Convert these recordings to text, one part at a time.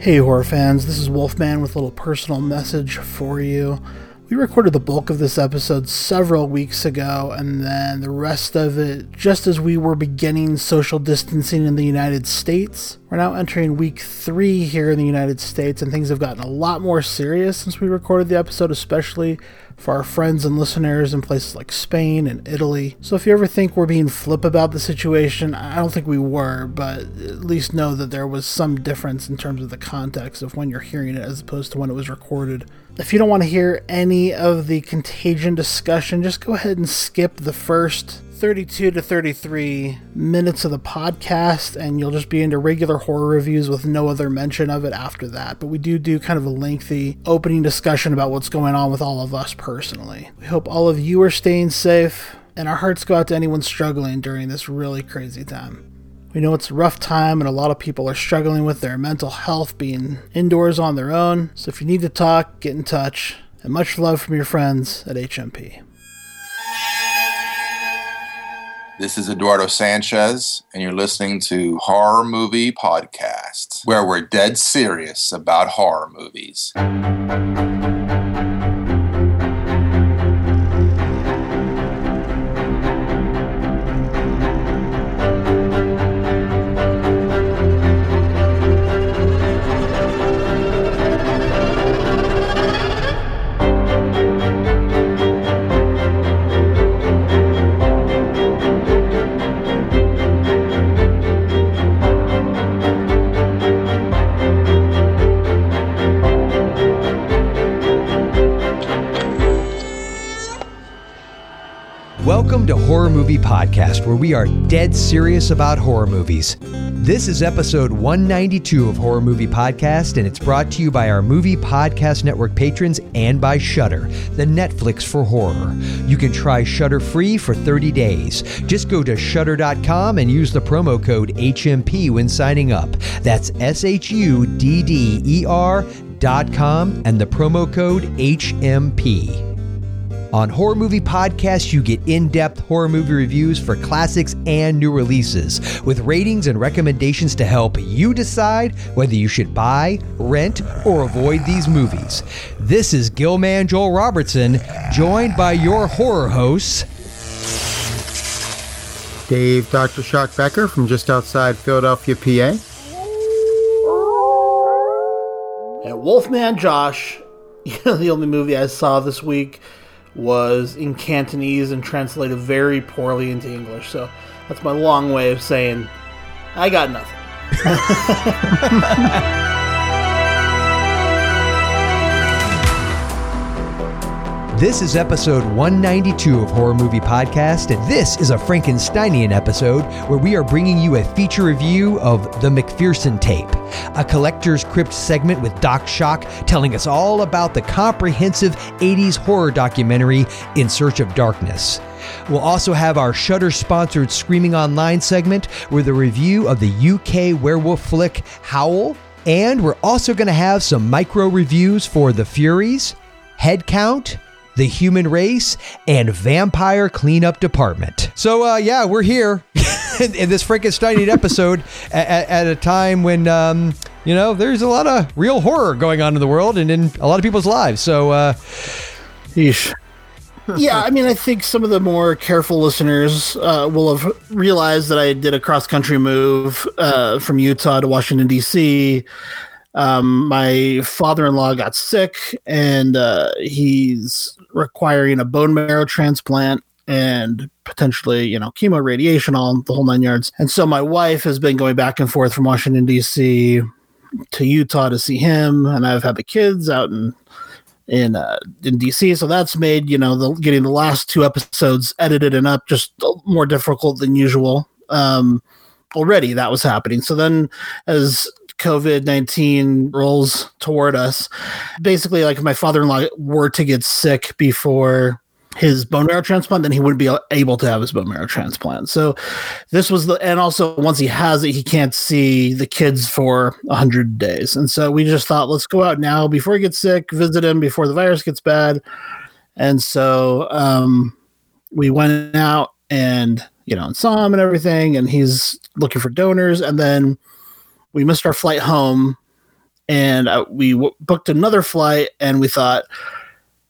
Hey, horror fans, this is Wolfman with a little personal message for you. We recorded the bulk of this episode several weeks ago, and then the rest of it just as we were beginning social distancing in the United States. We're now entering week three here in the United States, and things have gotten a lot more serious since we recorded the episode, especially for our friends and listeners in places like Spain and Italy. So if you ever think we're being flip about the situation, I don't think we were, but at least know that there was some difference in terms of the context of when you're hearing it as opposed to when it was recorded. If you don't want to hear any of the contagion discussion, just go ahead and skip the first 32 to 33 minutes of the podcast, and you'll just be into regular horror reviews with no other mention of it after that. But we do do kind of a lengthy opening discussion about what's going on with all of us personally. We hope all of you are staying safe, and our hearts go out to anyone struggling during this really crazy time. We know it's a rough time, and a lot of people are struggling with their mental health being indoors on their own. So if you need to talk, get in touch. And much love from your friends at HMP. This is Eduardo Sanchez, and you're listening to Horror Movie Podcast, where we're dead serious about horror movies. Welcome to Horror Movie Podcast, where we are dead serious about horror movies. This is episode 192 of Horror Movie Podcast, and it's brought to you by our Movie Podcast Network patrons and by Shudder, the Netflix for horror. You can try Shudder free for 30 days. Just go to shudder.com and use the promo code HMP when signing up. That's S H U D D E R dot com and the promo code HMP. On Horror Movie Podcast, you get in depth horror movie reviews for classics and new releases, with ratings and recommendations to help you decide whether you should buy, rent, or avoid these movies. This is Gilman Joel Robertson, joined by your horror hosts. Dave Dr. Shock Becker from just outside Philadelphia, PA. And Wolfman Josh, you know, the only movie I saw this week was in Cantonese and translated very poorly into English. So that's my long way of saying I got nothing. This is episode 192 of Horror Movie Podcast, and this is a Frankensteinian episode where we are bringing you a feature review of The McPherson Tape, a collector's crypt segment with Doc Shock telling us all about the comprehensive 80s horror documentary In Search of Darkness. We'll also have our Shudder sponsored Screaming Online segment with a review of the UK werewolf flick Howl. And we're also going to have some micro reviews for The Furies, Head Count, the human race, and vampire cleanup department. So, uh, yeah, we're here in, in this Frankensteinian episode at, at, a time when, um, you know, there's a lot of real horror going on in the world and in a lot of people's lives. So, uh, Yeesh. yeah, I mean, I think some of the more careful listeners uh, will have realized that I did a cross country move uh, from Utah to Washington, D.C. Um, my father in law got sick and uh, he's requiring a bone marrow transplant and potentially, you know, chemo, radiation, all the whole nine yards. And so my wife has been going back and forth from Washington D.C. to Utah to see him, and I've had the kids out in in uh, in DC. So that's made you know the getting the last two episodes edited and up just more difficult than usual. Um, already that was happening. So then as COVID 19 rolls toward us. Basically, like if my father in law were to get sick before his bone marrow transplant, then he wouldn't be able to have his bone marrow transplant. So this was the, and also once he has it, he can't see the kids for a hundred days. And so we just thought, let's go out now before he gets sick, visit him before the virus gets bad. And so um, we went out and, you know, and saw him and everything. And he's looking for donors. And then we missed our flight home and uh, we w- booked another flight, and we thought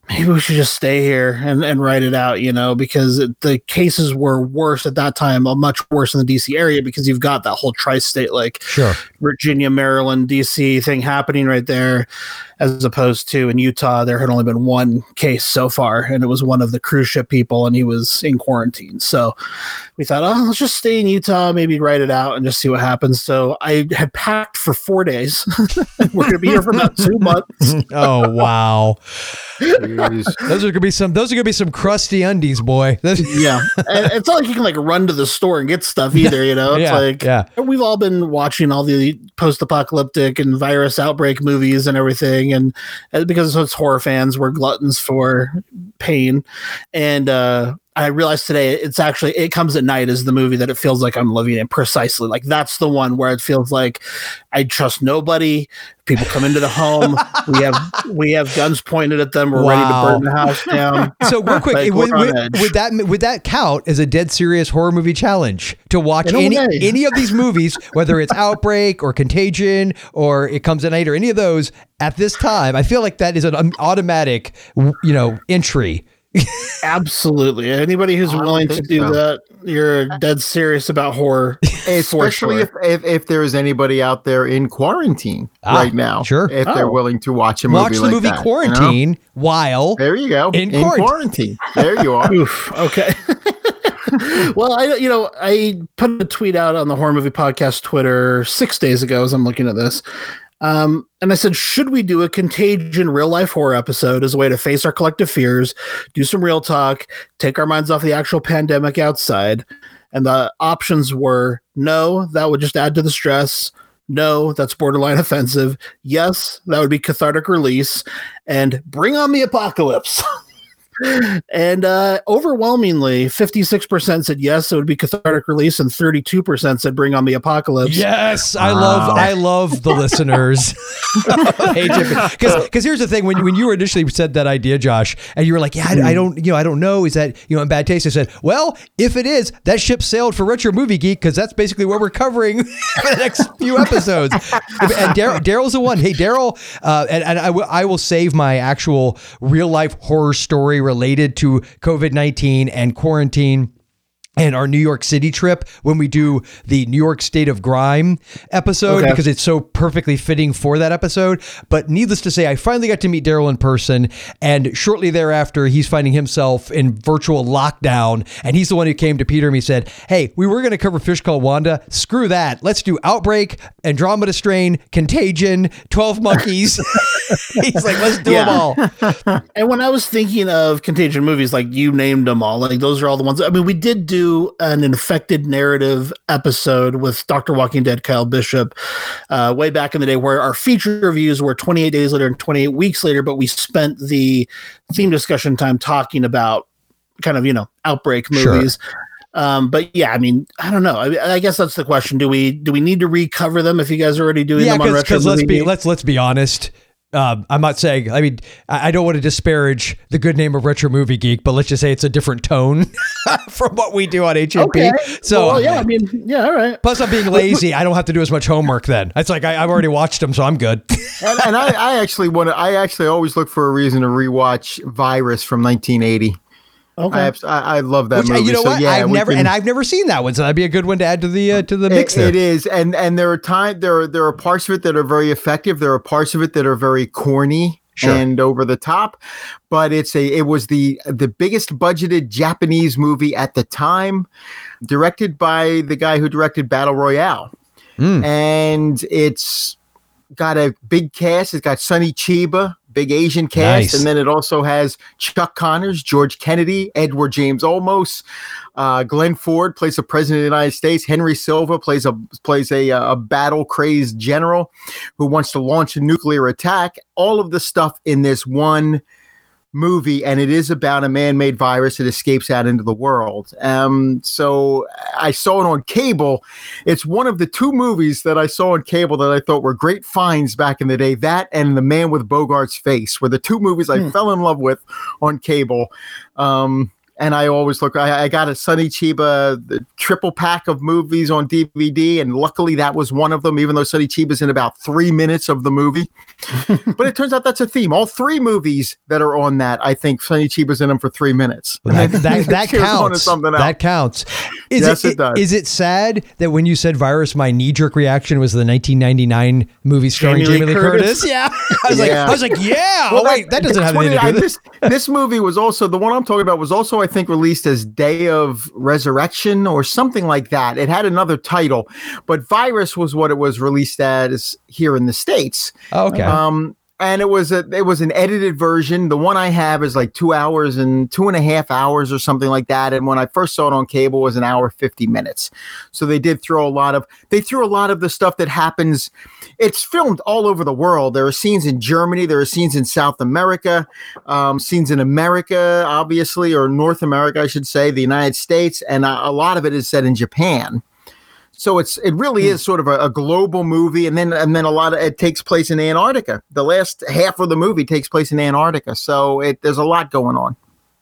maybe we should just stay here and, and write it out, you know, because it, the cases were worse at that time, uh, much worse in the DC area because you've got that whole tri state, like Sure. Virginia, Maryland, DC thing happening right there, as opposed to in Utah, there had only been one case so far, and it was one of the cruise ship people, and he was in quarantine. So we thought, oh, let's just stay in Utah, maybe write it out and just see what happens. So I had packed for four days. We're going to be here for about two months. Oh wow. Jeez. Those are gonna be some. Those are gonna be some crusty undies, boy. Yeah, and it's not like you can like run to the store and get stuff either. You know, it's yeah, like yeah. we've all been watching all the post-apocalyptic and virus outbreak movies and everything, and uh, because it's horror fans, we're gluttons for pain. And uh, I realized today it's actually it comes at night is the movie that it feels like I'm living in precisely. Like that's the one where it feels like I trust nobody. People come into the home. we have we have guns pointed at them. We're ready to burn the house down. So real quick, Like, would, would, would that would that count as a dead serious horror movie challenge to watch any way. any of these movies, whether it's Outbreak or Contagion or It Comes at Night or any of those at this time? I feel like that is an automatic, you know, entry. Absolutely. Anybody who's I willing to do so. that, you're dead serious about horror. Especially sure. if, if if there is anybody out there in quarantine Ah, right now. sure. If they're Oh. willing to watch a movie Watch the like movie that, you know? Quarantine while There you go. In In, quarantine. quarantine. There you are. Oof. Okay. well, I you know I put a tweet out on the horror movie podcast Twitter six days ago as I'm looking at this, um, and I said, should we do a contagion real life horror episode as a way to face our collective fears, do some real talk, take our minds off the actual pandemic outside? And the options were no, that would just add to the stress. No, that's borderline offensive. Yes, that would be cathartic release. And bring on the apocalypse. and uh, overwhelmingly, 56% said yes, it would be cathartic release, and 32% said bring on the apocalypse. Yes, I love I love the listeners. Because because here's the thing when when you initially said that idea, Josh, and you were like, yeah, I, I don't you know I don't know, is that you know in bad taste? I said, well, if it is, that ship sailed for Retro Movie Geek because that's basically what we're covering for the next few episodes. and Daryl's the one. Hey, Daryl, uh, and, and I, w- I will save my actual real life horror story related to COVID nineteen and quarantine and our New York City trip when we do the New York State of Grime episode Okay. because it's so perfectly fitting for that episode. But needless to say, I finally got to meet Daryl in person, and shortly thereafter, he's finding himself in virtual lockdown. And he's the one who came to Peter and he said, Hey, we were going to cover Fish Called Wanda. Screw that. Let's do Outbreak, Andromeda Strain, Contagion, 12 Monkeys. he's like, Let's do Yeah. them all. And when I was thinking of contagion movies, like you named them all, like those are all the ones. I mean, we did do an infected narrative episode with Dr. Walking Dead Kyle Bishop uh, way back in the day, where our feature reviews were 28 days later and 28 weeks later, but we spent the theme discussion time talking about kind of you know outbreak Sure. movies. Um, but yeah, I mean, I don't know. I, I guess that's the question. Do we do we need to recover them if you guys are already doing yeah, them on retro? because let's be let's let's be honest. Um, I'm not saying. I mean, I I don't want to disparage the good name of Retro Movie Geek, but let's just say it's a different tone from what we do on HMP. okay. So, well, yeah, I mean, yeah, all right. plus I'm being lazy. I don't have to do as much homework. Then it's like I, I've already watched them, so I'm good. and, and I, I actually want to. I actually always look for a reason to rewatch Virus from 1980. Okay. I, I, I love that Which, uh, movie. you know so what? yeah, I've never can- and I've never seen that one, so that'd be a good one to add to the uh, to the It- mix there. it is, and and there are time there are there are parts of it that are very effective. There are parts of it that are very corny Sure. and over the top. But it's a it was the the biggest budgeted Japanese movie at the time, directed by the guy who directed Battle Royale, Mm. and it's got a big cast. It's got Sonny Chiba, big Asian cast, Nice. and then it also has Chuck Connors, George Kennedy, Edward James Olmos, uh, Glenn Ford plays the president of the United States. Henry Silva plays a plays a, uh, a battle crazed general who wants to launch a nuclear attack. All of the stuff in this one movie, and it is about a man-made virus that escapes out into the world. Um, so I saw it on cable. It's one of the two movies that I saw on cable that I thought were great finds back in the day. That and The Man with Bogart's Face were the two movies I Hmm. fell in love with on cable. Um, and I always look. I, I got a Sonny Chiba the triple pack of movies on DVD, and luckily that was one of them. Even though Sonny Chiba's in about three minutes of the movie, but it turns out that's a theme. All three movies that are on that, I think Sonny Chiba's in them for three minutes. That, that, that Cheers on to counts. That counts. Is Yes, it, it does. Is it sad that when you said virus, my knee jerk reaction was the 1999 movie starring Jamie Jamie Lee Lee Curtis? Curtis? Yeah. I was like, Yeah. I was like, yeah. Well, oh wait, that doesn't have that's anything to do with this, this movie was also the one I'm talking about was also I think released as Day of Resurrection or something like that. It had another title, but Virus was what it was released as here in the states. Oh, okay. Um, and it was a it was an edited version. The one I have is like two hours and two and a half hours or something like that. And when I first saw it on cable, it was an hour fifty minutes. So they did throw a lot of they threw a lot of the stuff that happens. It's filmed all over the world. There are scenes in Germany. There are scenes in South America, um, scenes in America, obviously, or North America, I should say, the United States, and a, a lot of it is set in Japan. So it's it really hmm. is sort of a, a global movie, and then and then a lot of it takes place in Antarctica. The last half of the movie takes place in Antarctica, so it there's a lot going on.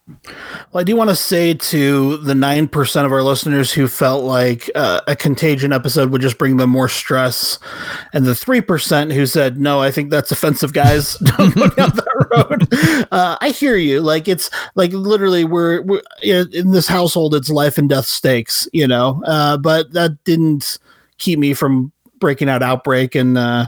Well, I do want to say to the 9% of our listeners who felt like uh, a contagion episode would just bring them more stress, and the 3% who said, no, I think that's offensive, guys. Don't go down that road. Uh, I hear you. Like, it's like literally, we're, we're in this household, it's life and death stakes, you know, uh, but that didn't keep me from breaking out Outbreak and, uh,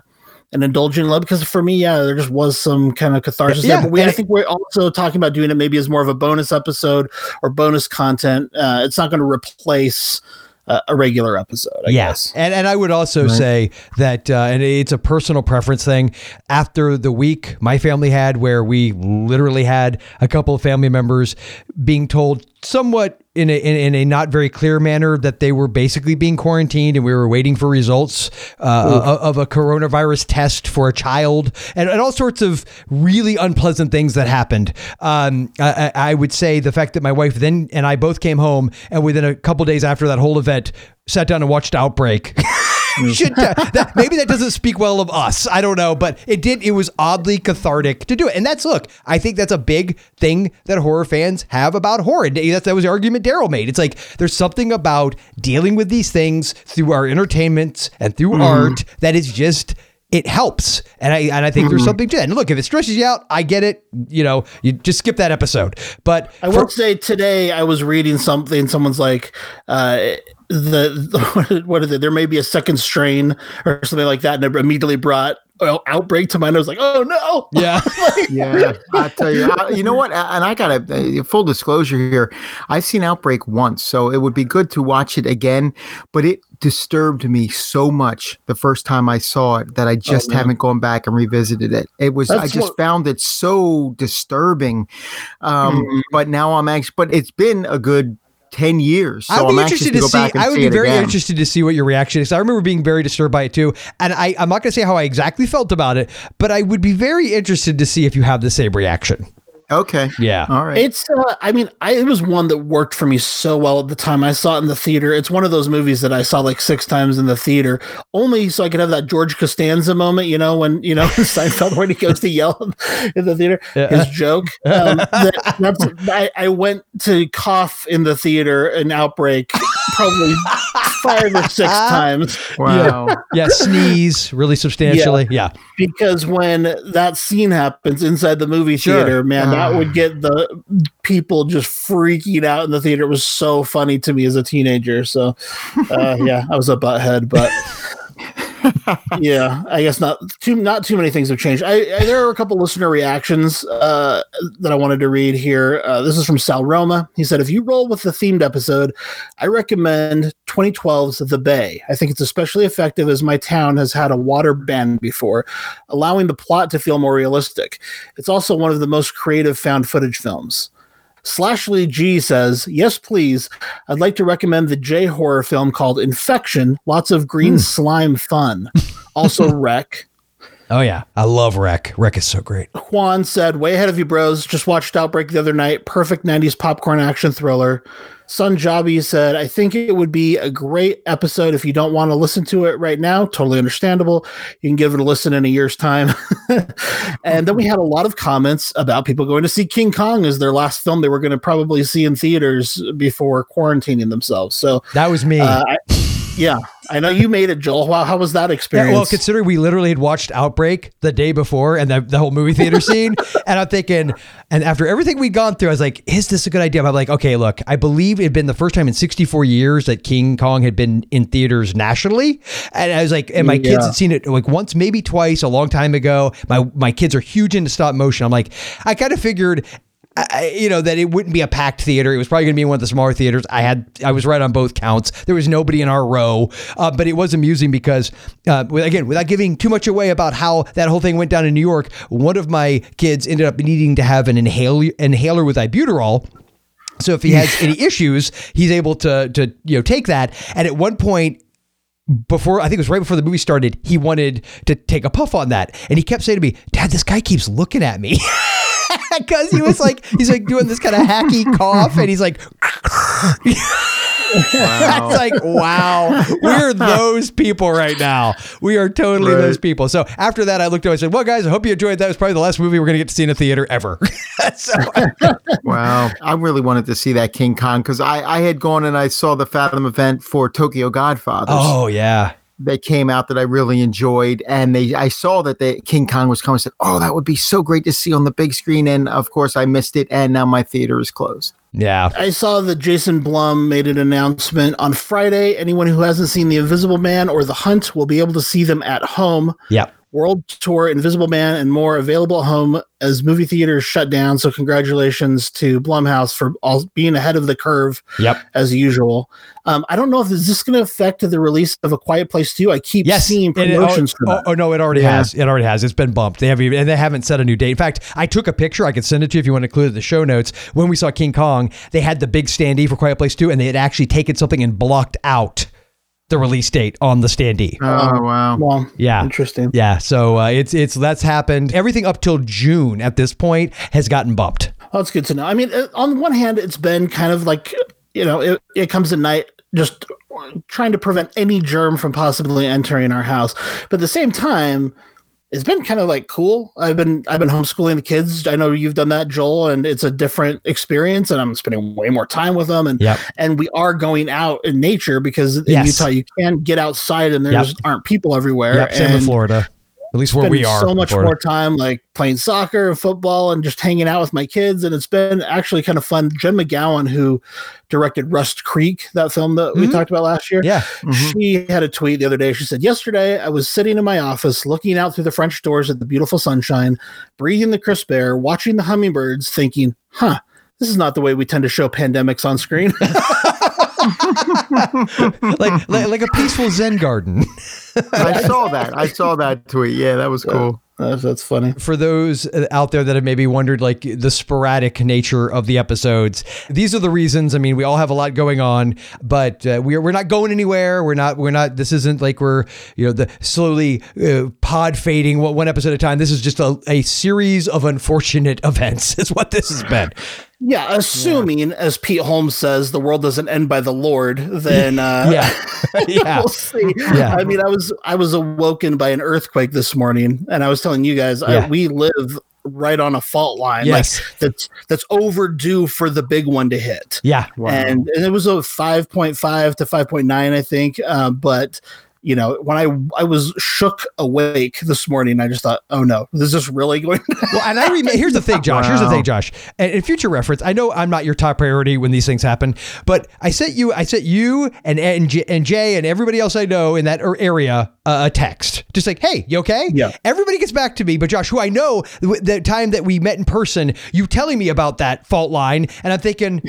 and indulging in love because for me, yeah, there just was some kind of catharsis Yeah, there. But we, I think we're also talking about doing it maybe as more of a bonus episode or bonus content. Uh, it's not going to replace uh, a regular episode. I yeah. guess. And, and I would also say that, uh, and it's a personal preference thing. After the week my family had, where we literally had a couple of family members being told somewhat in a, in, in a not very clear manner that they were basically being quarantined and we were waiting for results uh, of a coronavirus test for a child and, and all sorts of really unpleasant things that happened. Um, I, I I would say the fact that my wife then and I both came home and within a couple days after that whole event sat down and watched Outbreak. Should that, maybe that doesn't speak well of us. I don't know, but it did. It was oddly cathartic to do it, and that's look. I think that's a big thing that horror fans have about horror. And That, that was the argument Daryl made. It's like there's something about dealing with these things through our entertainment and through art that is just it helps. And I and I think there's something to that. And look, if it stresses you out, I get it. You know, you just skip that episode. But I will say today I was reading something. Someone's like, uh, the what is it? There may be a second strain or something like that, and it immediately brought well, outbreak to mind. I was like, oh no, yeah. Yeah, I tell you, I, you know what? And I got a full disclosure here. I've seen Outbreak once, so it would be good to watch it again. But it disturbed me so much the first time I saw it that I just man. haven't gone back and revisited it. It was I just what- found it so disturbing. Um, Mhm. But now I'm anxious. But it's been a good. 10 years. So I would I'm be interested to to, see. I would see be very again. interested to see what your reaction is. I remember being very disturbed by it too, and I, I'm not going to say how I exactly felt about it, but I would be very interested to see if you have the same reaction. Okay. Yeah. All right. It's, uh, I mean, I, it was one that worked for me so well at the time I saw it in the theater. It's one of those movies that I saw like six times in the theater, only so I could have that George Costanza moment, you know, when, you know, Seinfeld, when he goes to yell in the theater, Yeah. his joke. Um, that, that's, I, I went to cough in the theater, an outbreak, probably five or six times. wow. Yeah. Sneeze really substantially. Yeah. because when that scene happens inside the movie Sure. theater, man, that would get the people just freaking out in the theater. It was so funny to me as a teenager. So, uh, yeah, I was a butthead, but yeah, I guess not too not too many things have changed. I, I there are a couple listener reactions uh, that I wanted to read here. Uh, this is from Sal Roma. He said, "If you roll with the themed episode, I recommend 2012's The Bay. I think it's especially effective as my town has had a water ban before, allowing the plot to feel more realistic. It's also one of the most creative found footage films." Slashley G says, Yes, please. I'd like to recommend the J horror film called Infection. Lots of green hmm. slime fun. Also, REC. Oh yeah, I love REC. REC is so great. Juan said, "Way ahead of you, bros. Just watched Outbreak the other night. Perfect '90s popcorn action thriller." Sun Jabi said, "I think it would be a great episode if you don't want to listen to it right now. Totally understandable. You can give it a listen in a year's time." and then we had a lot of comments about people going to see King Kong as their last film they were going to probably see in theaters before quarantining themselves. So That was me. uh, I, yeah, I know you made it, Joel. Wow, how was that Yeah, experience? well, considering we literally had watched Outbreak the day before and the, the whole movie theater scene, and I'm thinking, and after everything we'd gone through, I was like, is this a good idea? I'm like, okay, look, I believe it had been the first time in 64 years that King Kong had been in theaters nationally. And I was like, and my kids had seen it like once, maybe twice, a long time ago. My, my kids are huge into stop motion. I'm like, I kind of figured. I, you know that it wouldn't be a packed theater. It was probably going to be one of the smaller theaters. I had I was right on both counts. There was nobody in our row, uh, but it was amusing because uh, again, without giving too much away about how that whole thing went down in New York, one of my kids ended up needing to have an inhaler inhaler with albuterol. So if he has any issues, he's able to to you know take that. And at one point, before I think it was right before the movie started, he wanted to take a puff on that, and he kept saying to me, "Dad, this guy keeps looking at me." Because he was like, he's like doing this kind of hacky cough, and he's like, Wow. it's like, wow, we're those people right now. We are totally Right. those people. So after that, I looked at, it, I said, well, guys, I hope you enjoyed that. It was probably the last movie we're going to get to see in a theater ever. so, Wow. I really wanted to see that King Kong because I, I had gone and I saw the Fathom event for Tokyo Godfathers. oh yeah, That came out that I really enjoyed. And they I saw that the King Kong was coming. I said, Oh, that would be so great to see on the big screen. And of course I missed it. And now my theater is closed. yeah. I saw that Jason Blum made an announcement on Friday. Anyone who hasn't seen The Invisible Man or The Hunt will be able to see them at home. Yep. World Tour, Invisible Man, and more available at home as movie theaters shut down. So, congratulations to Blumhouse for all being ahead of the curve Yep. as usual. Um, I don't know if this is this going to affect the release of A Quiet Place 2. I keep Yes. seeing And it- promotions oh, for that. oh, oh, no, it already Yeah. has. It already has. It's been bumped. They have even, and they haven't set a new date. In fact, I took a picture. I could send it to you if you want to include it in the show notes. When we saw King Kong, they had the big standee for Quiet Place 2, and they had actually taken something and blocked out the release date on the standee. Oh, wow. Well, Yeah. interesting. Yeah, so uh, it's it's that's happened. Everything up till June at this point has gotten bumped. Well, that's good to know. I mean, uh, on one hand, it's been kind of like, you know, it, it comes at night just trying to prevent any germ from possibly entering our house. But at the same time, it's been kind of like cool. I've been I've been homeschooling the kids. I know you've done that, Joel, and it's a different experience. And I'm spending way more time with them. And Yep. and we are going out in nature because in Yes. Utah you can get outside and there Yep. just aren't people everywhere. Yep, same And Florida. At least where we are. so much more time like playing soccer and football and just hanging out with my kids and it's been actually kind of fun jen mcgowan who directed rust creek that film that we Mhm. talked about last year Yeah. she had a tweet the other day she said yesterday i was sitting in my office looking out through the french doors at the beautiful sunshine breathing the crisp air watching the hummingbirds thinking huh this is not the way we tend to show pandemics on screen like, like like a peaceful Zen garden. I saw that. I saw that tweet. Yeah, that was cool. that's, that's funny For those uh, out there that have maybe wondered, like the sporadic nature of the episodes, these are the reasons. I mean, we all have a lot going on, but uh, we're we're not going anywhere. We're not we're not. This isn't like we're you know the slowly uh, pod fading one one episode at a time. This is just a, a series of unfortunate events. Is what this has been. Yeah assuming as pete holmes says the world doesn't end by the lord then uh Yeah, yeah. we'll see. Yeah. I mean, I was I was awoken by an earthquake this morning, and I was telling you guys Yeah. I, we live right on a fault line, Yes. like that's that's overdue for the big one to hit. Yeah. And, and it was a five point five to five point nine, I think. Uh, but you know, when I I was shook awake this morning, I just thought, oh no, this is really going. Well, and I remember. Here's the thing, Josh. Here's the thing, Josh. And in future reference, I know I'm not your top priority when these things happen, but I sent you, I sent you and and, J- and Jay and everybody else I know in that er- area uh, a text, just like, "Hey, you okay?" Yeah. Everybody gets back to me, but Josh, who I know, the, the time that we met in person, you telling me about that fault line, and I'm thinking.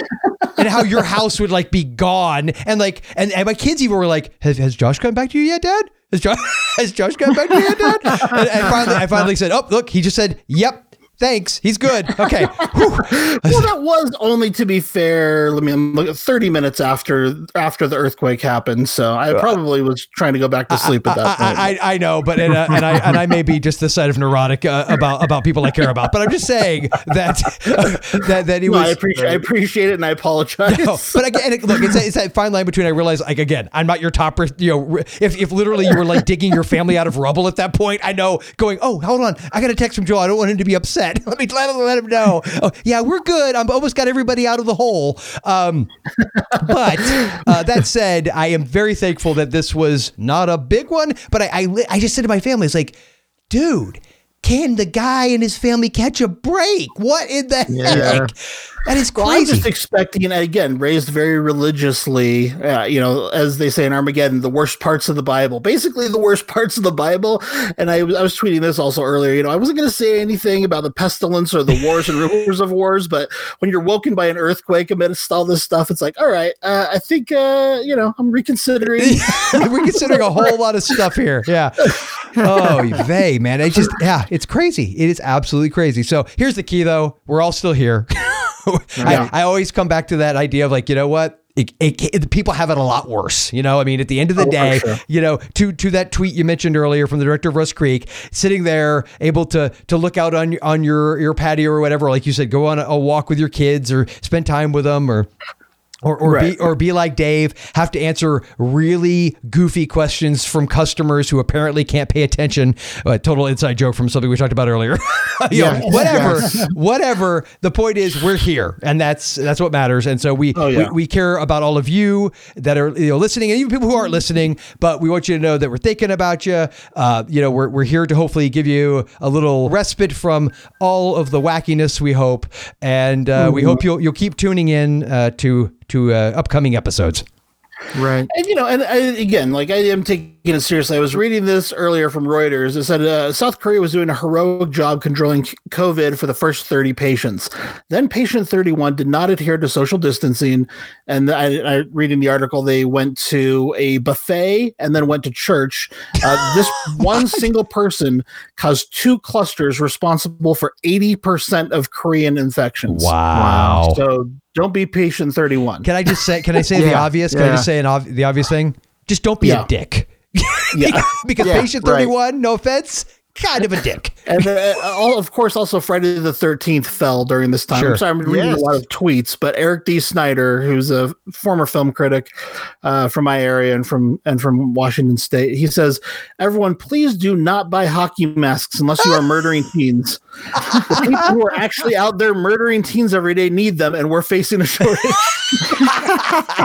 And how your house would like be gone, and like, and, and my kids even were like, "Has, has Josh come back to you yet, Dad? Has Josh has Josh come back to you yet, Dad?" And, and finally, I finally said, "Oh, look, he just said, yep." Thanks. He's good. Okay. well, that was only to be fair. Let me look at thirty minutes after after the earthquake happened. So I probably was trying to go back to sleep at that point. I, I, I know, but and, uh, and I and I may be just the side of neurotic uh, about about people I care about. But I'm just saying that uh, that that he No, was. I appreciate I appreciate it and I apologize. No, but again, look, it's, it's that fine line between I realize, like, again, I'm not your top, you know, if, if literally you were like digging your family out of rubble at that point, I know going, oh, hold on, I got a text from Joe. I don't want him to be upset. let me let, let him know. Oh, yeah, we're good. I'm almost got everybody out of the hole. Um, but uh, that said, I am very thankful that this was not a big one, but I, I, I just said to my family, it's like, dude, can the guy and his family catch a break? What in the Yeah. heck? That is Well, I'm crazy. just expecting, again, raised very religiously, uh, you know, as they say in Armageddon, the worst parts of the Bible, basically the worst parts of the Bible. And I, was- I was tweeting this also earlier, you know, I wasn't going to say anything about the pestilence or the wars and rumors of wars, but when you're woken by an earthquake amidst all this stuff, it's like, all right, uh, I think, uh, you know, I'm reconsidering. We're considering a whole lot of stuff here. Yeah. Oh, they man, it's just yeah, it's crazy. It is absolutely crazy. So here's the key, though. We're all still here. I, I always come back to that idea of like, you know what? It, it, it- people have it a lot worse. You know, I mean, at the end of the Oh, day, sure. you know, to to that tweet you mentioned earlier from the director of Rust Creek, sitting there able to to look out on your on your your patio or whatever, like you said, go on a, a walk with your kids or spend time with them or or or Right. be or be like Dave, have to answer really goofy questions from customers who apparently can't pay attention. A total inside joke from something we talked about earlier. You know, whatever, whatever. The point is, we're here, and that's that's what matters. And so we, Oh, yeah. we we care about all of you that are you know listening, and even people who aren't listening. But we want you to know that we're thinking about you. Uh, you know, we're we're here to hopefully give you a little respite from all of the wackiness. We hope, and uh, we hope you'll you'll keep tuning in uh, to to uh, upcoming episodes. Right. And you know, and I, again, like I am taking it seriously. I was reading this earlier from Reuters. It said uh, South Korea was doing a heroic job controlling COVID for the first 30 patients. Then patient 31 did not adhere to social distancing, and I, I reading the article, they went to a buffet and then went to church. Uh, this one single person caused two clusters responsible for 80% of Korean infections. Wow. So don't be patient 31. Can I just say? Can I say the obvious? Can I just say an ob- the obvious thing? Just don't be Yeah. a dick. Yeah. because Yeah, patient right. thirty one, no offense, kind of a dick. and uh, all, of course, also Friday the Thirteenth fell during this time. Sure. I'm sorry, I'm reading Yes. a lot of tweets, but Eric D. Snyder, who's a former film critic uh, from my area and from and from Washington State, he says, "Everyone, please do not buy hockey masks unless you are murdering teens. The people who are actually out there murdering teens every day need them, and we're facing a shortage."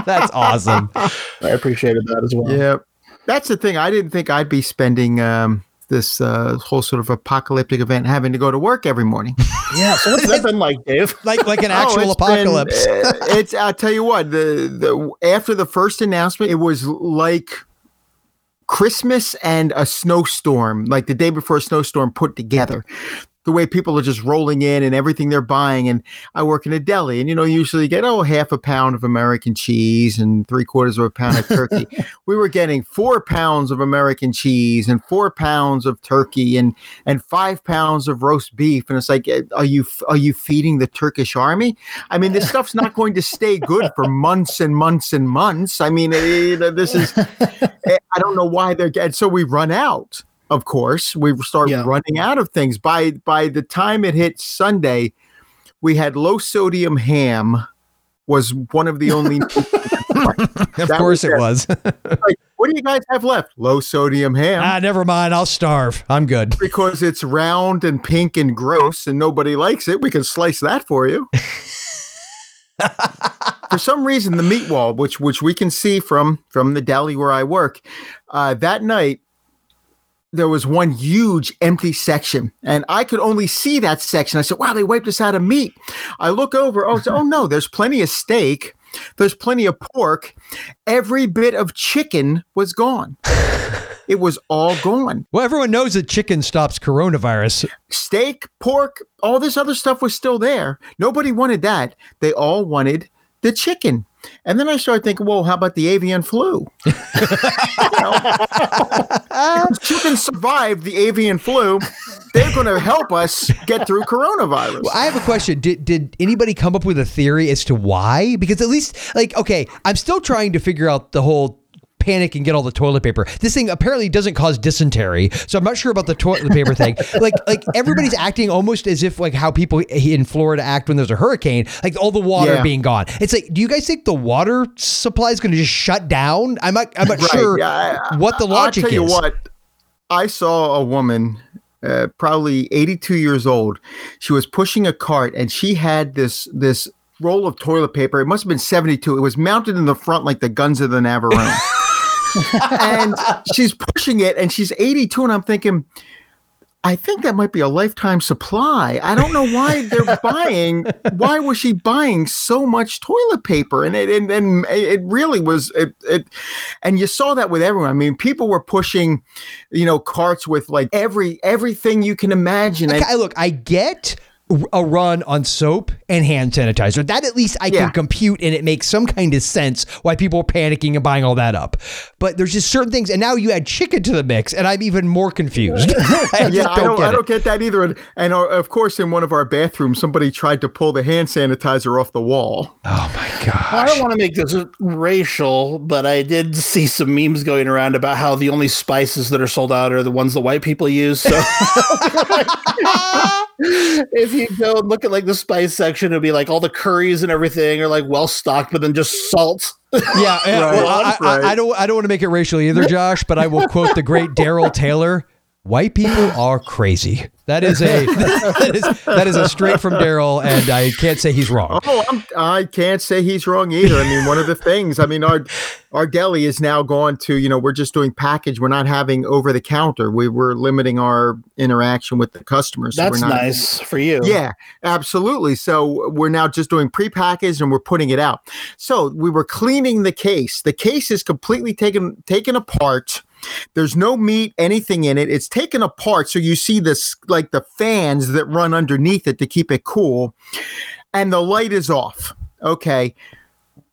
That's awesome. I appreciated that as well. Yeah. That's the thing. I didn't think I'd be spending um, this uh, whole sort of apocalyptic event having to go to work every morning. Yeah. So what's that been like, Dave? Like like an Oh, actual it's been, apocalypse. uh, it's I'll tell you what, the the after the first announcement, it was like Christmas and a snowstorm, like the day before a snowstorm put together. The way people are just rolling in and everything they're buying. And I work in a deli, and you know, usually you get oh half a pound of American cheese and three quarters of a pound of turkey. we were getting four pounds of American cheese and four pounds of turkey and and five pounds of roast beef. And it's like, eh, are you are you feeding the Turkish army? I mean, this stuff's not going to stay good for months and months and months. I mean, eh, this is, eh, I don't know why they're getting, so we run out, of course. We start Yeah. running out of things. By, by the time it hit Sunday, we had low sodium ham was one of the only, of that course was it it. was. like, what do you guys have left? Low sodium ham. ah, never mind. I'll starve. I'm good. because it's round and pink and gross and nobody likes it, we can slice that for you. for some reason, the meat wall, which which we can see from from the deli where I work, uh, that night there was one huge empty section, and I could only see that section. I said, "Wow, they wiped us out of meat." I look over. Oh, oh no, there's plenty of steak. There's plenty of pork. Every bit of chicken was gone. It was all gone. Well, everyone knows that chicken stops coronavirus. steak, pork, all this other stuff was still there. Nobody wanted that. They all wanted the chicken. And then I started thinking, well, how about the avian flu? You chicken survived the avian flu. they're going to help us get through coronavirus. Well, I have a question. Did did anybody come up with a theory as to why? Because at least, like, okay, I'm still trying to figure out the whole panic and get all the toilet paper. This thing apparently doesn't cause dysentery, so I'm not sure about the toilet paper thing. Like, like everybody's acting almost as if like how people in Florida act when there's a hurricane, like all the water Yeah. being gone. It's like, do you guys think the water supply is going to just shut down? I'm not, I'm not Right, sure yeah, I- what the logic I'll tell is. you what, I saw a woman, uh, probably 82 years old. She was pushing a cart, and she had this this roll of toilet paper. It must have been 72. It was mounted in the front like the guns of the Navarone. and she's pushing it, and she's 82, and I'm thinking. I think that might be a lifetime supply. I don't know why they're buying. Why was she buying so much toilet paper? And it and, and it really was it, it. And you saw that with everyone. I mean, people were pushing, you know, carts with like every everything you can imagine. And look, I get a run on soap and hand sanitizer. That at least I Yeah. can compute and it makes some kind of sense why people are panicking and buying all that up. But there's just certain things, and now you add chicken to the mix, and I'm even more confused. I yeah, just I don't, get I don't get that either. And, and uh, of course, in one of our bathrooms, somebody tried to pull the hand sanitizer off the wall. Oh my god! I don't want to make this racial, but I did see some memes going around about how the only spices that are sold out are the ones that white people use. So if you go and look at like the spice section, it'll be like all the curries and everything are like well stocked, but then just salt. Yeah, yeah, Right, well, I, I- I don't. I don't want to make it racial either, Josh. But I will quote the great Daryl Taylor: "White people are crazy." That is a that is that is a straight from Daryl, and I can't say he's wrong. Oh, I'm, I can't say he's wrong either. I mean, one of the things, I mean, our our deli is now gone to, you know, we're just doing package. We're not having over the counter. We were limiting our interaction with the customers. so That's we're not, nice for you. Yeah, absolutely. So we're now just doing prepackaged and we're putting it out. So we were cleaning the case. The case is completely taken taken apart. There's no meat, anything in it. It's taken apart. So you see this like the fans that run underneath it to keep it cool. And the light is off. Okay.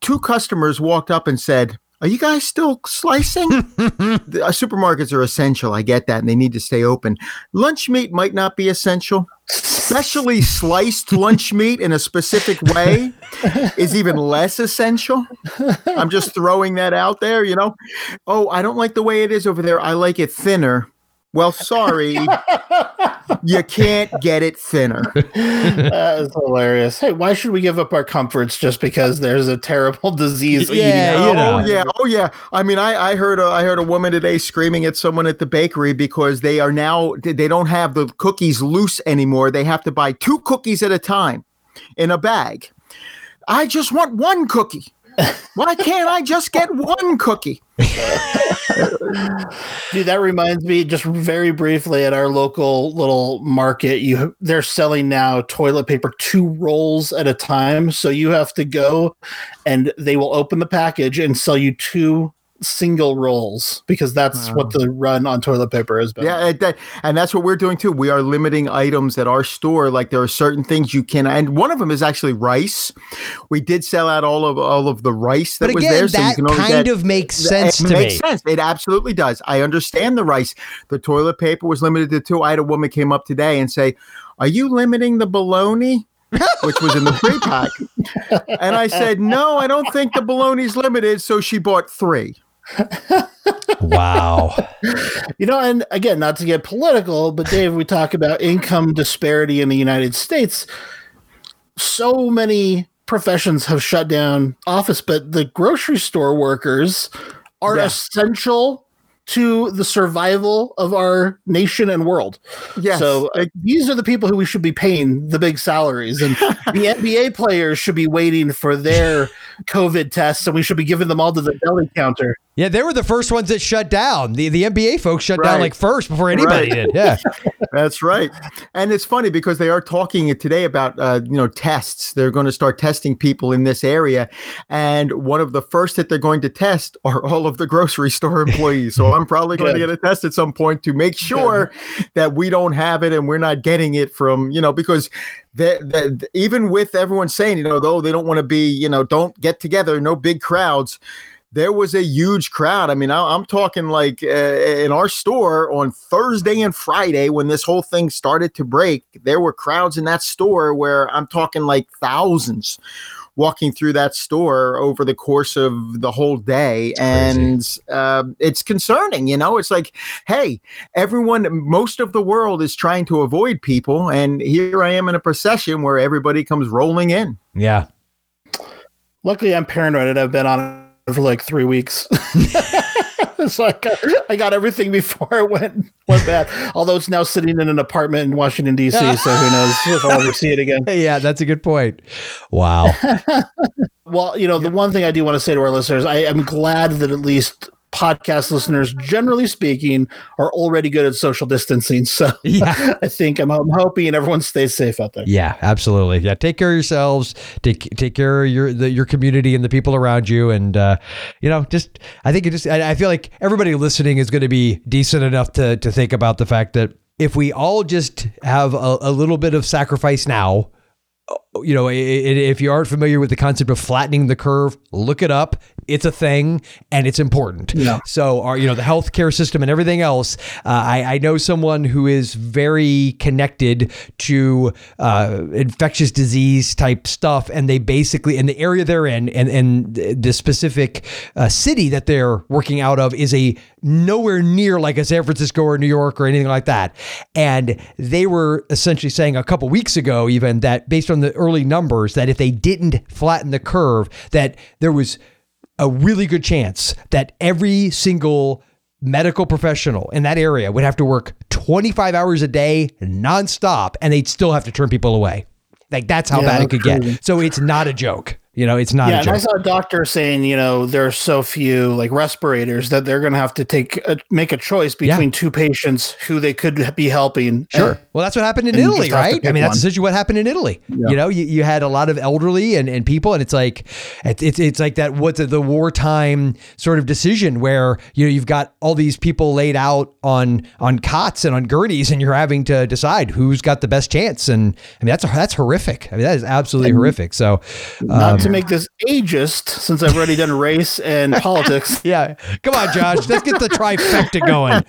Two customers walked up and said, Are you guys still slicing? the, uh, supermarkets are essential. I get that. And they need to stay open. Lunch meat might not be essential especially sliced lunch meat in a specific way is even less essential. I'm just throwing that out there, you know. Oh, I don't like the way it is over there. I like it thinner. Well, sorry. you can't get it thinner. That is hilarious. Hey, why should we give up our comforts just because there's a terrible disease? Yeah, eating you know. Oh yeah, oh yeah. I mean, I, I heard a, I heard a woman today screaming at someone at the bakery because they are now they don't have the cookies loose anymore. They have to buy two cookies at a time in a bag. I just want one cookie. Why can't I just get one cookie? Dude, that reminds me just very briefly at our local little market, you they're selling now toilet paper two rolls at a time. So you have to go and they will open the package and sell you two single rolls because that's what the run on toilet paper has been. Yeah, and, that, and that's what we're doing too. We are limiting items at our store. Like there are certain things you can, and one of them is actually rice. We did sell out all of all of the rice that But was again, there, so you that can only kind get of makes sense it to makes me. sense. It absolutely does. I understand the rice. The toilet paper was limited to two. I had a woman came up today and say, "Are you limiting the bologna?" Which was in the free pack. and I said, "No, I don't think the bologna's limited." So she bought three. Wow. You know, and again, not to get political, but Dave, we talk about income disparity in the United States. So many professions have shut down office, but the grocery store workers are Yeah. essential to the survival of our nation and world. Yes. So uh, these are the people who we should be paying the big salaries, and the NBA players should be waiting for their COVID tests, and we should be giving them all to the deli counter. Yeah, they were the first ones that shut down. The the NBA folks shut down like first before anybody Right. did. Yeah. That's right, and it's funny because they are talking today about uh, you know tests. They're going to start testing people in this area, and one of the first that they're going to test are all of the grocery store employees. So I'm probably going to get a test at some point to make sure that we don't have it and we're not getting it from you know because. The, even with everyone saying, you know, though they don't want to be, you know, don't get together, no big crowds there was a huge crowd. I mean, I, am talking like uh, in our store on Thursday and Friday when this whole thing started to break, there were crowds in that store where I'm talking like thousands walking through that store over the course of the whole day. and uh, it's concerning, you know, it's like, hey, everyone, most of the world is trying to avoid people. And here I am in a procession where everybody comes rolling in. Yeah. Luckily, I'm paranoid and I've been on it for like three weeks. so like I got everything before it went went bad. Although it's now sitting in an apartment in Washington D.C., so who knows if I'll ever see it again. Yeah, that's a good point. Wow. well, you know, the one thing I do want to say to our listeners, I am glad that at least podcast listeners, generally speaking, are already good at social distancing. So yeah. I think I'm, I'm, hoping everyone stays safe out there. Yeah, absolutely. Yeah, take care of yourselves. Take take care of your the, your community and the people around you, and uh, you know, just I think it just I, I feel like everybody listening is going to be decent enough to to think about the fact that if we all just have a, a little bit of sacrifice now you know, if you aren't familiar with the concept of flattening the curve, look it up. It's a thing and it's important. Yeah. So, our, you know, the healthcare system and everything else. Uh, I, I, know someone who is very connected to uh, infectious disease type stuff, and they basically in the area they're in, and and the specific uh, city that they're working out of is a nowhere near like a San Francisco or New York or anything like that. And they were essentially saying a couple weeks ago, even that based on the early numbers that if they didn't flatten the curve, that there was a really good chance that every single medical professional in that area would have to work 25 hours a day nonstop and they'd still have to turn people away. Like that's how yeah, bad it could get. So it's not a joke. You know, it's not. Yeah, and I saw a doctor saying, you know, there are so few like respirators that they're going to have to take a, make a choice between yeah. two patients who they could be helping. Sure. And, well, that's what happened in Italy, right? I mean, that's essentially what happened in Italy. Yeah. You know, you, you had a lot of elderly and, and people, and it's like it's it's, it's like that. What's the wartime sort of decision where you know you've got all these people laid out on on cots and on gurneys, and you're having to decide who's got the best chance. And I mean, that's that's horrific. I mean, that is absolutely and horrific. So. Um, to make this ageist, since I've already done race and politics. Yeah, come on, Josh, let's get the trifecta going.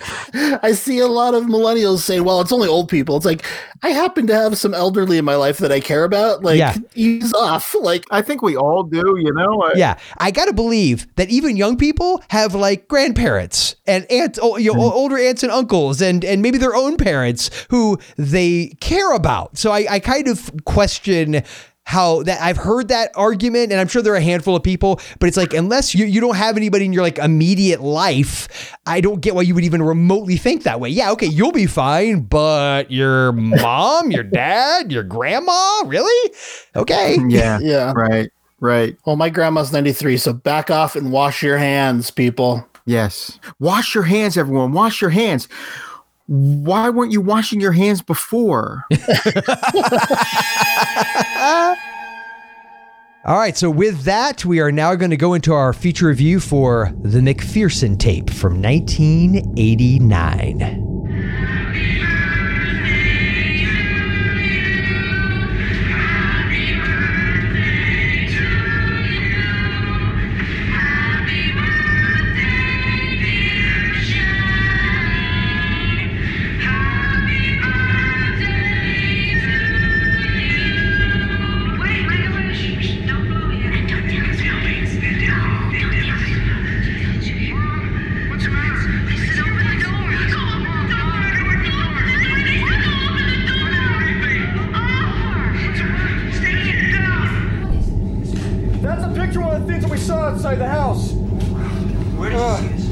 I see a lot of millennials say, "Well, it's only old people." It's like I happen to have some elderly in my life that I care about. Like, yeah. ease off. Like, I think we all do. You know. yeah, I got to believe that even young people have like grandparents and aunts, you know, mm. older aunts and uncles, and and maybe their own parents who they care about. So I, I kind of question how that I've heard that argument, and I'm sure there are a handful of people, but it's like unless you, you don't have anybody in your like immediate life, I don't get why you would even remotely think that way. Yeah, okay, you'll be fine, but your mom, your dad, your grandma, really? Okay. Yeah. Yeah. Right. Right. Well, my grandma's 93, so back off and wash your hands, people. Yes. Wash your hands, everyone. Wash your hands why weren't you washing your hands before? All right, so with that, we are now going to go into our feature review for the McPherson tape from 1989. The house. Where did you see this?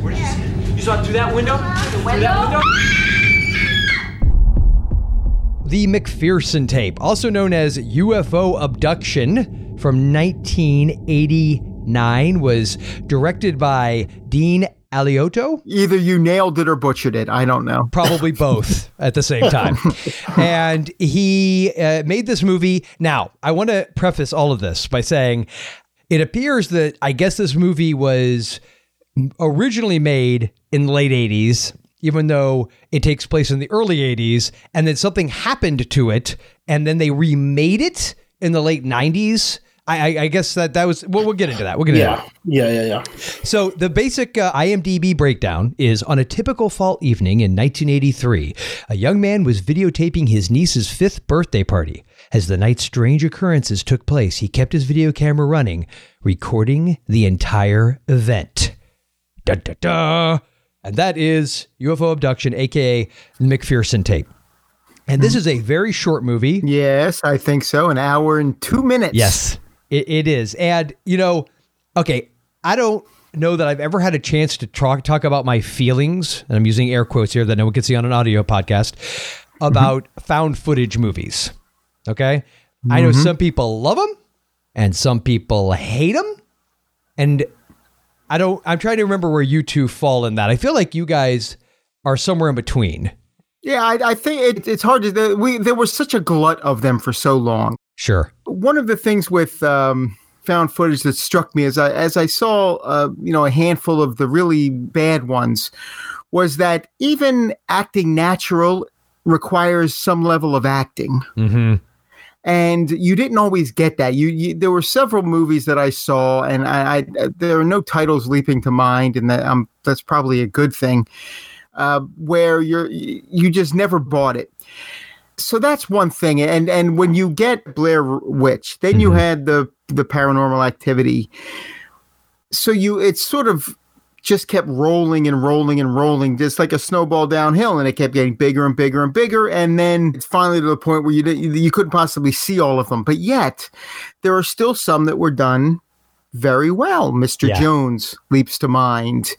Where did you see it? You saw it through that window? The McPherson tape, also known as UFO Abduction from 1989, was directed by Dean Alioto. Either you nailed it or butchered it. I don't know. Probably both at the same time. and he uh, made this movie. Now, I want to preface all of this by saying it appears that I guess this movie was originally made in the late 80s even though it takes place in the early 80s, and then something happened to it, and then they remade it in the late 90s. I, I, guess that that was. Well, we'll get into that. We'll get into that. Yeah, yeah, yeah, yeah. So the basic uh, IMDb breakdown is on a typical fall evening in 1983, a young man was videotaping his niece's fifth birthday party. As the night's strange occurrences took place, he kept his video camera running, recording the entire event. Da da da. And that is UFO abduction, aka McPherson tape. And this is a very short movie. Yes, I think so. An hour and two minutes. Yes, it, it is. And, you know, okay, I don't know that I've ever had a chance to talk, talk about my feelings, and I'm using air quotes here that no one can see on an audio podcast, mm-hmm. about found footage movies. Okay. I know some people love them and some people hate them. And I don't, I'm trying to remember where you two fall in that. I feel like you guys are somewhere in between. Yeah, I, I think it, it's hard to. We there was such a glut of them for so long. Sure. One of the things with um, found footage that struck me as I as I saw, uh, you know, a handful of the really bad ones, was that even acting natural requires some level of acting. Mm-hmm. And you didn't always get that. You, you there were several movies that I saw, and I, I there are no titles leaping to mind, and that um that's probably a good thing. Uh, where you're you just never bought it. So that's one thing, and and when you get Blair Witch, then you Mhm. had the the Paranormal Activity. So you it's sort of just kept rolling and rolling and rolling, just like a snowball downhill, and it kept getting bigger and bigger and bigger, and then it's finally to the point where you you couldn't possibly see all of them. But yet, there are still some that were done very well. Mr. Yeah. Jones leaps to mind,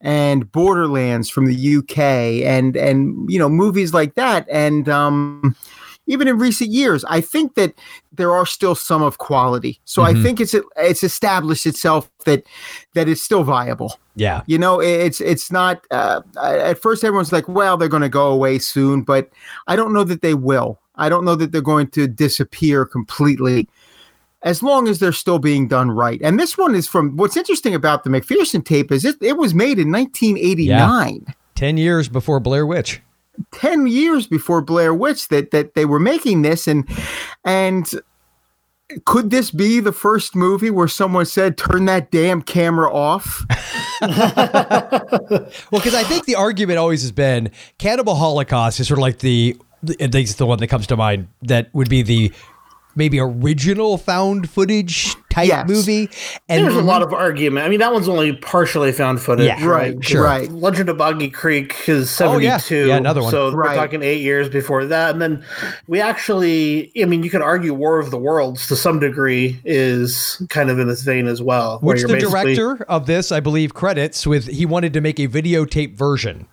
and Borderlands from the UK, and and you know movies like that, and um, even in recent years, I think that there are still some of quality. So I Mhm. think it's it's established itself that that it's still viable. Yeah. You know, it's it's not. Uh, at first, everyone's like, "Well, they're going to go away soon," but I don't know that they will. I don't know that they're going to disappear completely, as long as they're still being done right. And this one is from. What's interesting about the McPherson tape is it it was made in 1989. 10 years before Blair Witch. 10 years before Blair Witch that that they were making this and and could this be the first movie where someone said turn that damn camera off? Well, because I think the argument always has been Cannibal Holocaust is sort of like the, at least the one that comes to mind that would be the maybe original found footage type Yes. movie. And There's a lot of argument. I mean, that one's only partially found footage. Yeah, right, sure. right. Legend of Boggy Creek is Oh, yeah. 72. Yeah, another one. So Right. we're talking eight years before that. And then we actually, I mean, you could argue War of the Worlds to some degree is kind of in this vein as well. which the director of this, I believe, credits with he wanted to make a videotape version.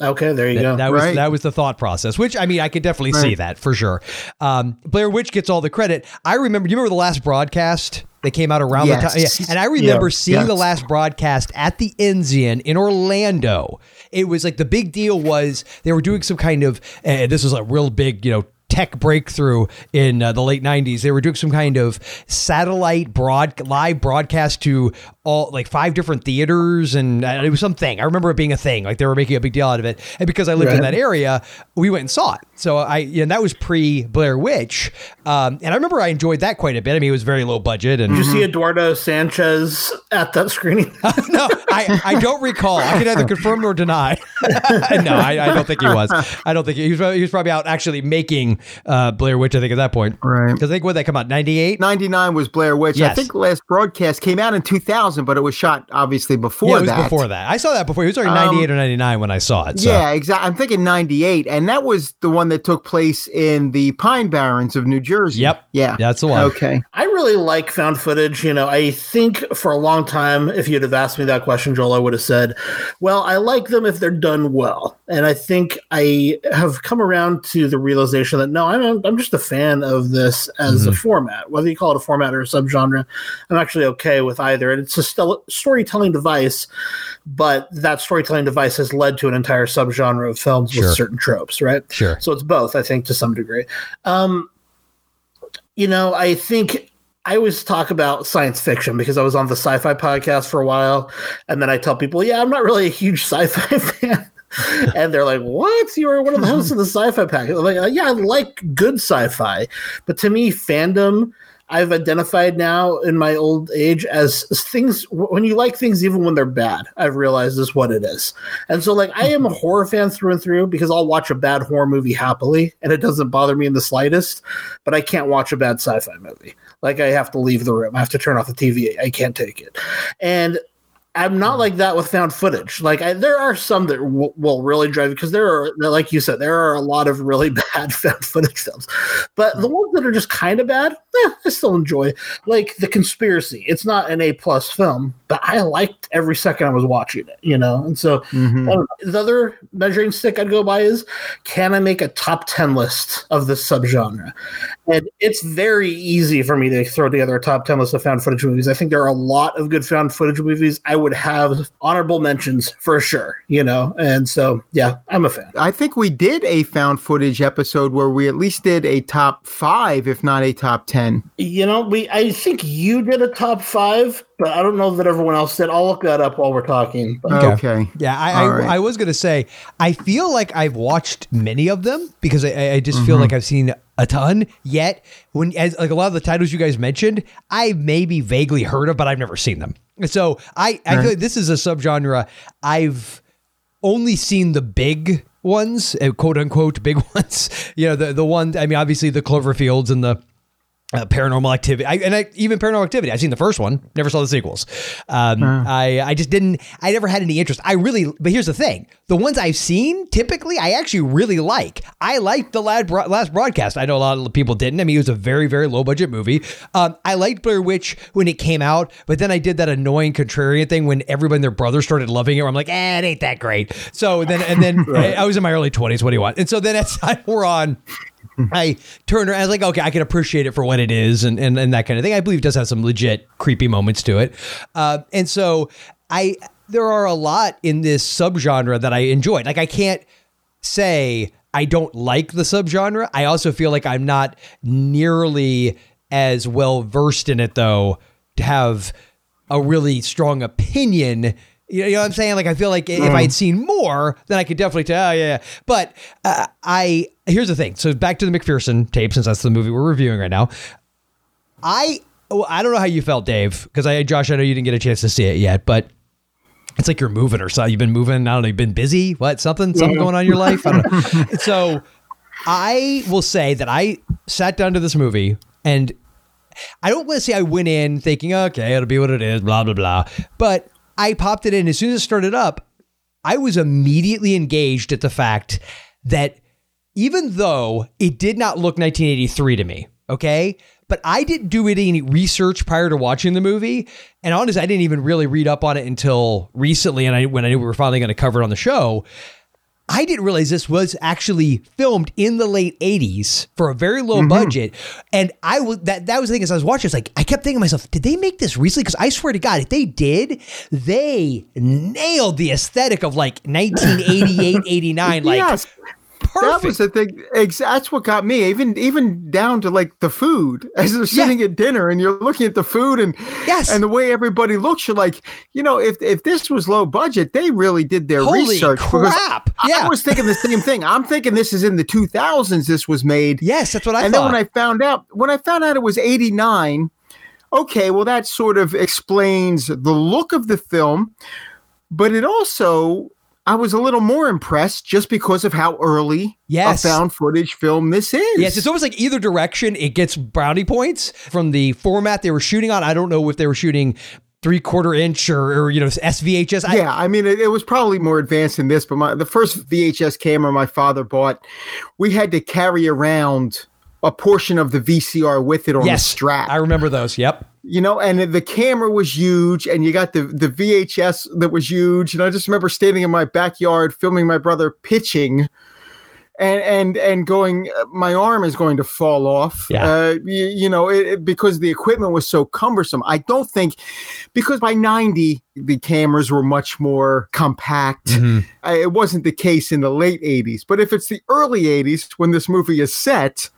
Okay, there you go. That was Right. that was the thought process, which I mean, I could definitely see that for sure. Um, Blair Witch gets all the credit. I remember. You remember the last broadcast? that came out around Yes. the time, yeah. and I remember Yeah. seeing the last broadcast at the Enzian in Orlando. It was like the big deal was they were doing some kind of. Uh, this was a real big, you know. Tech breakthrough in uh, the late '90s. They were doing some kind of satellite broad live broadcast to all like five different theaters, and uh, it was something. I remember it being a thing. Like they were making a big deal out of it. And because I lived in that area, we went and saw it. So I, and that was pre Blair Witch, um, and I remember I enjoyed that quite a bit. I mean, it was very low budget, and Did you see Eduardo Sanchez at that screening? no, I, I don't recall. I can either confirm or deny. no, I, I don't think he was. I don't think he, he was. He was probably out actually making uh, Blair Witch. I think at that point, Right. Because I think when they come out, ninety eight. 99 was Blair Witch. I think the last broadcast came out in 2000, but it was shot obviously before Yeah, it was that. before that. I saw that before. It was already ninety eight or ninety nine when I saw it. So. Yeah, exactly. I'm thinking 98, and that was the one that took place in the Pine Barrens of New Jersey. Yep. Yeah. That's the one. Okay. I really like found footage. You know, I think for a long time, if you'd have asked me that question, Joel, I would have said, well, I like them if they're done well. And I think I have come around to the realization that no, I'm, I'm just a fan of this as a format. Whether you call it a format or a subgenre, I'm actually okay with either. And it's a stel- storytelling device, but that storytelling device has led to an entire subgenre of films Sure. with certain tropes, right? Sure. So it's both, I think, to some degree. Um, you know, I think I always talk about science fiction because I was on the sci-fi podcast for a while, and then I tell people, "Yeah, I'm not really a huge sci-fi fan." and they're like, "What? You are one of the hosts of the sci-fi pack?" I'm like, "Yeah, I like good sci-fi, but to me, fandom I've identified now in my old age as things when you like things even when they're bad. I've realized is what it is, and so like I am a mm-hmm. horror fan through and through because I'll watch a bad horror movie happily and it doesn't bother me in the slightest. But I can't watch a bad sci-fi movie. Like I have to leave the room. I have to turn off the TV. I can't take it, and I'm not like that with found footage. Like I, there are some that w- will really drive because there are, like you said, there are a lot of really bad found footage films, but the ones that are just kind of bad, eh, I still enjoy. Like the conspiracy, it's not an A plus film, but I liked every second I was watching it. You know, and so Mhm. Know. the other measuring stick I'd go by is can I make a top ten list of this subgenre? And it's very easy for me to throw together a top 10 list of found footage movies. I think there are a lot of good found footage movies. I would have honorable mentions for sure, you know? And so, yeah, I'm a fan. I think we did a found footage episode where we at least did a top five, if not a top 10. You know, we I think you did a top five, but I don't know that everyone else did. I'll look that up while we're talking. But Okay. Okay. Yeah, I, I, right. I was gonna say I feel like I've watched many of them because I- I, I just feel like I've seen a ton. Yet when as like a lot of the titles you guys mentioned, I maybe vaguely heard of, but I've never seen them. So I I feel like this is a subgenre I've only seen the big ones, uh, quote unquote big ones. You know the the one. I mean, obviously the Cloverfields and the uh, paranormal activity I, and I, even paranormal activity. I've seen the first one never saw the sequels. Um, I, I just didn't i never had any interest. I really but here's the thing. The ones i've seen typically i actually really like. I liked the last, last broadcast. I know a lot of people didn't. I mean it was a very very low budget movie. Um, i liked blair witch when it came out but then i did that annoying contrarian thing when everybody and their brother started loving it where i'm like eh, it ain't that great. So then and then i was in my early 20s what do you want? And so then as time wore on I turned around. I was like, okay, I can appreciate it for what it is, and and, and that kind of thing. I believe does have some legit creepy moments to it, uh, and so I there are a lot in this subgenre that I enjoyed. Like I can't say I don't like the subgenre. I also feel like I'm not nearly as well versed in it though to have a really strong opinion. You know, you know what I'm saying? Like I feel like if I had seen more, then I could definitely tell. Oh, yeah, yeah. But uh, I here's the thing. So back to the McPherson tape, since that's the movie we're reviewing right now. I well, I don't know how you felt, Dave, because I Josh, I know you didn't get a chance to see it yet, but it's like you're moving or something. You've been moving. I don't know. You've been busy. What? Something? Something going on in your life? I don't know. so I will say that I sat down to this movie and I don't want to say I went in thinking, okay, it'll be what it is, blah, blah, blah. But I popped it in. As soon as it started up, I was immediately engaged at the fact that even though it did not look 1983 to me, okay, but I didn't do any research prior to watching the movie, and honestly, I didn't even really read up on it until recently. And I when I knew we were finally going to cover it on the show, I didn't realize this was actually filmed in the late 80s for a very low mm-hmm. budget. And I was that that was the thing as I was watching, it's like I kept thinking to myself, did they make this recently? Because I swear to God, if they did, they nailed the aesthetic of like 1988, 89. Like yes. Perfect. That was the thing. That's what got me. Even even down to like the food. As they're sitting at dinner and you're looking at the food and Yes. and the way everybody looks, you're like, you know, if if this was low budget, they really did their Holy research. crap. I Yeah. was thinking the same thing. I'm thinking this is in the 2000s. This was made. yes, that's what I thought. and thought. then when I found out, when I found out it was 89, okay, well, that sort of explains the look of the film, but it also, I was a little more impressed just because of how early Yes. a found footage film this is. Yes, it's almost like either direction it gets brownie points from the format they were shooting on. I don't know if they were shooting three quarter inch or, or you know SVHS. I, yeah, I mean, it, it was probably more advanced than this, but my, the first VHS camera my father bought, we had to carry around a portion of the VCR with it on yes, the strap. I remember those. Yep. you know, and the camera was huge, and you got the the VHS that was huge, and I just remember standing in my backyard filming my brother pitching, and and and going, my arm is going to fall off, Yeah. uh, you, you know, it, it- because the equipment was so cumbersome. I don't think because by ninety the cameras were much more compact. I, it wasn't the case in the late '80s, but if it's the early '80s when this movie is set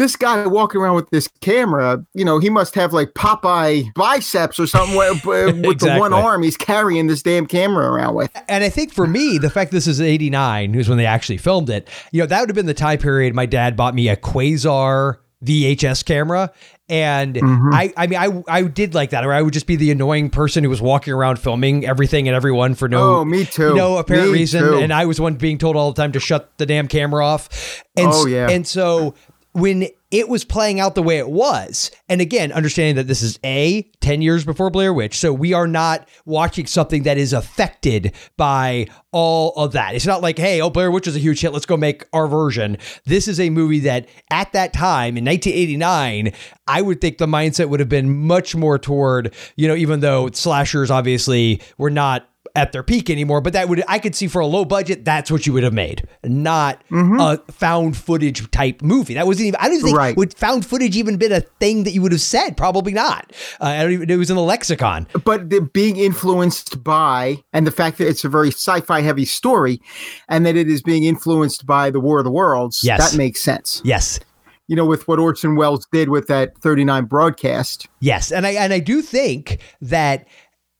this guy walking around with this camera, you know, he must have like Popeye biceps or something with, with the one arm he's carrying this damn camera around with. And I think for me, the fact this is 89, who's when they actually filmed it, you know, that would have been the time period my dad bought me a Quasar VHS camera. And Mhm. I, I mean, I, I did like that, or I would just be the annoying person who was walking around filming everything and everyone for no, oh, me too. no apparent Me reason. too. And I was one being told all the time to shut the damn camera off. And, Oh, yeah. And so when it was playing out the way it was, and again, understanding that this is A, 10 years before Blair Witch. So we are not watching something that is affected by all of that. It's not like, hey, oh, Blair Witch is a huge hit. Let's go make our version. This is a movie that at that time in 1989, I would think the mindset would have been much more toward, you know, even though slashers obviously were not at their peak anymore, but that would I could see for a low budget, that's what you would have made, not a found footage type movie. That wasn't even. I don't even think Right. would found footage even been a thing that you would have said. Probably not. Uh, I don't even. It was in the lexicon. but the being influenced by and the fact that it's a very sci-fi heavy story and that it is being influenced by the war of the worlds Yes. that makes sense Yes. you know with what orson welles did with that 39 broadcast Yes, and I and I do think that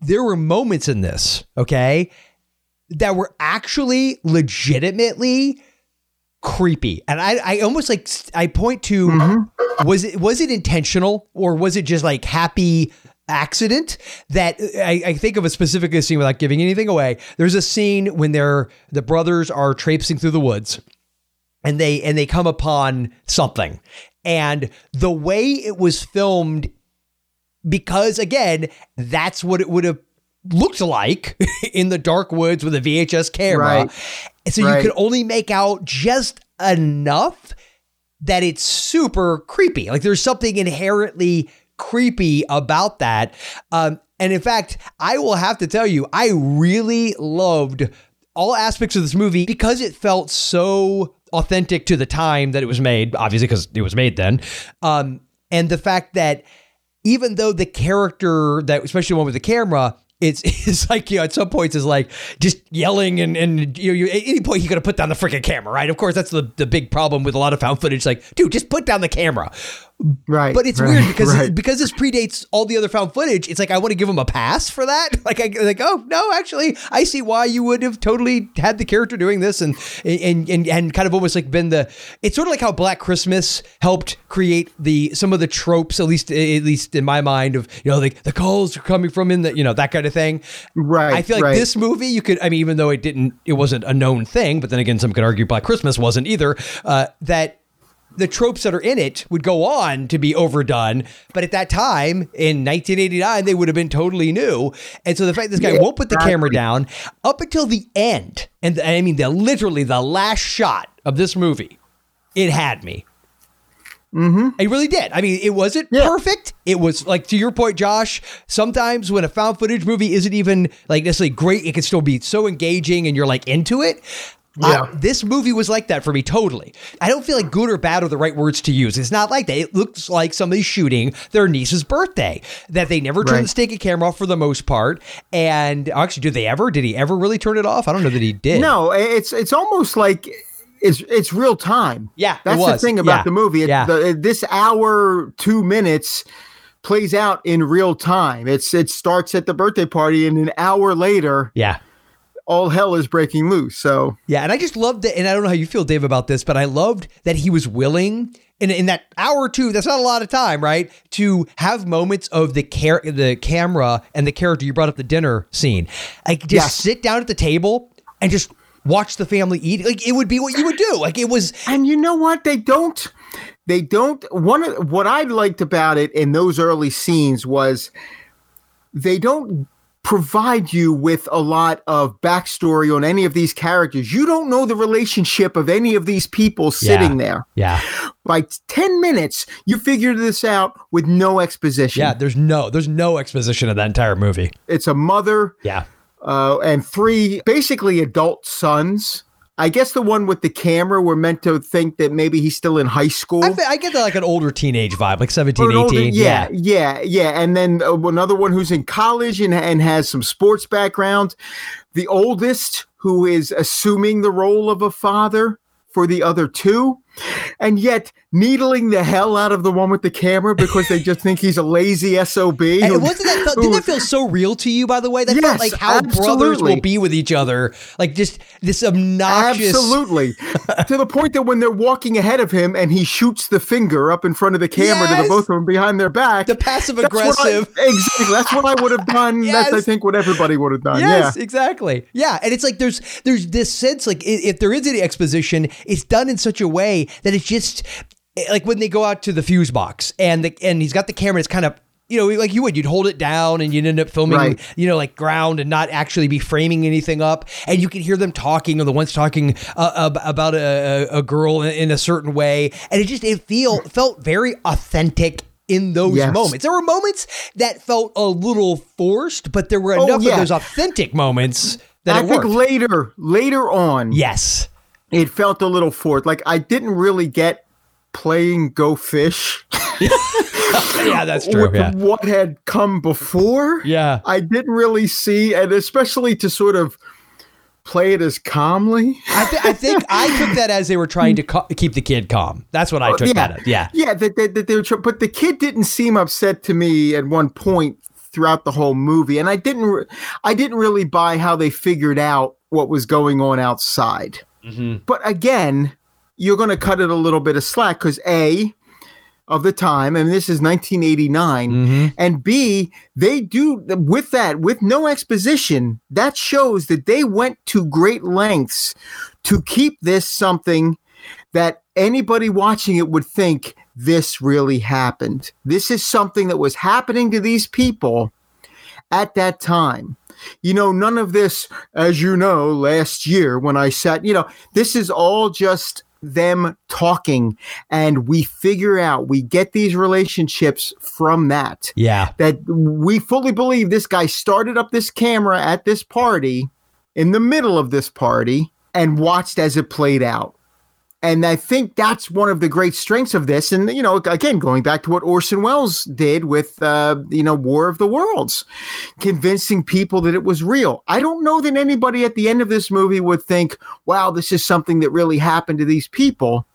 there were moments in this, okay, that were actually legitimately creepy. And I I almost like I point to mm-hmm. was it was it intentional or was it just like happy accident that uh, I, I think of a specific scene without giving anything away. There's a scene when they're the brothers are traipsing through the woods and they and they come upon something and the way it was filmed because again that's what it would have looked like in the dark woods with a VHS camera Right. and so you could only make out just enough that it's super creepy like there's something inherently creepy about that um and in fact I will have to tell you I really loved all aspects of this movie because it felt so authentic to the time that it was made, obviously because it was made then. Um, and the fact that even though the character that, especially the one with the camera, it's, it's like, you know, at some points is like just yelling and, and you know, you, at any point you got to put down the freaking camera, right? Of course, that's the, the big problem with a lot of found footage. Like, dude, just put down the camera. Right But it's right, weird because right. because this predates all the other found footage. It's like I want to give them a pass for that. Like I like oh no, actually I see why you would have totally had the character doing this and and and and kind of almost like been the. It's sort of like how Black Christmas helped create the some of the tropes at least at least in my mind of you know like the calls are coming from in the you know that kind of thing. right I feel like right. this movie, you could, I mean, even though it didn't, it wasn't a known thing, but then again, some could argue Black Christmas wasn't either, uh, that the tropes that are in it would go on to be overdone. But at that time, in 1989, they would have been totally new. And so the fact this guy won't put the camera down up until the end, and I mean, the literally the last shot of this movie, it had me. Mm-hmm. It really did. I mean, it wasn't Yeah. perfect. It was like to your point, Josh. Sometimes when a found footage movie isn't even like necessarily great, it can still be so engaging and you're like into it. Yeah. Uh, this movie was like that for me totally. I don't feel like good or bad are the right words to use. It's not like that. It looks like somebody's shooting their niece's birthday that they never turn Right. the steak camera off for the most part. And actually, did they ever? Did he ever really turn it off? I don't know that he did. no it's it's almost like it's it's real time Yeah, that's the thing about Yeah. the movie it, Yeah. the, this hour two minutes plays out in real time it's it starts at the birthday party and an hour later Yeah. All hell is breaking loose so Yeah, and I just loved it. And I don't know how you feel, Dave, about this, but I loved that he was willing in, in that hour or two. That's not a lot of time, right? To have moments of the care, the camera, and the character. You brought up the dinner scene. Like just Yes. sit down at the table and just watch the family eat. Like it would be what you would do. Like it was. And you know what? They don't. They don't. One of what I liked about it in those early scenes was they don't provide you with a lot of backstory on any of these characters. You don't know the relationship of any of these people sitting there. Yeah, By 10 minutes, you figure this out with no exposition. yeah. There's no, there's no exposition of that entire movie. It's a mother Yeah, uh, and three basically adult sons. I guess the one with the camera, we're meant to think that maybe he's still in high school. I, I get that like an older teenage vibe, like 17, Or 18. older- yeah. yeah, yeah, yeah. And then uh, another one who's in college and, and has some sports background. The oldest, who is assuming the role of a father for the other two. And yet needling the hell out of the one with the camera because they just think he's a lazy sob. And who- wasn't that felt, didn't that feel so real to you? By the way, that felt like how brothers will be with each other, like just this obnoxious. Absolutely. to the point that when they're walking ahead of him and he shoots the finger up in front of the camera to the both of them behind their back. The passive that's I- aggressive. exactly. That's what I would have done. That's I think what everybody would have done. Yes, Yeah. exactly. Yeah, and it's like there's there's this sense like if there is any exposition, it's done in such a way that it's just like when they go out to the fuse box and the and he's got the camera. It's kind of you know like you would you'd hold it down and you'd end up filming Right. you know like ground and not actually be framing anything up and you can hear them talking or the ones talking uh, about a, a girl in, a certain way and it just it feel felt very authentic in those Yes. moments there were moments that felt a little forced but there were Oh, enough yeah. of those authentic moments that I think worked. later, later on, yes. It felt a little forced. Like I didn't really get playing Go Fish Yeah, that's true. Yeah. what had come before. Yeah. I didn't really see, and especially to sort of play it as calmly. I, th- I think I took that as they were trying to co- keep the kid calm. That's what I oh, took that as. Yeah. Yeah, that, that, that they were, tr- but the kid didn't seem upset to me at one point throughout the whole movie, and I didn't, re- I didn't really buy how they figured out what was going on outside. Mm-hmm. But again, you're going to cut it a little bit of slack because a of the time, and this is 1989, mm-hmm. and b they do with that with no exposition. That shows that they went to great lengths to keep this something that anybody watching it would think this really happened. This is something that was happening to these people at that time. You know, none of this, as you know, last year when I sat, you know, this is all just them talking and we figure out, we get these relationships from that. Yeah. That we fully believe this guy started up this camera at this party in the middle of this party and watched as it played out. And I think that's one of the great strengths of this. And, you know, again, going back to what Orson Welles did with, uh, you know, War of the Worlds, convincing people that it was real. I don't know that anybody at the end of this movie would think, wow, this is something that really happened to these people.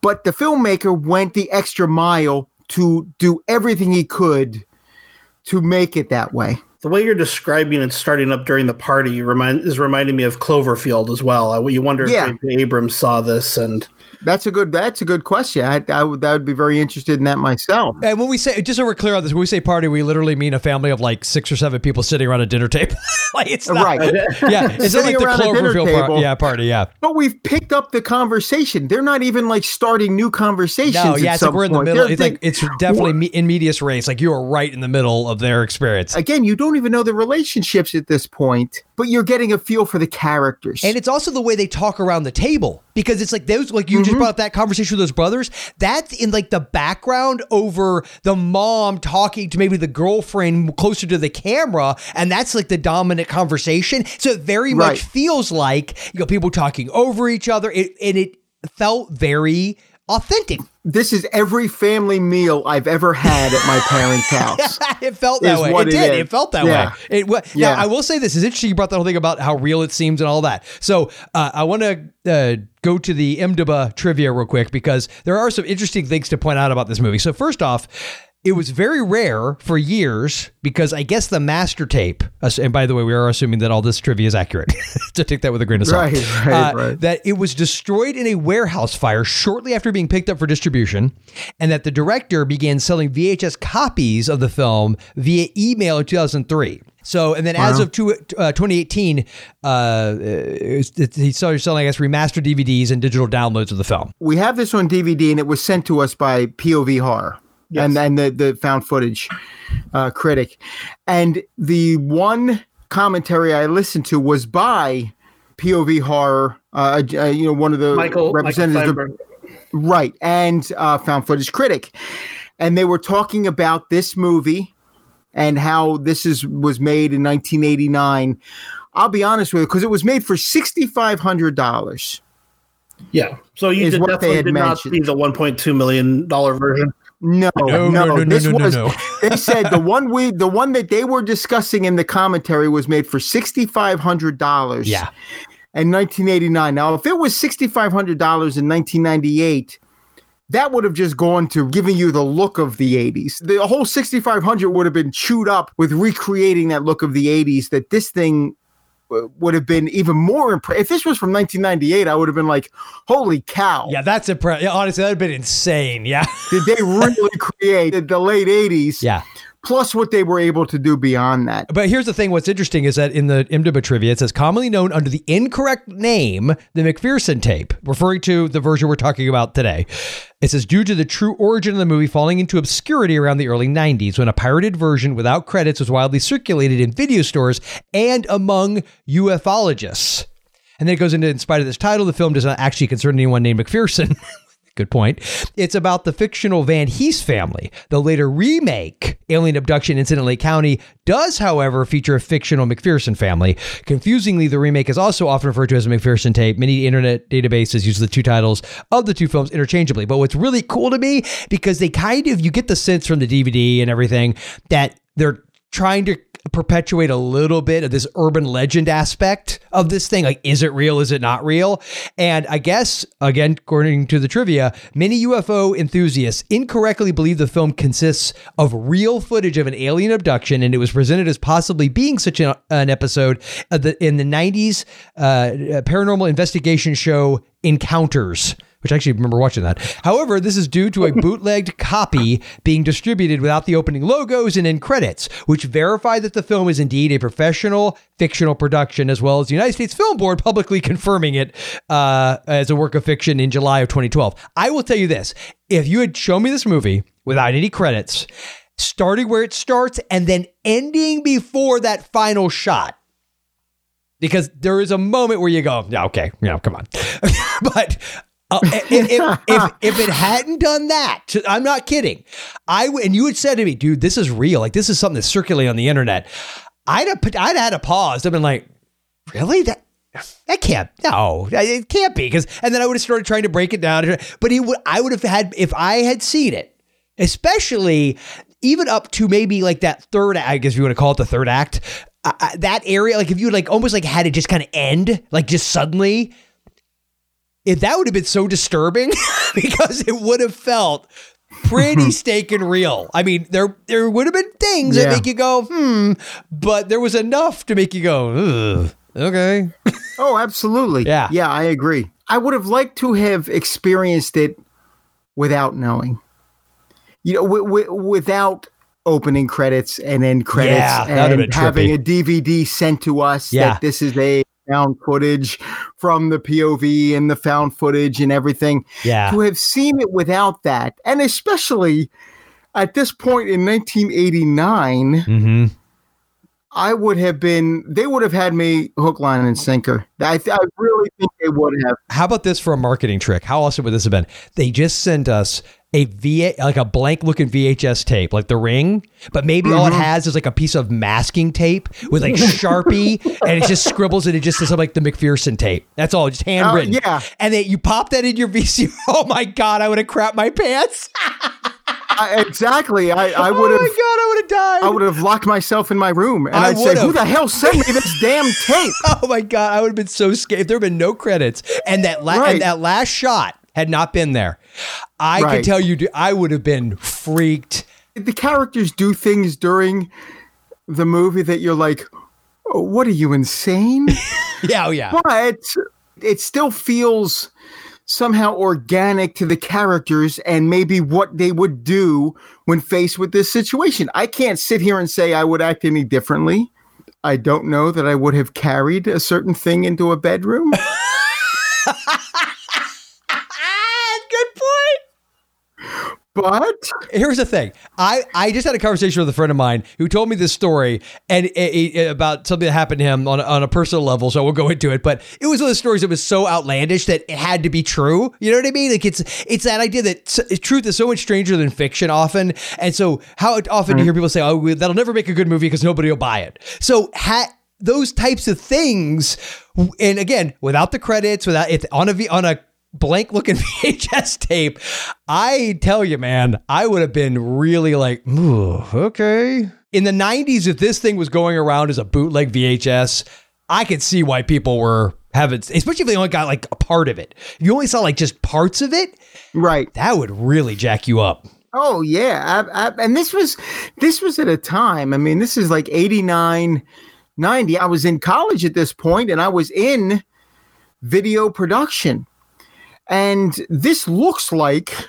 But the filmmaker went the extra mile to do everything he could to make it that way. The way you're describing it starting up during the party remind is reminding me of Cloverfield as well. You wonder Yeah. if. Abrams saw this and That's a good. That's a good question. I, I would. I would be very interested in that myself. And when we say, just so we're clear on this, when we say party, we literally mean a family of like six or seven people sitting around a dinner table. like it's not, Right. Yeah. It's not like the around a dinner Cloverfield par- yeah, party. Yeah. But we've picked up the conversation. They're not even like starting new conversations. No, yeah, it's like we're in the middle. They're- It's like it's definitely me- in medias res. Like you are right in the middle of their experience. again, you don't even know the relationships at this point, but you're getting a feel for the characters. And it's also the way they talk around the table because it's like those, like you Mm-hmm. just brought up that conversation with those brothers. That's in like the background over the mom talking to maybe the girlfriend closer to the camera. And that's like the dominant conversation. So it very much feels like, you know, people talking over each other. It, and it felt very authentic. this is every family meal I've ever had at my parents' house. it felt that way. It it did. is. It felt that Yeah. way. It Yeah. Now, I will say this is interesting. You brought that whole thing about how real it seems and all that. So uh, I want to uh, go to the IMDb trivia real quick because there are some interesting things to point out about this movie. So first off. It was very rare for years because I guess the master tape, and by the way, we are assuming that all this trivia is accurate. to take that with a grain of salt. Right, right, Uh, right. That it was destroyed in a warehouse fire shortly after being picked up for distribution, and that the director began selling VHS copies of the film via email in 2003. So, and then as of two, uh, 2018, uh, it- he started selling, I guess, remastered DVDs and digital downloads of the film. we have this on DVD, and it was sent to us by POV Horror and and the the found footage uh, critic. And the one commentary I listened to was by POV Horror, uh, uh, you know, one of the Michael Michael representatives. of- Right. And uh, found footage critic. And they were talking about this movie and how this is was made in 1989. I'll be honest with you, because it was made for $6,500. Yeah. So you did definitely did not see the 1.2 million dollar version. No, No, no, no, no, no, this no, no, was. no. they said the one we, the one that they were discussing in the commentary was made for sixty five hundred dollars. Yeah. in 1989. Now, if it was $6,500 in 1998, that would have just gone to giving you the look of the 80s. The whole 6500 would have been chewed up with recreating that look of the 80s that this thing would have been even more impressive. If this was from 1998, I would have been like, holy cow. Yeah, that's impressive. Honestly, that would have been insane. Yeah. Did they really create the late 80s? Yeah plus what they were able to do beyond that. But here's the thing what's interesting is that in the IMDb trivia, it says commonly known under the incorrect name, the McPherson tape, referring to the version we're talking about today. It says due to the true origin of the movie falling into obscurity around the early 90s when a pirated version without credits was widely circulated in video stores and among ufologists. And then it goes into, in spite of this title, the film does not actually concern anyone named McPherson. Good point. It's about the fictional Van Hees family. The later remake, Alien Abduction Incident in Lake County, does, however, feature a fictional McPherson family. Confusingly, the remake is also often referred to as a McPherson tape. Many internet databases use the two titles of the two films interchangeably. But what's really cool to me, because they kind of, you get the sense from the DVD and everything that they're trying to perpetuate a little bit of this urban legend aspect of this thing. Like, is it real? Is it not real? And I guess, again, according to the trivia, many UFO enthusiasts incorrectly believe the film consists of real footage of an alien abduction, and it was presented as possibly being such an, an episode the, in the 90s uh, paranormal investigation show Encounters which I actually remember watching that. However, this is due to a bootlegged copy being distributed without the opening logos and end credits, which verify that the film is indeed a professional fictional production, as well as the United States Film Board publicly confirming it uh, as a work of fiction in July of 2012. I will tell you this if you had shown me this movie without any credits, starting where it starts and then ending before that final shot, because there is a moment where you go, yeah, okay, yeah, come on. but uh, if, if, if, if, it hadn't done that, I'm not kidding. I and you had said to me, dude, this is real. Like this is something that's circulating on the internet. I'd have, put. I'd had a pause. I've been like, really? That that can't. No, it can't be. Because and then I would have started trying to break it down. But he would. I would have had if I had seen it, especially even up to maybe like that third. I guess you want to call it the third act. Uh, that area, like if you like almost like had it just kind of end, like just suddenly, if that would have been so disturbing because it would have felt pretty steak and real. I mean, there there would have been things yeah. that make you go, hmm, but there was enough to make you go, okay. oh, absolutely. Yeah. Yeah, I agree. I would have liked to have experienced it without knowing. You know, w- w- without opening credits and end credits yeah, and having a DVD sent to us yeah. that this is a found footage from the POV and the found footage and everything. Yeah. To have seen it without that, and especially at this point in 1989, mm-hmm. I would have been, they would have had me hook, line, and sinker. I, th- I really think they would have. How about this for a marketing trick? How awesome would this have been? They just sent us a V like a blank looking VHS tape, like the ring, but maybe mm-hmm. all it mm-hmm. has is like a piece of masking tape with like Sharpie and it just scribbles and it just says like the McPherson tape. That's all, just handwritten. Uh, yeah. And then you pop that in your VC. Oh my God, I would have crapped my pants. I, exactly. I, I would have. Oh my god! I would have died. I would have locked myself in my room, and I would say, "Who the hell sent me this damn tape?" oh my god! I would have been so scared if there had been no credits, and that la- right. and that last shot had not been there. I right. can tell you, I would have been freaked. The characters do things during the movie that you're like, oh, "What are you insane?" yeah, oh yeah. But it still feels somehow organic to the characters and maybe what they would do when faced with this situation. I can't sit here and say I would act any differently. I don't know that I would have carried a certain thing into a bedroom. But here's the thing. I, I just had a conversation with a friend of mine who told me this story and it, it, about something that happened to him on, on a personal level. So we'll go into it. But it was one of the stories that was so outlandish that it had to be true. You know what I mean? Like it's it's that idea that truth is so much stranger than fiction often. And so how often mm-hmm. do you hear people say, "Oh, that'll never make a good movie because nobody will buy it." So ha- those types of things, and again, without the credits, without it on a on a blank looking VHS tape, I tell you, man, I would have been really like, okay. In the 90s, if this thing was going around as a bootleg VHS, I could see why people were having, especially if they only got like a part of it. If you only saw like just parts of it, Right. that would really jack you up. Oh yeah, I, I, and this was this was at a time. I mean, this is like 89, 90. I was in college at this point, and I was in video production, and this looks like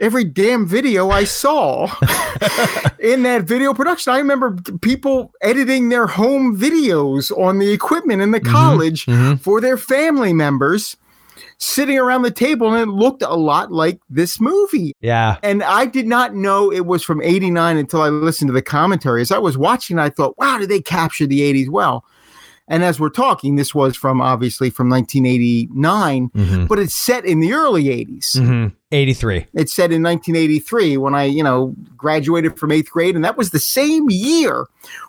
every damn video I saw in that video production. I remember people editing their home videos on the equipment in the mm-hmm, college mm-hmm. for their family members. Sitting around the table, and it looked a lot like this movie. Yeah. And I did not know it was from 89 until I listened to the commentary. As I was watching, I thought, wow, did they capture the 80s well? And as we're talking, this was from obviously from 1989, Mhm. but it's set in the early 80s. hmm 83. It's set in 1983 when I, you know, graduated from eighth grade. And that was the same year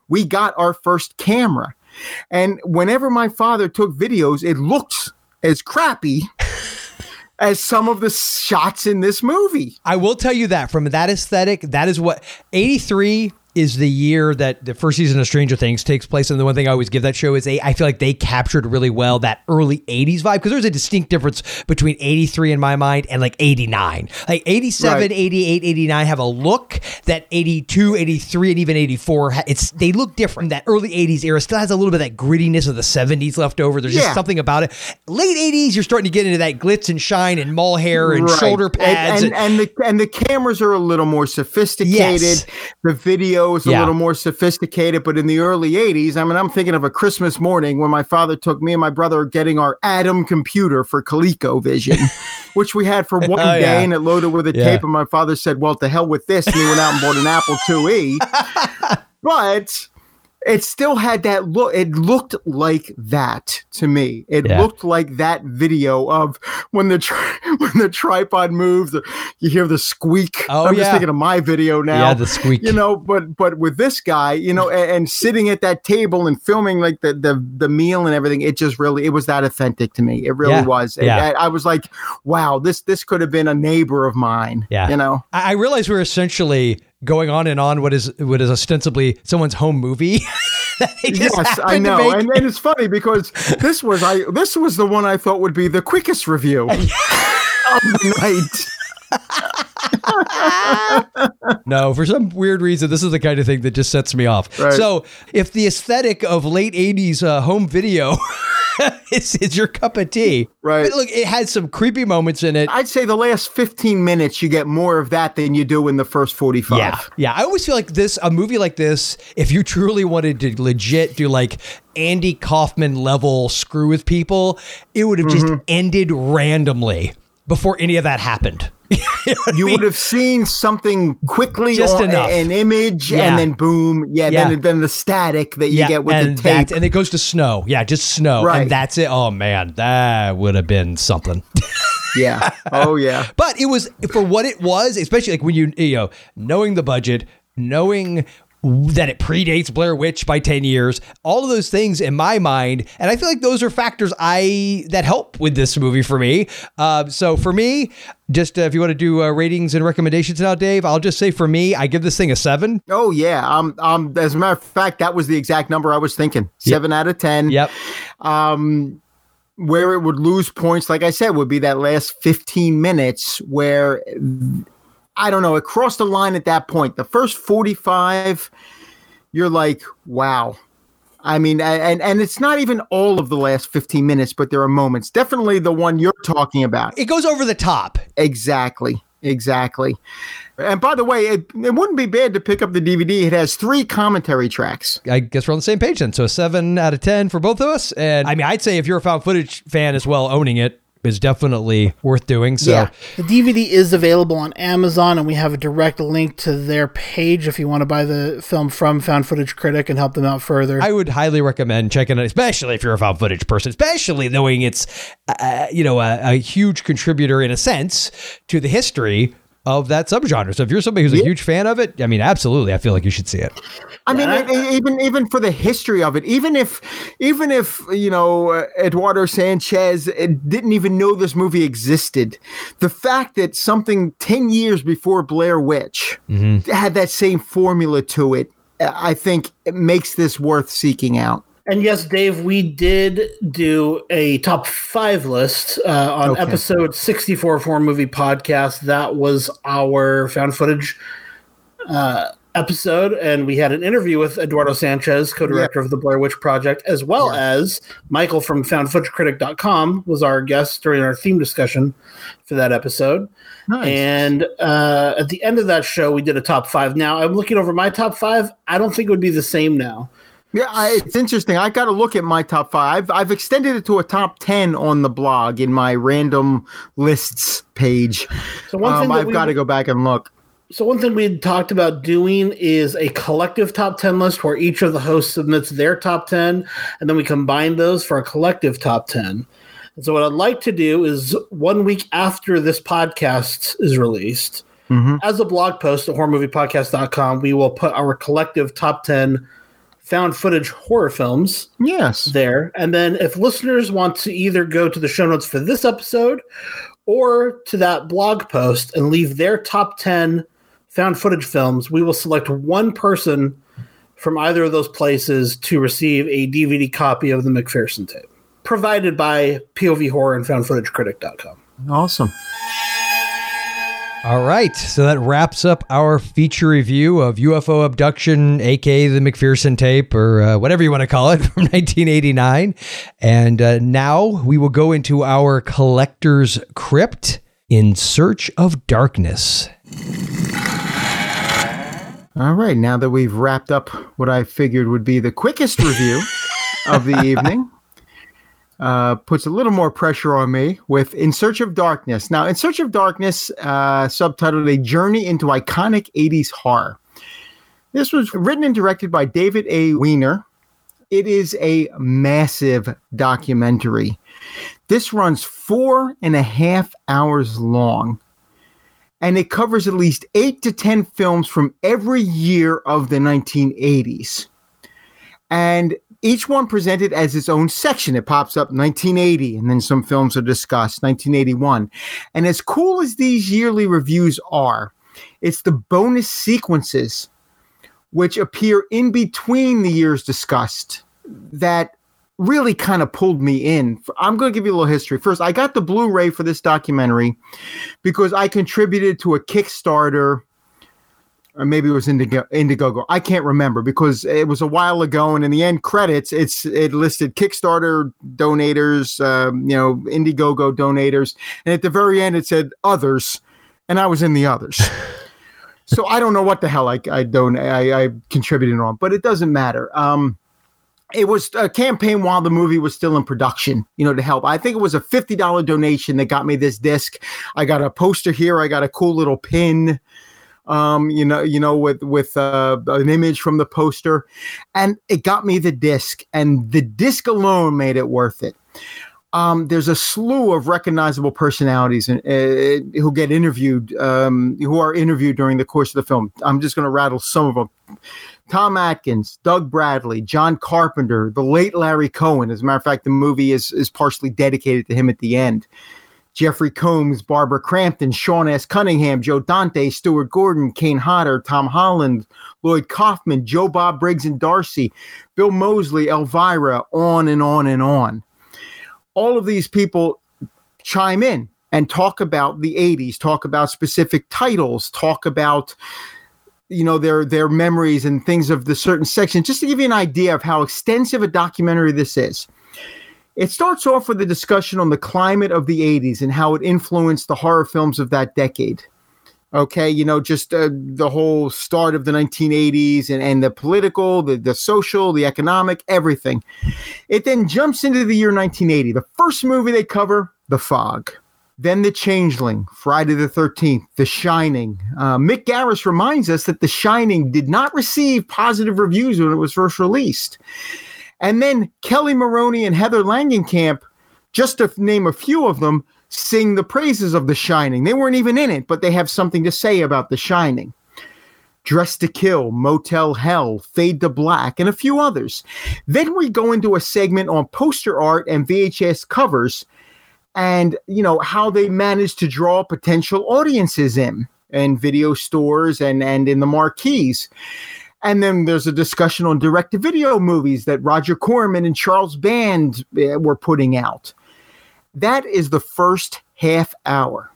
we got our first camera. And whenever my father took videos, it looked as crappy as some of the shots in this movie. I will tell you that from that aesthetic, that is what 83 is the year that the first season of Stranger Things takes place. And the one thing I always give that show is they, I feel like they captured really well that early 80s vibe because there's a distinct difference between 83 in my mind and like 89. Like 87, Right. 88, 89 have a look that 82, 83, and even 84, it's they look different. That early 80s era still has a little bit of that grittiness of the 70s left over. There's Yeah. just something about it. Late 80s, you're starting to get into that glitz and shine and mall hair and Right. shoulder pads. and, and, and the and the cameras are a little more sophisticated. Yes. The video is a Yeah. little more sophisticated. But in the early '80s, I mean, I'm thinking of a Christmas morning when my father took me and my brother getting our Adam computer for ColecoVision, which we had for oh, one Oh, day, yeah. and it loaded with a Yeah. tape. And my father said, "Well, to hell with this," and he went out and bought an Apple IIe. but it still had that look. It looked like that to me. It Yeah. looked like that video of when the tri- when the tripod moves, you hear the squeak. Oh, I'm just thinking of my video now. yeah, the squeak. you know, but but with this guy, you know, and, and sitting at that table and filming like the the the meal and everything, it just really it was that authentic to me. It really Yeah. was. Yeah. I, I was like, wow, this this could have been a neighbor of mine. Yeah. you know. I I realize we're essentially going on and on what is what is ostensibly someone's home movie. that they just Yes, I know, and, and it's funny because this was I this was the one I thought would be the quickest review of the night. no, for some weird reason, this is the kind of thing that just sets me off. Right. So, if the aesthetic of late '80s uh, home video is, your cup of tea, Right. But look, it had some creepy moments in it. I'd say the last 15 minutes you get more of that than you do in the first 45. Yeah, yeah. I always feel like this, a movie like this, if you truly wanted to legit do like Andy Kaufman level screw with people, it would have Mm-hmm. just ended randomly before any of that happened. You know You mean? would have seen something quickly Just on enough. an image Yeah. and then boom. Yeah, Yeah. Then, then the static that you yeah, get with and the tape. and it goes to snow. Yeah, just snow, Right. and that's it. Oh man, that would have been something. yeah. Oh, yeah. But it was for what it was, especially like when you you know knowing the budget, knowing that it predates Blair Witch by 10 years, all of those things in my mind, and I feel like those are factors I that help with this movie for me. Uh, so for me, just uh, if you want to do uh, ratings and recommendations now, Dave, I'll just say for me, I give this thing a seven. Oh, yeah. Um, um, as a matter of fact, that was the exact number I was thinking. Seven out of 10. Yep. um, where it would lose points, like I said, would be that last 15 minutes where I don't know, it crossed the line at that point. The first 45, you're like, wow. I mean, and and it's not even all of the last 15 minutes, but there are moments. Definitely the one you're talking about. It goes over the top. Exactly. Exactly. And by the way, it, it wouldn't be bad to pick up the DVD. It has three commentary tracks. I guess we're on the same page then. So a seven out of 10 for both of us. And I mean, I'd say if you're a found footage fan as well, owning it is definitely worth doing. So Yeah. The DVD is available on Amazon, and we have a direct link to their page if you want to buy the film from Found Footage Critic and help them out further. I would highly recommend checking it, especially if you're a found footage person, especially knowing it's, uh, you know, a, a huge contributor in a sense to the history of that subgenre. So if you're somebody who's a huge fan of it, I mean, absolutely, I feel like you should see it. I mean, e- even even for the history of it, even if even if you know uh, Eduardo Sanchez uh, didn't even know this movie existed, the fact that something ten years before Blair Witch had that same formula to it, uh, I think it makes this worth seeking out. And yes, Dave, we did do a top five list uh, on Okay. episode 64 of Horror Movie Podcast. That was our found footage uh, episode. And we had an interview with Eduardo Sanchez, co director of the Blair Witch Project, as well as Michael from foundfootagecritic.com was our guest during our theme discussion for that episode. Nice. And uh, at the end of that show, we did a top five. Now, I'm looking over my top five. I don't think it would be the same now. Yeah, I, it's interesting. I got to look at my top five. I've, I've extended it to a top ten on the blog in my random lists page. So one Um, thing that I've got to go back and look. So one thing we had talked about doing is a collective top 10 list where each of the hosts submits their top 10 and then we combine those for a collective top 10. And so what I'd like to do is one week after this podcast is released, Mhm. as a blog post at horrormoviepodcast.com, we will put our collective top 10 found footage horror films Yes. there. And then if listeners want to either go to the show notes for this episode or to that blog post and leave their top 10 found footage films, we will select one person from either of those places to receive a DVD copy of the McPherson tape, provided by POV Horror and FoundFootageCritic.com. Awesome. All right, so that wraps up our feature review of UFO abduction, aka the McPherson tape, or uh, whatever you want to call it, from 1989. And uh, now we will go into our collector's crypt in search of darkness. All right. Now that we've wrapped up what I figured would be the quickest review of the evening, uh, puts a little more pressure on me with In Search of Darkness. Now, In Search of Darkness, uh, subtitled A Journey into Iconic 80s Horror. This was written and directed by David A. Weiner. It is a massive documentary. This runs four and a half hours long and it covers at least eight to 10 films from every year of the 1980s. And each one presented as its own section. It pops up 1980, and then some films are discussed, 1981. And as cool as these yearly reviews are, it's the bonus sequences which appear in between the years discussed that really kind of pulled me in. I'm going to give you a little history. First, I got the Blu ray for this documentary because I contributed to a Kickstarter, or maybe it was Indigo, Indiegogo. I can't remember because it was a while ago, and in the end credits, it's it listed Kickstarter donators, um, you know, Indiegogo donators, and at the very end it said others, and I was in the others. so I don't know what the hell I I don't I, I contributed on, but it doesn't matter. Um, it was a campaign while the movie was still in production, you know, to help. I think it was a $50 donation that got me this disc. I got a poster here. I got a cool little pin, um, you know, you know, with, with, uh, an image from the poster and it got me the disc and the disc alone made it worth it. Um, there's a slew of recognizable personalities and uh, who get interviewed, um, who are interviewed during the course of the film. I'm just going to rattle some of them. Tom Atkins, Doug Bradley, John Carpenter, the late Larry Cohen. As a matter of fact, the movie is is partially dedicated to him at the end. Jeffrey Combs, Barbara Crampton, Sean S. Cunningham, Joe Dante, Stuart Gordon, Kane Hodder, Tom Holland, Lloyd Kaufman, Joe Bob Briggs and Darcy, Bill Moseley, Elvira, on and on and on. All of these people chime in and talk about the 80s, talk about specific titles, talk about you know their their memories and things of the certain section just to give you an idea of how extensive a documentary this is it starts off with a discussion on the climate of the 80s and how it influenced the horror films of that decade okay you know just uh, the whole start of the 1980s and, and the political the, the social the economic everything it then jumps into the year 1980 the first movie they cover the fog then The Changeling, Friday the 13th, The Shining. Uh, Mick Garris reminds us that The Shining did not receive positive reviews when it was first released. And then Kelli Maroney and Heather Langenkamp, just to name a few of them, sing the praises of The Shining. They weren't even in it, but they have something to say about The Shining. Dress to Kill, Motel Hell, Fade to Black, and a few others. Then we go into a segment on poster art and VHS covers and you know how they managed to draw potential audiences in in video stores and and in the marquees And then there's a discussion on direct to video movies that Roger Corman and Charles Band uh, were putting out. That is the first half hour.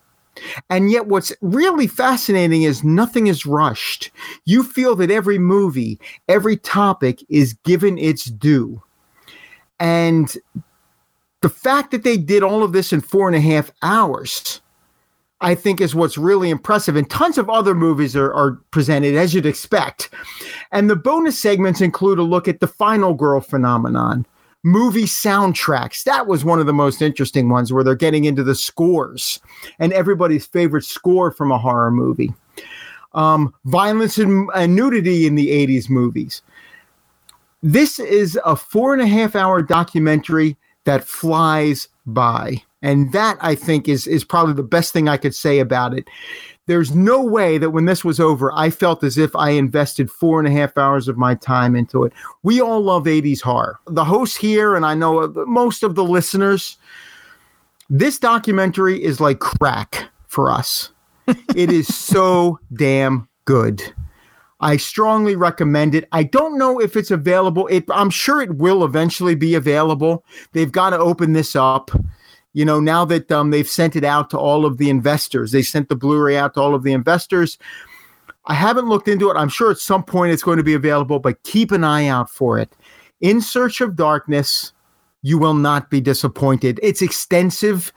And yet, what's really fascinating is nothing is rushed. You feel that every movie, every topic is given its due. And the fact that they did all of this in four and a half hours, I think, is what's really impressive. And tons of other movies are, are presented, as you'd expect. And the bonus segments include a look at the final girl phenomenon movie soundtracks. That was one of the most interesting ones where they're getting into the scores and everybody's favorite score from a horror movie. Um, violence and, and nudity in the 80s movies. This is a four and a half hour documentary that flies by. And that I think is is probably the best thing I could say about it there's no way that when this was over, I felt as if I invested four and a half hours of my time into it. We all love 80s horror. The host here, and I know most of the listeners, this documentary is like crack for us. it is so damn good. I strongly recommend it. I don't know if it's available. It, I'm sure it will eventually be available. They've got to open this up you know, now that um, they've sent it out to all of the investors, they sent the Blu-ray out to all of the investors. I haven't looked into it. I'm sure at some point it's going to be available, but keep an eye out for it. In Search of Darkness, you will not be disappointed. It's extensive.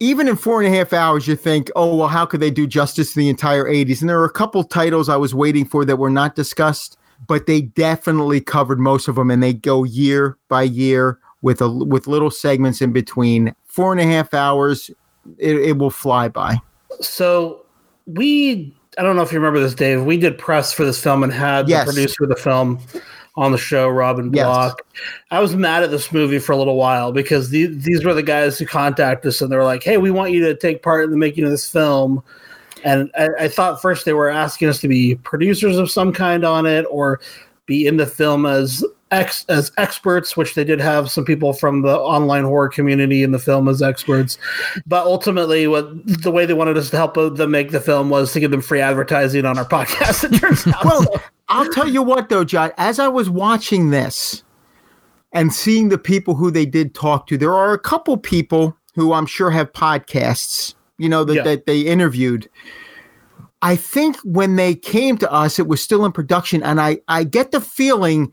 Even in four and a half hours, you think, oh, well, how could they do justice to the entire 80s? And there are a couple titles I was waiting for that were not discussed, but they definitely covered most of them and they go year by year with a with little segments in between. Four and a half hours, it, it will fly by. So we, I don't know if you remember this, Dave. We did press for this film and had yes. the producer of the film on the show, Robin Block. Yes. I was mad at this movie for a little while because the, these were the guys who contacted us and they were like, "Hey, we want you to take part in the making of this film." And I, I thought first they were asking us to be producers of some kind on it or be in the film as ex as experts, which they did have some people from the online horror community in the film as experts. But ultimately, what the way they wanted us to help them make the film was to give them free advertising on our podcast. It turns out. well, I'll tell you what, though, John. As I was watching this and seeing the people who they did talk to, there are a couple people who I'm sure have podcasts. You know that, yeah. that they interviewed. I think when they came to us, it was still in production, and I I get the feeling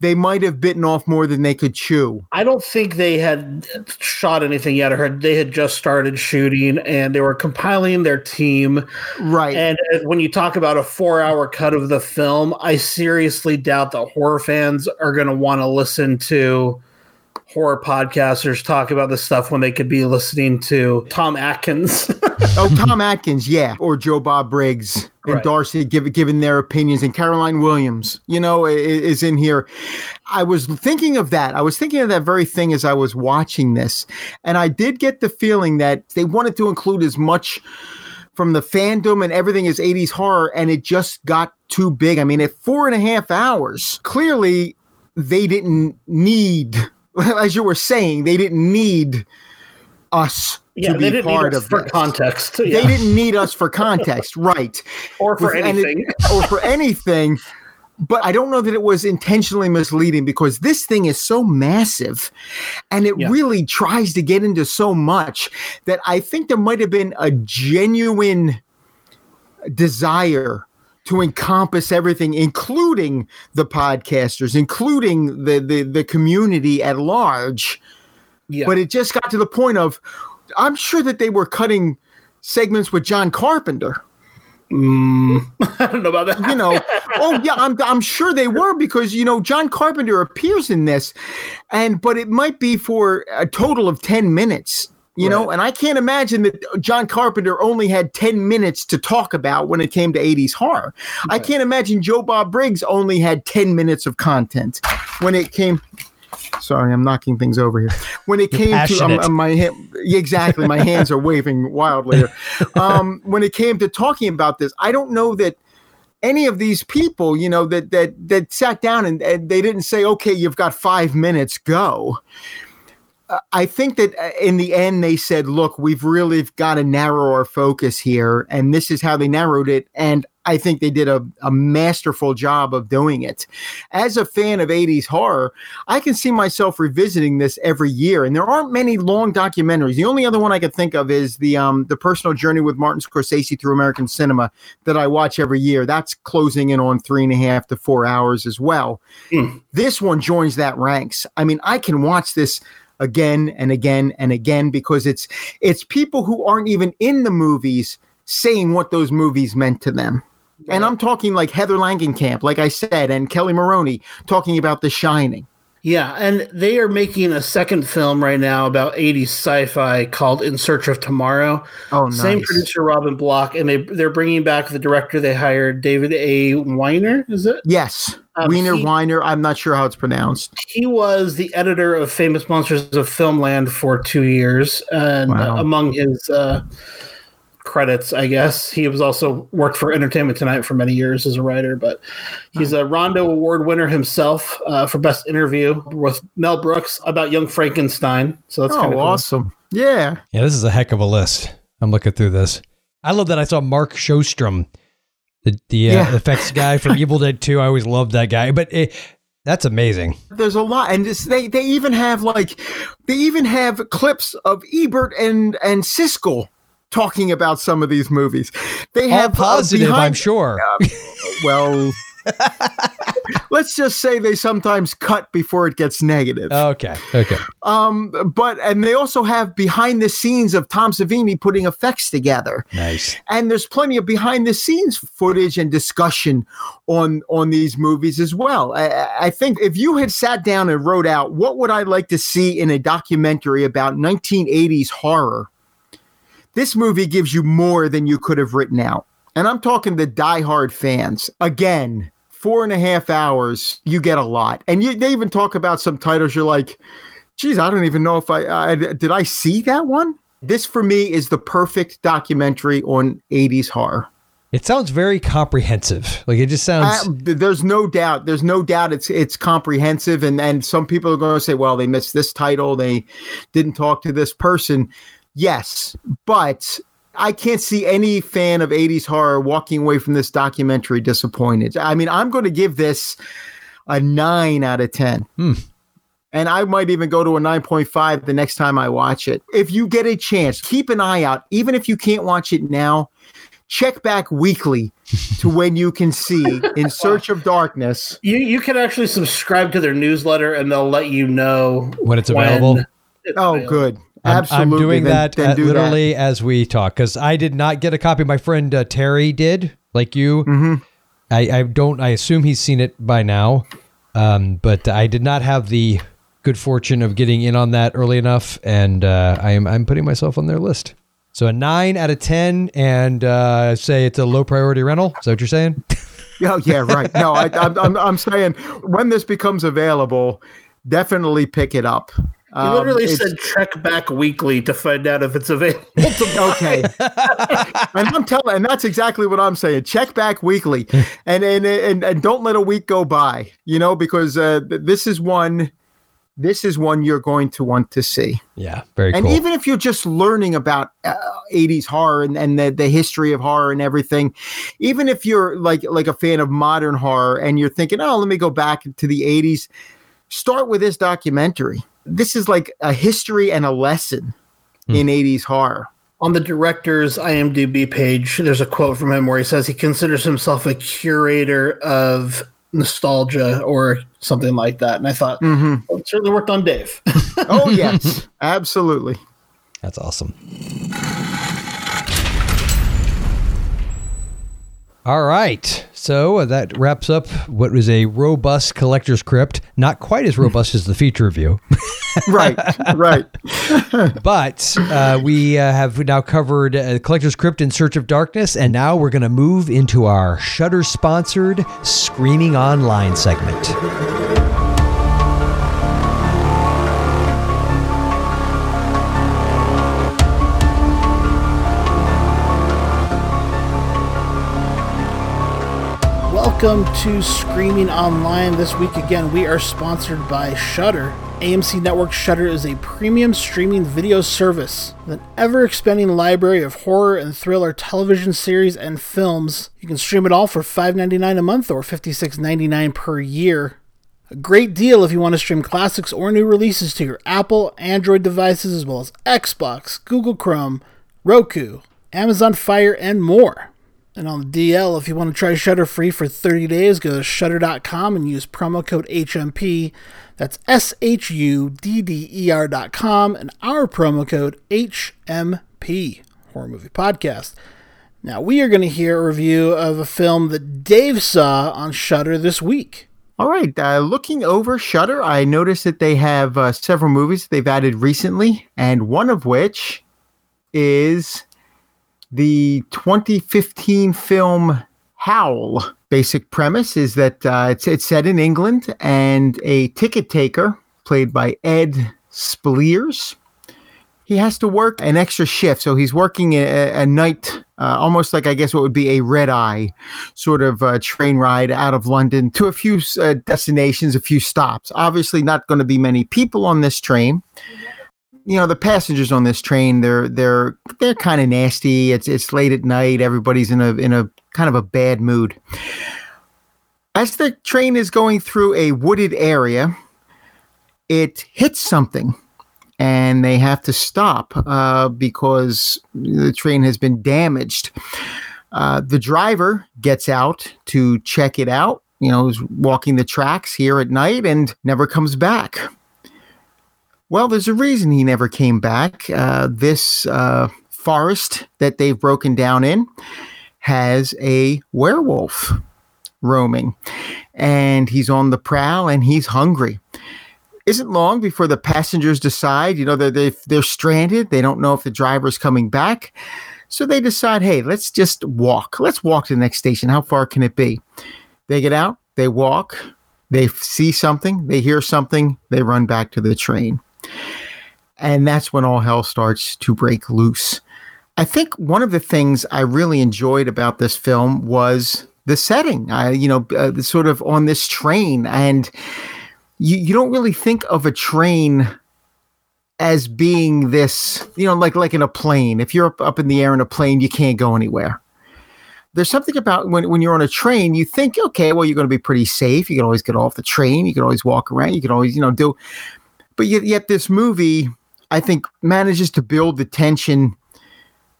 they might have bitten off more than they could chew. I don't think they had shot anything yet. I heard they had just started shooting and they were compiling their team. Right. And uh, when you talk about a four hour cut of the film, I seriously doubt that horror fans are going to want to listen to horror podcasters talk about this stuff when they could be listening to Tom Atkins. oh, Tom Atkins, yeah, or Joe Bob Briggs and right. Darcy give, giving their opinions, and Caroline Williams, you know, is in here. I was thinking of that. I was thinking of that very thing as I was watching this, and I did get the feeling that they wanted to include as much from the fandom and everything as 80s horror, and it just got too big. I mean, at four and a half hours, clearly they didn't need as you were saying, they didn't need us yeah, to be part of for this. context. Yeah. They didn't need us for context, right? or for With, anything, or for anything. But I don't know that it was intentionally misleading because this thing is so massive, and it yeah. really tries to get into so much that I think there might have been a genuine desire to encompass everything, including the podcasters, including the the, the community at large. Yeah. But it just got to the point of, I'm sure that they were cutting segments with John Carpenter. Mm, I don't know about that. You know, oh yeah, I'm I'm sure they were because you know John Carpenter appears in this, and but it might be for a total of ten minutes you right. know and i can't imagine that john carpenter only had 10 minutes to talk about when it came to 80s horror okay. i can't imagine joe bob briggs only had 10 minutes of content when it came sorry i'm knocking things over here when it You're came passionate. to um, my exactly my hands are waving wildly here. Um, when it came to talking about this i don't know that any of these people, you know, that that that sat down and, and, they didn't say, "Okay, you've got five minutes, go." I think that uh, in the end they said, "Look, we've really got to narrow our focus here," and this is how they narrowed it. And I think they did a, a masterful job of doing it. As a fan of 80s horror, I can see myself revisiting this every year. And there aren't many long documentaries. The only other one I could think of is the um the personal journey with Martin Scorsese through American cinema that I watch every year. That's closing in on three and a half to four hours as well. Mm. This one joins that ranks. I mean, I can watch this again and again and again because it's it's people who aren't even in the movies saying what those movies meant to them. And I'm talking like Heather Langenkamp, like I said, and Kelli Maroney talking about The Shining. Yeah, and they are making a second film right now about 80s sci-fi called In Search of Tomorrow. Oh, nice. Same producer Robin Block, and they they're bringing back the director they hired, David A. Weiner. Is it? Yes, Um, Wiener he- Weiner. I'm not sure how it's pronounced. He was the editor of Famous Monsters of Filmland for two years, and Wow. uh, among his uh, credits, I guess he was also worked for Entertainment Tonight for many years as a writer. But he's a Rondo Award winner himself uh, for Best Interview with Mel Brooks about Young Frankenstein. So that's oh, kind of awesome. Yeah. Yeah, this is a heck of a list. I'm looking through this. I love that I saw Mark Shostrom, the the uh, Yeah. effects guy from Evil Dead 2. I always loved that guy. But it, that's amazing. There's a lot, and this, they they even have like they even have clips of Ebert and and Siskel talking about some of these movies. They All have uh, positive, behind- I'm sure. Well, let's just say they sometimes cut before it gets negative. Okay. Okay. Um, but and they also have behind the scenes of Tom Savini putting effects together. Nice. and there's plenty of behind the scenes footage and discussion on on these movies as well. I, I think if you had sat down and wrote out what would I like to see in a documentary about 1980s horror, this movie gives you more than you could have written out. And I'm talking the diehard fans. Again, four and a half hours, you get a lot. And you, they even talk about some titles. You're like, geez, I don't even know if I, I did I see that one. This for me is the perfect documentary on 80s horror. It sounds very comprehensive. Like it just sounds. Uh, there's no doubt. There's no doubt it's it's comprehensive, and and some people are going to say, well, they missed this title, they didn't talk to this person. Yes, but I can't see any fan of 80s horror walking away from this documentary disappointed. I mean, I'm going to give this a nine out of ten. Hmm. And I might even go to a 9.5 the next time I watch it. If you get a chance, keep an eye out. Even if you can't watch it now, check back weekly to when you can see In Search of Darkness. You you can actually subscribe to their newsletter, and they'll let you know When it's available? it's Oh, available. good. I'm, Absolutely. I'm doing Then- that then do that. literally as we talk because I did not get a copy. My friend uh, Terry did, like you. Mhm. I, I don't. I assume he's seen it by now, um, but I did not have the good fortune of getting in on that early enough, and uh, I am I'm putting myself on their list. So a nine out of ten, and uh, say it's a low priority rental. Is that what you're saying? Oh, yeah, right. No, I, I'm, I'm, I'm saying when this becomes available, definitely pick it up. You Um, literally it's- said check back weekly to find out if it's available. okay and i'm telling and that's exactly what i'm saying check back weekly and and and, and don't let a week go by you know because uh, this is one this is one you're going to want to see Yeah, very and cool. even if you're just learning about uh, 80s horror and, and the, the history of horror and everything even if you're like like a fan of modern horror and you're thinking oh let me go back to the 80s start with this documentary this is like a history and a lesson in 80s horror On the director's IMDb page, there's a quote from him where he says he considers himself a curator of nostalgia or something like that. And I thought, Mhm. well, it certainly worked on Dave. Oh yes, absolutely. That's awesome. All right. So uh, that wraps up what was a robust collector's crypt. Not quite as robust as the feature review, Right, right. but uh, we uh, have now covered uh, collector's crypt in search of darkness, and now we're going to move into our Shudder sponsored Screaming Online segment. Welcome to Screaming Online. This week again, we are sponsored by Shudder. AMC Network Shudder is a premium streaming video service with an ever expanding library of horror and thriller television series and films. You can stream it all for $5.99 a month or $56.99 per year. A great deal if you want to stream classics or new releases to your Apple, Android devices, as well as Xbox, Google Chrome, Roku, Amazon Fire, and more. And on the DL, if you want to try Shudder free for 30 days, go to shudder.com and use promo code HMP. That's S H U D D E R.com and our promo code HMP, Horror Movie Podcast. Now, we are going to hear a review of a film that Dave saw on Shudder this week. All right, uh, looking over Shudder, I noticed that they have uh, several movies they've added recently, and one of which is the 2015 film Howl. Basic premise is that uh, it's it's set in England, and a ticket taker played by Ed Speleers he has to work an extra shift. So he's working a, a night, uh, almost like I guess what would be a red eye sort of uh, train ride out of London to a few uh, destinations, a few stops. Obviously, not going to be many people on this train. You know, the passengers on this train, they're they're they're kind of nasty. It's it's late at night. Everybody's in a in a kind of a bad mood. As the train is going through a wooded area, it hits something and they have to stop uh, because the train has been damaged. Uh, the driver gets out to check it out, you know, is walking the tracks here at night and never comes back. Well, there's a reason he never came back. Uh, this uh, forest that they've broken down in has a werewolf roaming, and he's on the prowl and he's hungry isn't long before the passengers decide, you know, they're, they they're stranded. They don't know if the driver's coming back. So they decide, hey, let's just walk. Let's walk to the next station. How far can it be? They get out, they walk, they see something, they hear something, they run back to the train. And that's when all hell starts to break loose. I think one of the things I really enjoyed about this film was the setting. I, you know, uh, sort of on this train and you, you don't really think of a train as being this, you know, like like in a plane. If you're up, up in the air in a plane, you can't go anywhere. There's something about when, when you're on a train, you think, okay, well, you're going to be pretty safe. You can always get off the train. You can always walk around. You can always, you know, do. But yet, yet this movie, I think, manages to build the tension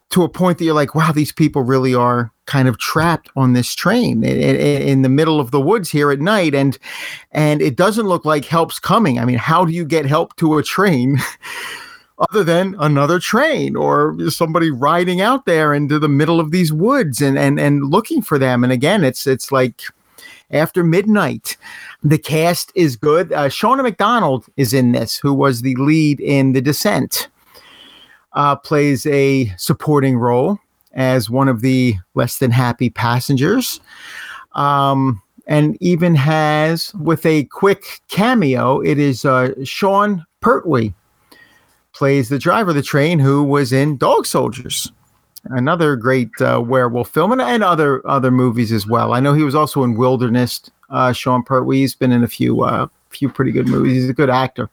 to a point that you're like, wow, these people really are kind of trapped on this train in, in, in, the middle of the woods here at night, and and it doesn't look like help's coming. I mean, how do you get help to a train? other than another train or somebody riding out there into the middle of these woods and and and looking for them and again it's it's like after midnight the cast is good uh, shauna macdonald is in this who was the lead in the descent uh, plays a supporting role as one of the less than happy passengers. Um, and even has, with a quick cameo, it is uh, Sean Pertwee plays the driver of the train who was in Dog Soldiers, another great uh, werewolf film, and, and, other other movies as well. I know he was also in Wilderness. Uh, Sean Pertwee's been in a few uh, few pretty good movies. He's a good actor.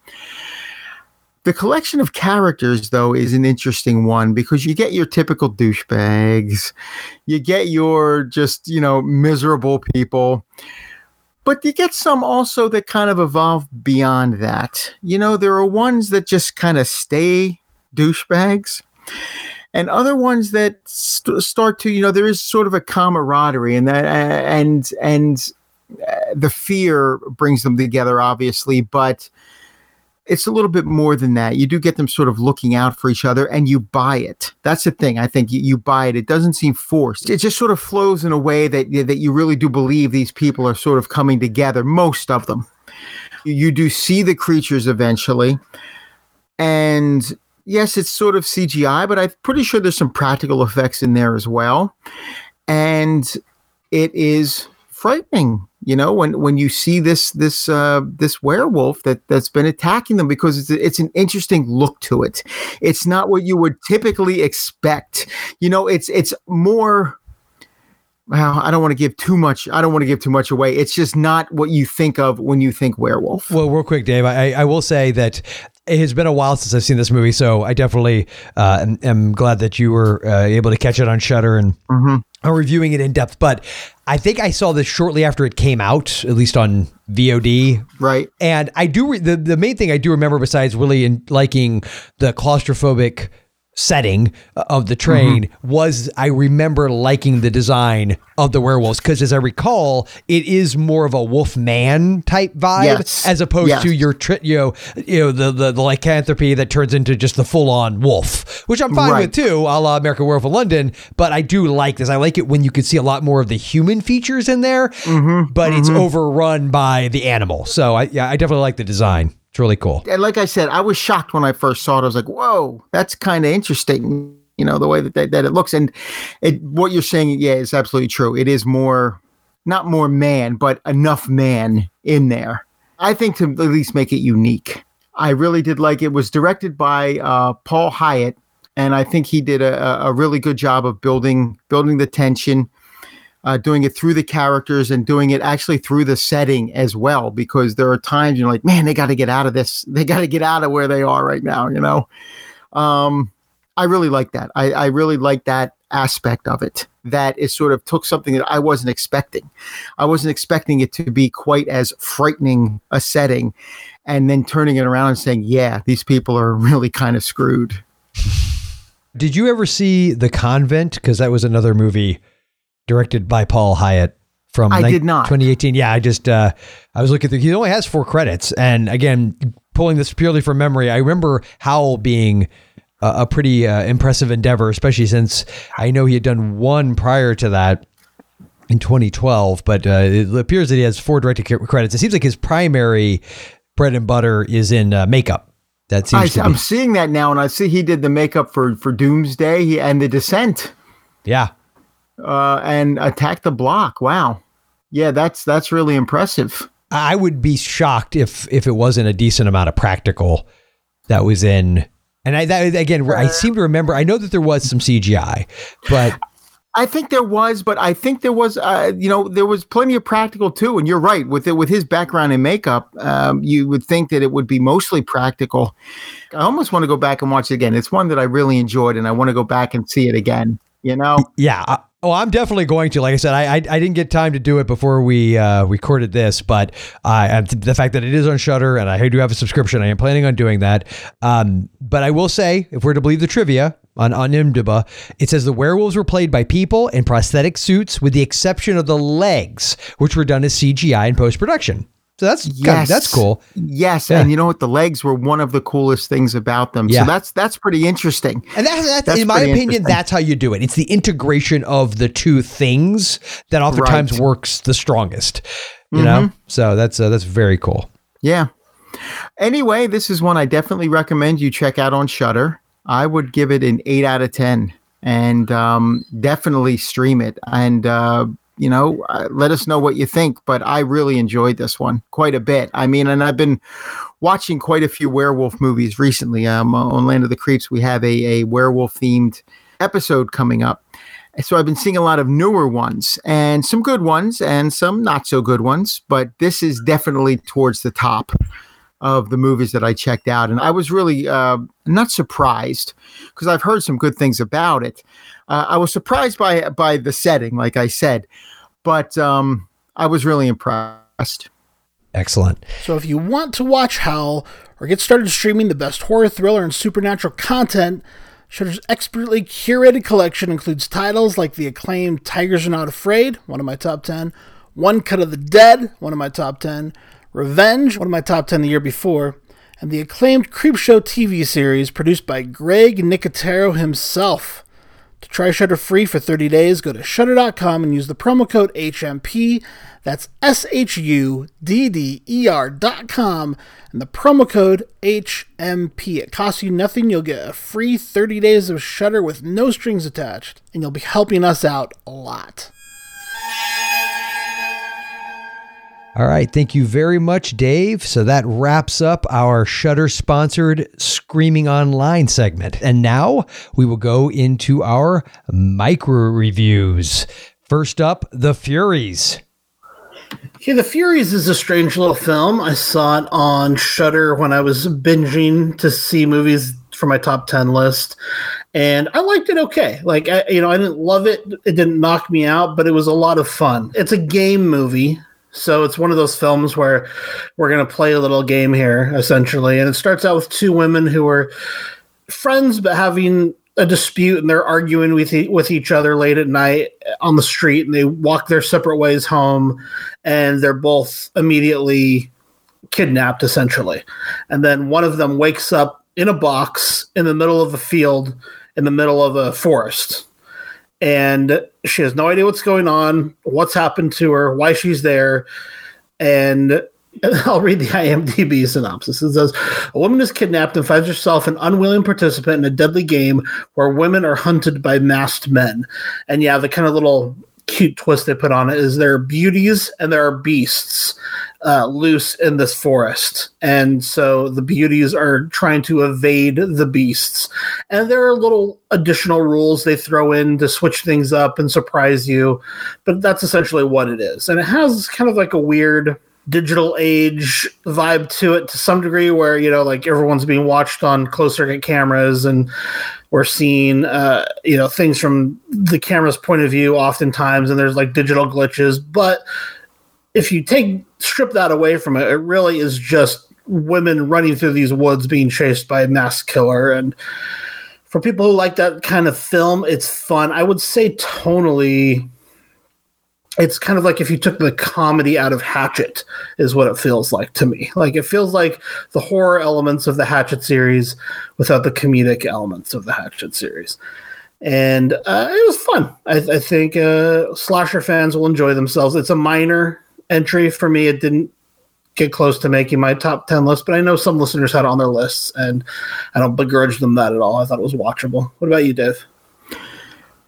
The collection of characters, though, is an interesting one because you get your typical douchebags, you get your just, you know, miserable people, but you get some also that kind of evolve beyond that. You know, there are ones that just kind of stay douchebags and other ones that st- start to you know there is sort of a camaraderie and that and and the fear brings them together obviously but it's a little bit more than that. You do get them sort of looking out for each other and you buy it. That's the thing. I think you, you, buy it. It doesn't seem forced. It just sort of flows in a way that, that you really do believe these people are sort of coming together, most of them. You do see the creatures eventually. And yes, it's sort of CGI, but I'm pretty sure there's some practical effects in there as well. And it is frightening you know when when you see this this uh this werewolf that that's been attacking them because it's it's an interesting look to it it's not what you would typically expect you know it's it's more well, I don't want to give too much. I don't want to give too much away. It's just not what you think of when you think werewolf. Well, real quick, Dave, I, I will say that it has been a while since I've seen this movie, so I definitely uh, am, am glad that you were uh, able to catch it on Shudder and are reviewing it in depth. But I think I saw this shortly after it came out, at least on VOD. Right. And I do re- the the main thing I do remember besides really in liking the claustrophobic setting of the train mm-hmm. was I remember liking the design of the werewolves because as I recall it is more of a wolf man type vibe Yes. as opposed Yes. to your tri- you know you know the, the the lycanthropy that turns into just the full on wolf which I'm fine Right. with too a la American Werewolf in London but I do like this I like it when you can see a lot more of the human features in there Mm-hmm. but it's overrun by the animal so I yeah I definitely like the design it's really cool And like I said, I was shocked when I first saw it. I was like, "Whoa, that's kind of interesting." You know, the way that, that that it looks, and it what you're saying, yeah, is absolutely true. It is more, not more man, but enough man in there. I think to at least make it unique. I really did like it. It was directed by uh, Paul Hyett, and I think he did a, a- really good job of building building the tension, uh, doing it through the characters and doing it actually through the setting as well. Because there are times you're like, man, they got to get out of this. They got to get out of where they are right now. You know, um, I really like that. I, I really like that aspect of it. That it sort of took something that I wasn't expecting. I wasn't expecting it to be quite as frightening a setting, and then turning it around and saying, "Yeah, these people are really kind of screwed." Did you ever see The Convent? Because that was another movie directed by Paul Hyett from I nine- did not. 2018. Yeah, I just uh, I was looking through. He only has four credits, and again, pulling this purely from memory, I remember Howl being a, a pretty uh, impressive endeavor, especially since I know he had done one prior to that. In 2012, but uh, it appears that he has four directed credits. It seems like his primary bread and butter is in uh, makeup. That seems I, I'm seeing that now, and I see he did the makeup for for Doomsday he, and The Descent, yeah, uh, and Attack the Block. Wow, yeah, that's that's really impressive. I would be shocked if if it wasn't a decent amount of practical that was in. And I that again, I seem to remember. I know that there was some CGI, but I think there was, but I think there was, uh, you know, there was plenty of practical too. And you're right with it, with his background in makeup, um, you would think that it would be mostly practical. I almost want to go back and watch it again. It's one that I really enjoyed, and I want to go back and see it again. You know, yeah. I, oh, I'm definitely going to. Like I said, I I, I didn't get time to do it before we uh, recorded this, but uh, the fact that it is on Shudder and I do have a subscription, I am planning on doing that. Um, but I will say, if we're to believe the trivia on on IMDb, it says the werewolves were played by people in prosthetic suits, with the exception of the legs, which were done as CGI in post production. So that's kind of- Yes. that's cool. yes, Yeah. and you know what? The legs were one of the coolest things about them. Yeah. So that's that's pretty interesting. And that's, that's, That's in my opinion, that's how you do it. It's the integration of the two things that oftentimes Right. works the strongest. You know, so that's uh, that's very cool. Yeah. Anyway, this is one I definitely recommend you check out on Shudder. I would give it an eight out of ten, and um, definitely stream it. And uh, you know, uh, let us know what you think. But I really enjoyed this one quite a bit. I mean, and I've been watching quite a few werewolf movies recently. Um, on Land of the Creeps, we have a, a werewolf themed episode coming up. So I've been seeing a lot of newer ones and some good ones and some not so good ones, but this is definitely towards the top of the movies that I checked out. And I was really uh, not surprised because I've heard some good things about it. Uh, I was surprised by by the setting, like I said, but um, I was really impressed. Excellent. So if you want to watch Howl or get started streaming the best horror, thriller, and supernatural content, Shudder's expertly curated collection includes titles like the acclaimed Tigers Are Not Afraid, one of my top 10, One Cut of the Dead, one of my top 10, Revenge, one of my top 10 the year before, and the acclaimed Creepshow TV series produced by Greg Nicotero himself. To try Shudder free for 30 days, go to shudder.com and use the promo code HMP. That's S H U D D E R dot com and the promo code HMP. It costs you nothing. You'll get a free 30 days of Shudder with no strings attached, and you'll be helping us out a lot. All right. Thank you very much, Dave. So that wraps up our Shudder sponsored Screaming Online segment. And now we will go into our micro reviews. First up, The Furies. Yeah, The Furies is a strange little film. I saw it on Shudder when I was binging to see movies for my top 10 list and I liked it okay. Like I, you know, I didn't love it. It didn't knock me out, but it was a lot of fun. It's a game movie. So it's one of those films where we're going to play a little game here essentially and it starts out with two women who are friends but having a dispute and they're arguing with e- with each other late at night on the street and they walk their separate ways home and they're both immediately kidnapped essentially. And then one of them wakes up in a box in the middle of a field in the middle of a forest and she has no idea what's going on what's happened to her why she's there and I'll read the IMDb synopsis. It says A woman is kidnapped and finds herself an unwilling participant in a deadly game where women are hunted by masked men. And yeah, the kind of little cute twist they put on it is there are beauties and there are beasts uh, loose in this forest. And so the beauties are trying to evade the beasts. And there are little additional rules they throw in to switch things up and surprise you. But that's essentially what it is. And it has kind of like a weird digital age vibe to it to some degree where you know like everyone's being watched on closed circuit cameras and we're seeing uh, you know things from the camera's point of view oftentimes and there's like digital glitches. But if you take strip that away from it it really is just women running through these woods being chased by a mass killer. And for people who like that kind of film it's fun. I would say tonally it's kind of like if you took the comedy out of Hatchet, is what it feels like to me. Like it feels like the horror elements of the Hatchet series without the comedic elements of the Hatchet series. And uh, it was fun. I, I think uh, slasher fans will enjoy themselves. It's a minor entry for me. It didn't get close to making my top 10 list, but I know some listeners had it on their lists, and I don't begrudge them that at all. I thought it was watchable. What about you, Dave?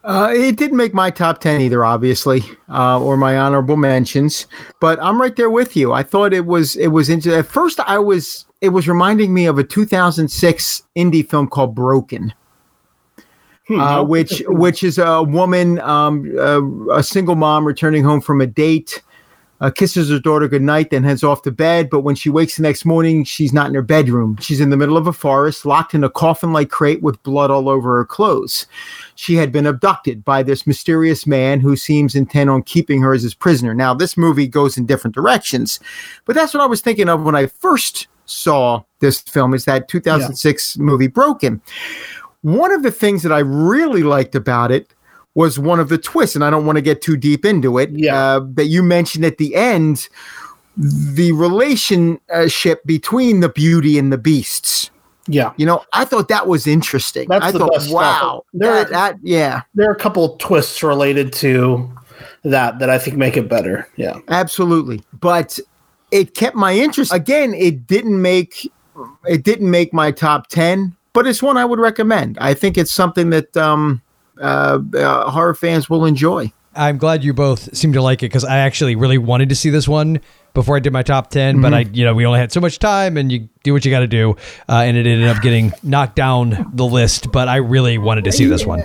Uh, it didn't make my top 10 either, obviously, uh, or my honorable mentions, but I'm right there with you. I thought it was, it was into, at first I was, it was reminding me of a 2006 indie film called Broken. Hmm, Uh, which which is a woman, um, uh, a single mom returning home from a date, uh, kisses her daughter goodnight, then heads off to bed. But when she wakes the next morning, she's not in her bedroom. She's in the middle of a forest, locked in a coffin-like crate with blood all over her clothes. She had been abducted by this mysterious man who seems intent on keeping her as his prisoner. Now, this movie goes in different directions, but that's what I was thinking of when I first saw this film. Is that 2006 movie Broken? One of the things that I really liked about it was one of the twists, and I don't want to get too deep into it. Yeah. Uh, that you mentioned at the end, the relationship between the beauty and the beasts. Yeah. You know, I thought that was interesting. That's I the thought, best wow, There- that, that, yeah, There are a couple twists related to that that I think make it better. Yeah. absolutely. But it kept my interest. Again, it didn't make it didn't make my top ten, but it's one I would recommend. I think it's something that um, uh, uh, horror fans will enjoy. I'm glad you both seem to like it because I actually really wanted to see this one before I did my top 10, but I, you know, we only had so much time and you do what you got to do. Uh, and it ended up getting knocked down the list, but I really wanted to see this one.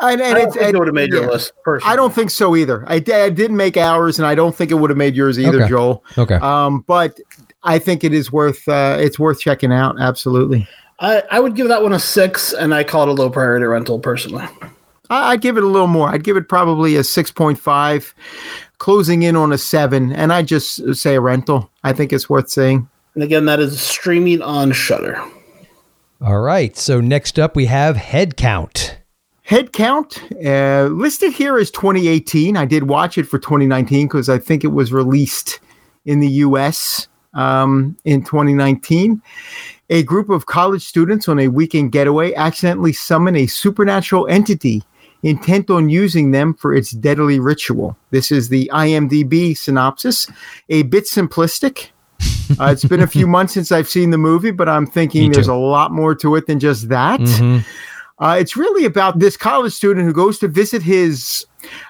And, and I don't it's- think and- it would have made your yeah. list personally. I don't think so either. I, I didn't make ours, and I don't think it would have made yours either, Okay. Joel. Okay. Um, but I think it is worth uh, it's worth checking out. Absolutely. I, I would give that one a six, and I call it a low priority rental personally. I, I'd give it a little more. I'd give it probably a six point five, closing in on a seven, and I just say a rental. I think it's worth seeing. And again, that is streaming on Shudder. All right. So next up, we have Head Count. Head count uh, listed here as 2018. I did watch it for 2019 because I think it was released in the US um, in 2019. A group of college students on a weekend getaway accidentally summon a supernatural entity intent on using them for its deadly ritual. This is the IMDb synopsis, a bit simplistic. Uh, it's been a few months since I've seen the movie, but I'm thinking there's a lot more to it than just that. Mhm. Uh, it's really about this college student who goes to visit his,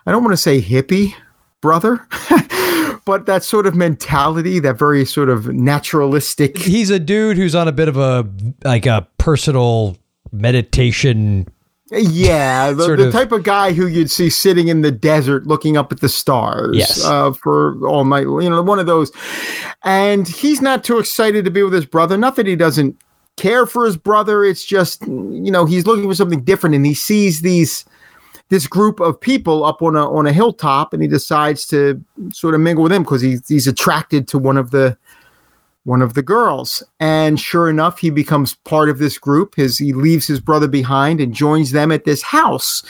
I don't want to say hippie brother, but that sort of mentality, that very sort of naturalistic. He's a dude who's on a bit of a like a personal meditation Yeah, the, the of- type of guy who you'd see sitting in the desert looking up at the stars Yes. uh, for all night. You know, one of those. And he's not too excited to be with his brother. Not that he doesn't care for his brother. It's just, you know, he's looking for something different and he sees these this group of people up on a on a hilltop and he decides to sort of mingle with them because he's he's attracted to one of the one of the girls. And sure enough, he becomes part of this group. His he leaves his brother behind and joins them at this house.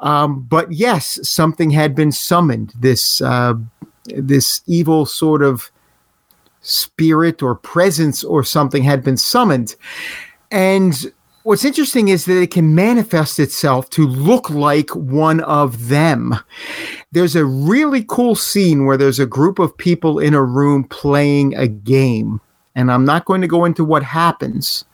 Um, but yes, something had been summoned. This uh, this evil sort of spirit or presence or something had been summoned. And what's interesting is that it can manifest itself to look like one of them. There's a really cool scene where there's a group of people in a room playing a game. And I'm not going to go into what happens,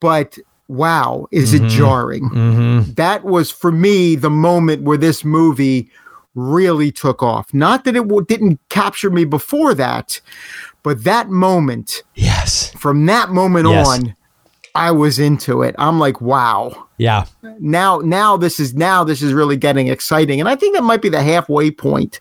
but wow, is it jarring? Mm-hmm. That was for me the moment where this movie really took off. Not that it w- didn't capture me before that, but that moment, Yes. from that moment Yes. on, I was into it. I'm like, wow. Yeah. Now, now this is now this is really getting exciting, and I think that might be the halfway point,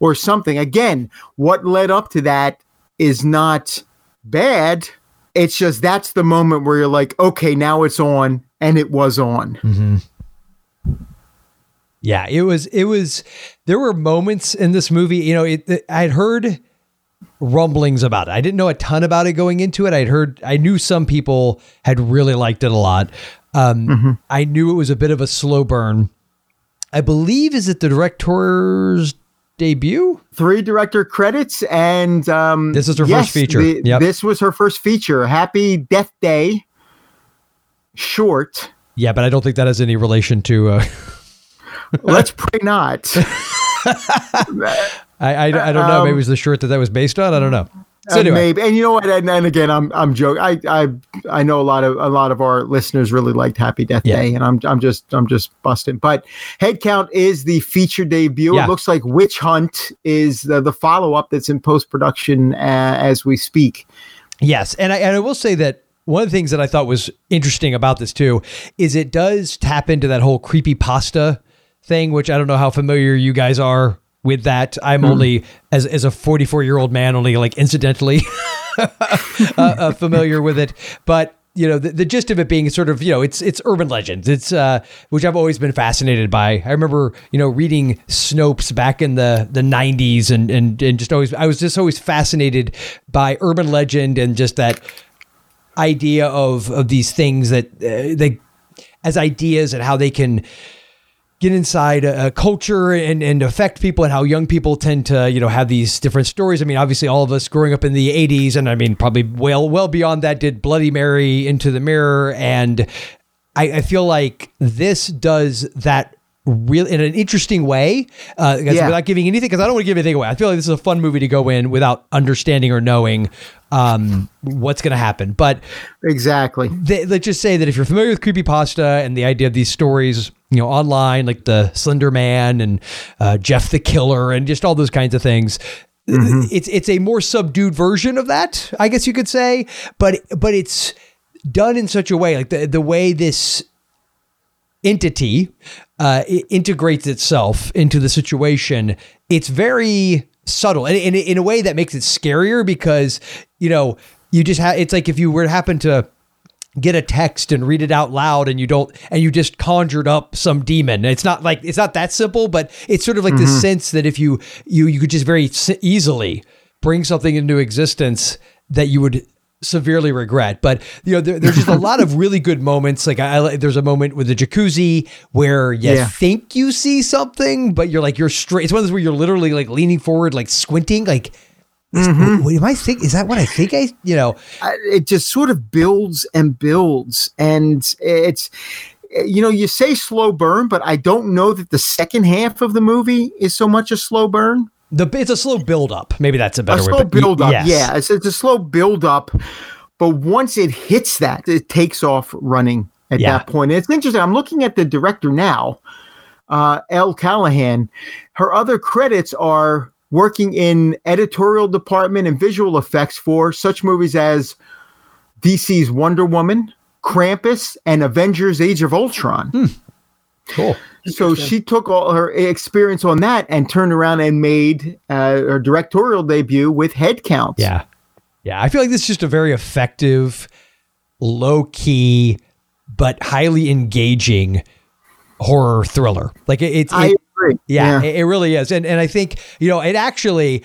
or something. Again, what led up to that is not bad. It's just that's the moment where you're like, okay, now it's on, and it was on. Mm-hmm. Yeah, it was. It was. There were moments in this movie. You know, it, it- I'd heard rumblings about it. I didn't know a ton about it going into it. I'd heard. I knew some people had really liked it a lot. Um, I knew it was a bit of a slow burn. I believe is it the director's debut? three director credits and um This is her first feature. the- Yep. this was her first feature happy death day short Yeah, but I don't think that has any relation to. Uh, let's pray not I, I I don't know. Um, Maybe it was the shirt that that was based on. I don't know. So Uh, anyway, maybe and you know what and, and again i'm i'm joking I, I i know a lot of a lot of our listeners really liked happy death Yeah. day and i'm i'm just i'm just busting but Headcount is the feature debut Yeah. it looks like witch hunt is the, the follow-up that's in post-production uh, as we speak Yes, and I and I will say that one of the things that I thought was interesting about this too is it does tap into that whole creepypasta thing, which I don't know how familiar you guys are with that. I'm only as as a 44 year old man, only like incidentally uh, uh, familiar with it, but. You know the, the gist of it being sort of you know it's it's urban legends it's uh which I've always been fascinated by I remember you know reading Snopes back in the the 90s and and and just always I was just always fascinated by urban legend and just that idea of of these things that uh, they as ideas and how they can get inside a, a culture and and affect people and how young people tend to you know have these different stories. I mean, obviously, all of us growing up in the '80s, and I mean, probably well well beyond that, did Bloody Mary into the Mirror, and I, I feel like this does that. Real in an interesting way, uh, Yeah. without giving anything, because I don't want to give anything away. I feel like this is a fun movie to go in without understanding or knowing um, what's going to happen. But exactly they, let's just say that if you're familiar with creepypasta and the idea of these stories, you know, online, like the Slender Man and uh, Jeff the Killer and just all those kinds of things, it's it's a more subdued version of that, I guess you could say. But but it's done in such a way, like the the way this entity uh, i- integrates itself into the situation, it's very subtle and in, in a way that makes it scarier because you know you just have it's like if you were to happen to get a text and read it out loud and you don't and you just conjured up some demon. It's not like it's not that simple but it's sort of like this mm-hmm. sense that if you you you could just very easily bring something into existence that you would severely regret. But you know there, there's just a lot of really good moments. Like I, I there's a moment with the jacuzzi where you Yeah. think you see something but you're like you're straight it's one of those where you're literally like leaning forward like squinting like is, wait, am I think is that what I think I you know? I- it just sort of builds and builds and it's you know you say slow burn but i don't know that the second half of the movie is so much a slow burn. The it's a slow build up maybe that's a better a slow but build up yes. yeah. It's, it's a slow build up but once it hits that it takes off running at Yeah. that point. It's interesting i'm looking at the director now uh Elle Callahan. Her other credits are working in editorial department and visual effects for such movies as DC's Wonder Woman, Krampus, and Avengers: Age of Ultron. Hmm. Cool. So she took all her experience on that and turned around and made uh, her directorial debut with Head Count. Yeah. Yeah. I feel like this is just a very effective, low key, but highly engaging horror thriller. Like it, it's, I agree. yeah, It, it really is. And, and I think, you know, it actually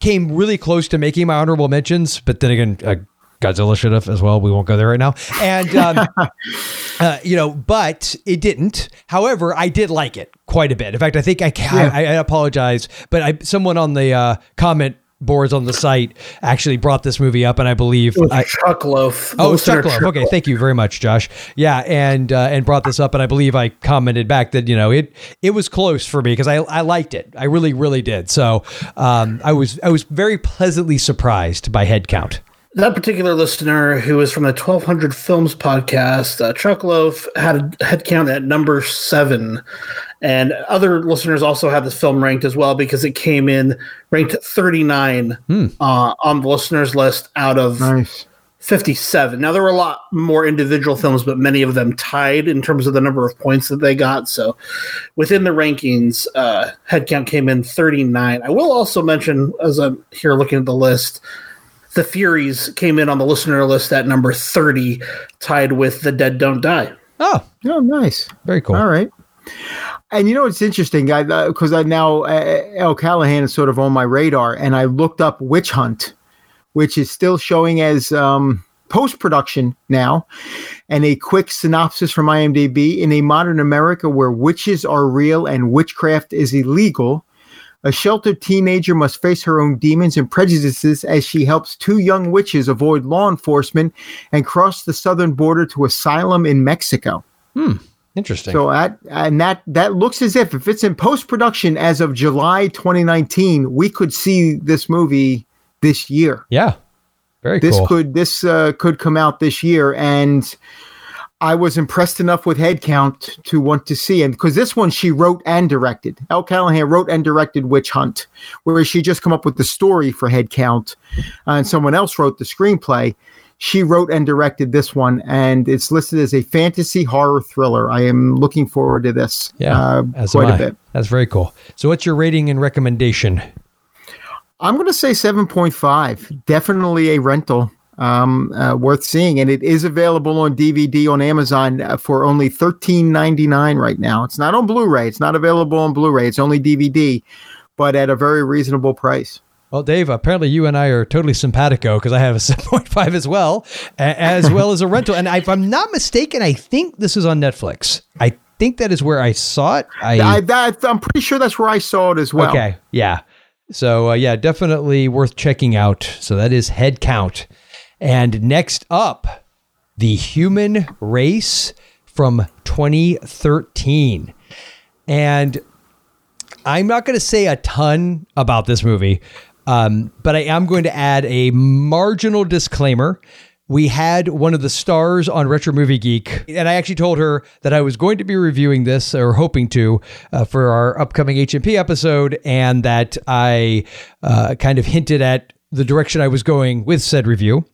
came really close to making my honorable mentions, but then again, uh, Godzilla should have as well. We won't go there right now. And, um, uh, you know, but it didn't. However, I did like it quite a bit. In fact, I think I, Yeah. I, I apologize, but I, someone on the uh, comment boards on the site actually brought this movie up, and I believe I, Chuck Loaf. Oh, Chuck. Chuck Okay, thank you very much, Josh. Yeah, and uh, and brought this up, and I believe I commented back that you know it it was close for me because I I liked it. I really really did. So um, I was I was very pleasantly surprised by head count. That particular listener, who was from the 1200 Films podcast, uh, Chuck Loaf, had a head count at number seven. And other listeners also had this film ranked as well because it came in ranked 39 Hmm. uh, on the listeners list out of Nice. 57. Now, there were a lot more individual films, but many of them tied in terms of the number of points that they got. So within the rankings, uh, headcount came in 39. I will also mention, as I'm here looking at the list, the Furies came in on the listener list at number 30, tied with The Dead Don't Die. Oh, Oh, nice. very cool. All right. And you know it's interesting, guy, because I now uh, Elle Callahan is sort of on my radar, and I looked up Witch Hunt, which is still showing as um, post production now, and a quick synopsis from IMDb: In a modern America where witches are real and witchcraft is illegal. A sheltered teenager must face her own demons and prejudices as she helps two young witches avoid law enforcement and cross the southern border to asylum in Mexico. Hmm. Interesting. So that and that that looks as if if it's in post production as of July 2019, we could see this movie this year. yeah, very This cool. could this uh, could come out this year, and I was impressed enough with Headcount to want to see it because this one she wrote and directed. Elle Callahan wrote and directed Witch Hunt, whereas she just come up with the story for Headcount, uh, and someone else wrote the screenplay. She wrote and directed this one, and it's listed as a fantasy horror thriller. I am looking forward to this. yeah, uh, quite a bit. That's very cool. So, what's your rating and recommendation? I'm going to say 7.5. Definitely a rental. Um, uh, worth seeing, and it is available on DVD on Amazon uh, for only $13.99 right now. It's not on Blu-ray. It's not available on Blu-ray. It's only DVD, but at a very reasonable price. Well, Dave, apparently you and I are totally simpatico because I have a 7.5 as well, as well as a rental. And if I'm not mistaken, I think this is on Netflix. I think that is where I saw it. I, I, that, I'm pretty sure that's where I saw it as well. okay, yeah. So uh, yeah, definitely worth checking out. So that is Head Count. And next up, The Human Race from 2013. And I'm not going to say a ton about this movie, um, but I am going to add a marginal disclaimer. We had one of the stars on Retro Movie Geek, and I actually told her that I was going to be reviewing this or hoping to uh, for our upcoming HMP episode, and that I uh, kind of hinted at the direction I was going with said review.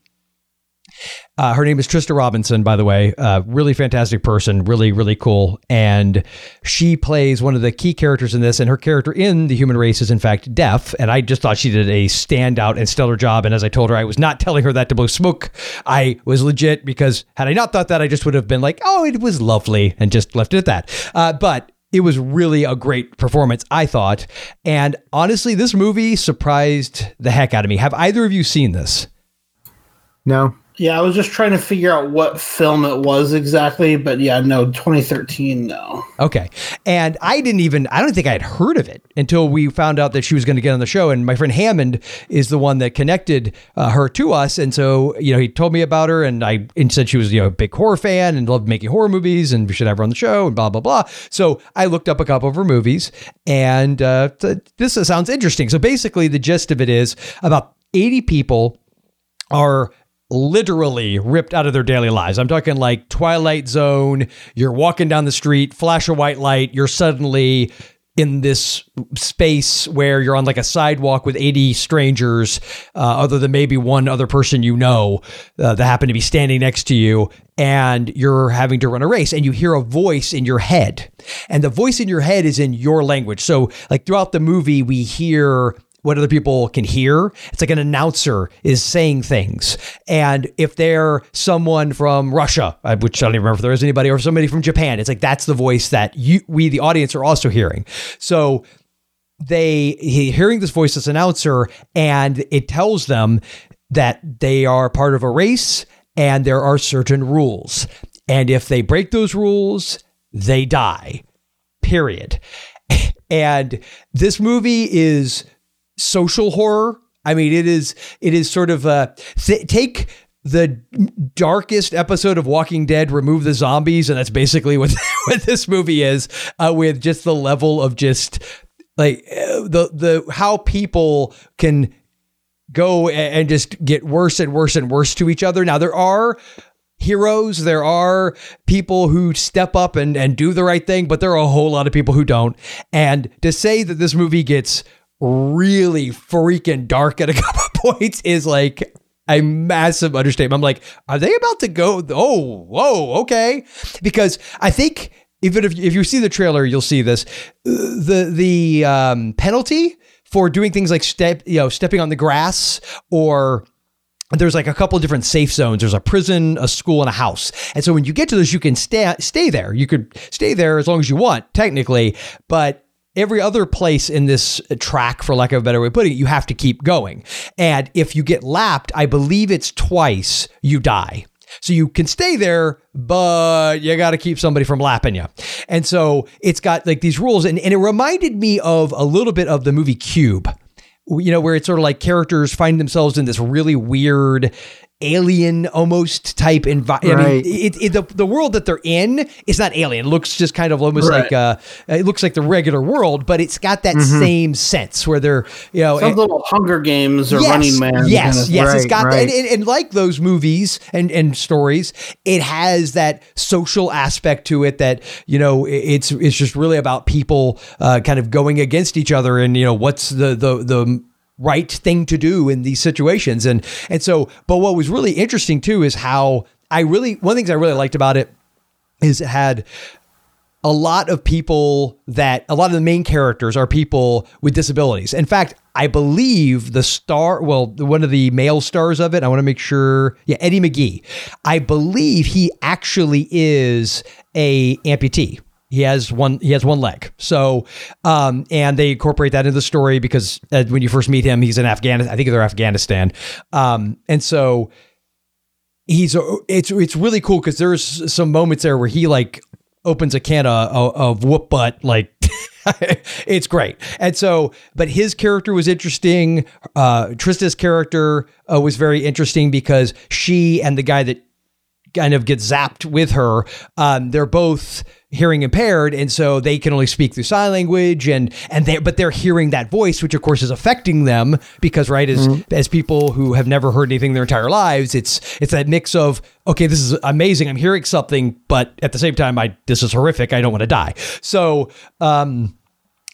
Uh, her name is Trista Robinson, by the way. Uh, really fantastic person, really, really cool. And she plays one of the key characters in this. And her character in The Human Race is, in fact, deaf. And I just thought she did a standout and stellar job. And as I told her, I was not telling her that to blow smoke. I was legit because had I not thought that, I just would have been like, oh, it was lovely and just left it at that. Uh, but it was really a great performance, I thought. And honestly, this movie surprised the heck out of me. Have either of you seen this? No. Yeah, I was just trying to figure out what film it was exactly, but yeah, no, 2013, no. Okay. And I didn't even, I don't think I had heard of it until we found out that she was going to get on the show. And my friend Hammond is the one that connected uh, her to us. And so, you know, he told me about her and I and said she was, you know, a big horror fan and loved making horror movies and we should have her on the show and blah, blah, blah. So I looked up a couple of her movies and uh, th- this sounds interesting. So basically, the gist of it is about 80 people are literally ripped out of their daily lives. I'm talking like Twilight Zone. You're walking down the street, flash a white light, you're suddenly in this space where you're on like a sidewalk with 80 strangers, uh, other than maybe one other person you know uh, that happen to be standing next to you, and you're having to run a race, and you hear a voice in your head, and the voice in your head is in your language. So, like throughout the movie, we hear what other people can hear. It's like an announcer is saying things. And if they're someone from Russia, which I don't even remember if there is anybody, or somebody from Japan, it's like that's the voice that you, we, the audience, are also hearing. So they he, hearing this voice, this announcer, and it tells them that they are part of a race and there are certain rules. And if they break those rules, they die. Period. And this movie is social horror. I mean, it is it is sort of a th- take the darkest episode of Walking Dead, remove the zombies, and that's basically what what this movie is. Uh, with just the level of just like uh, the the how people can go and just get worse and worse and worse to each other. Now there are heroes. There are people who step up and, and do the right thing, but there are a whole lot of people who don't. And to say that this movie gets really freaking dark at a couple points is like a massive understatement. I'm like, are they about to go? Oh, whoa, okay. Because I think even if, if you see the trailer, you'll see this. The the um, penalty for doing things like step, you know, stepping on the grass or there's like a couple different safe zones. There's a prison, a school, and a house. And so when you get to those, you can stay stay there. You could stay there as long as you want, technically, but every other place in this track, for lack of a better way of putting it, you have to keep going. And if you get lapped, I believe it's twice, you die. So you can stay there, but you got to keep somebody from lapping you. And so it's got like these rules. And, and it reminded me of a little bit of the movie Cube, you know, where it's sort of like characters find themselves in this really weird alien almost type environment. Right. I mean, it, it, the the world that they're in is not alien. It looks just kind of almost Right. like uh, it looks like the regular world, but it's got that Mm-hmm. same sense where they're you know. Some little Hunger Games or yes, Running Man. Yes, kind of- yes, it's Right, got that, right. and, and, and like those movies and and stories, it has that social aspect to it that you know it's it's just really about people uh, kind of going against each other, and you know what's the the the right thing to do in these situations, and and so, but what was really interesting too is how I really one of the things I really liked about it is it had a lot of people that a lot of the main characters are people with disabilities. In fact, I believe the star, well, one of the male stars of it, I want to make sure, yeah, Eddie McGee. I believe he actually is a amputee. He has one. He has one leg. So, um, and they incorporate that into the story because uh, when you first meet him, he's in Afghanistan. I think they're Afghanistan. Um, and so he's it's it's really cool because there's some moments there where he like opens a can of, of, whoop butt like it's great and so but his character was interesting uh trista's character uh, was very interesting because she and the guy that kind of get zapped with her. Um they're both hearing impaired and so they can only speak through sign language and and they but they're hearing that voice which of course is affecting them because right as as people who have never heard anything their entire lives it's it's that mix of okay this is amazing i'm hearing something but at the same time i this is horrific i don't want to die. So um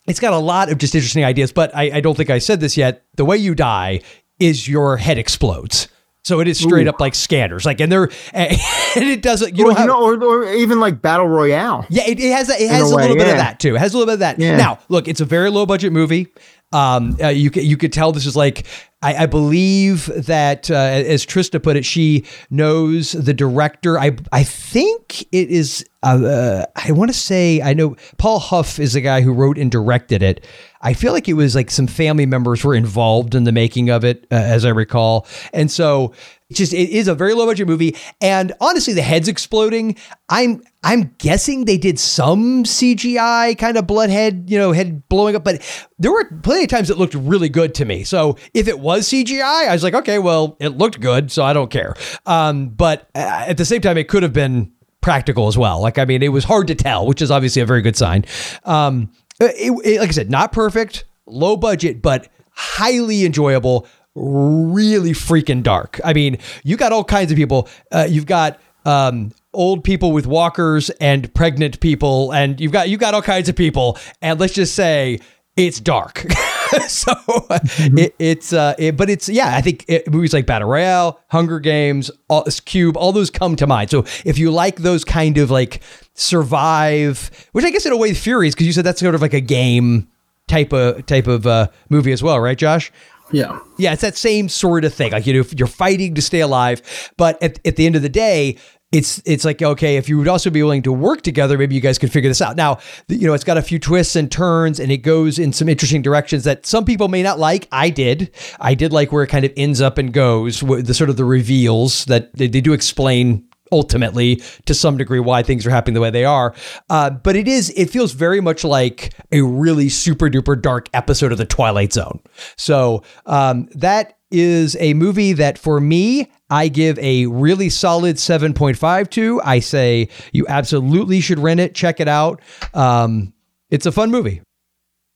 it's got a lot of just interesting ideas but i i don't think i said this yet. The way you die is your head explodes so it is straight up like scanners like and they're and it doesn't you Or, have you know, or, or even like Battle Royale. yeah, it, it has a, it has a way, little bit of that too. It has a little bit of that. Yeah. Now, look, it's a very low budget movie. Um, uh, you could you could tell this is like I, I believe that uh, as Trista put it, she knows the director. I I think it is. Uh, uh, I want to say I know Paul Hough is the guy who wrote and directed it. I feel like it was like some family members were involved in the making of it, uh, as I recall, and so it's just it is a very low budget movie. And honestly, the heads exploding. I'm I'm guessing they did some CGI kind of bloodhead, you know, head blowing up, but there were plenty of times it looked really good to me. So if it was CGI, I was like, okay, well, it looked good, so I don't care. Um, but uh, at the same time, it could have been practical as well. Like, I mean, it was hard to tell, which is obviously a very good sign. Um, it, it- like I said, not perfect, low budget, but highly enjoyable, really freaking dark. I mean, you got all kinds of people. Uh, you've got um, old people with walkers and pregnant people, and you've got you got all kinds of people. And let's just say it's dark. so mm-hmm. it, it's uh, it, but it's yeah. I think it, movies like Battle Royale, Hunger Games, all, Cube, all those come to mind. So if you like those kind of like survive, which I guess in a way the Furies, because you said that's sort of like a game type of type of uh, movie as well, right, Josh? Yeah. Yeah, it's that same sort of thing. Like you know, you're fighting to stay alive, but at, at the end of the day, it's it's like okay if you would also be willing to work together maybe you guys could figure this out now you know it's got a few twists and turns and it goes in some interesting directions that some people may not like i did i did like where it kind of ends up and goes the sort of the reveals that they, they do explain ultimately to some degree why things are happening the way they are. Uh, but it is, it feels very much like a really super duper dark episode of The Twilight Zone. So um, that is a movie that for me, I give a really solid 7.5 to. I say you absolutely should rent it, check it out. Um, it's a fun movie.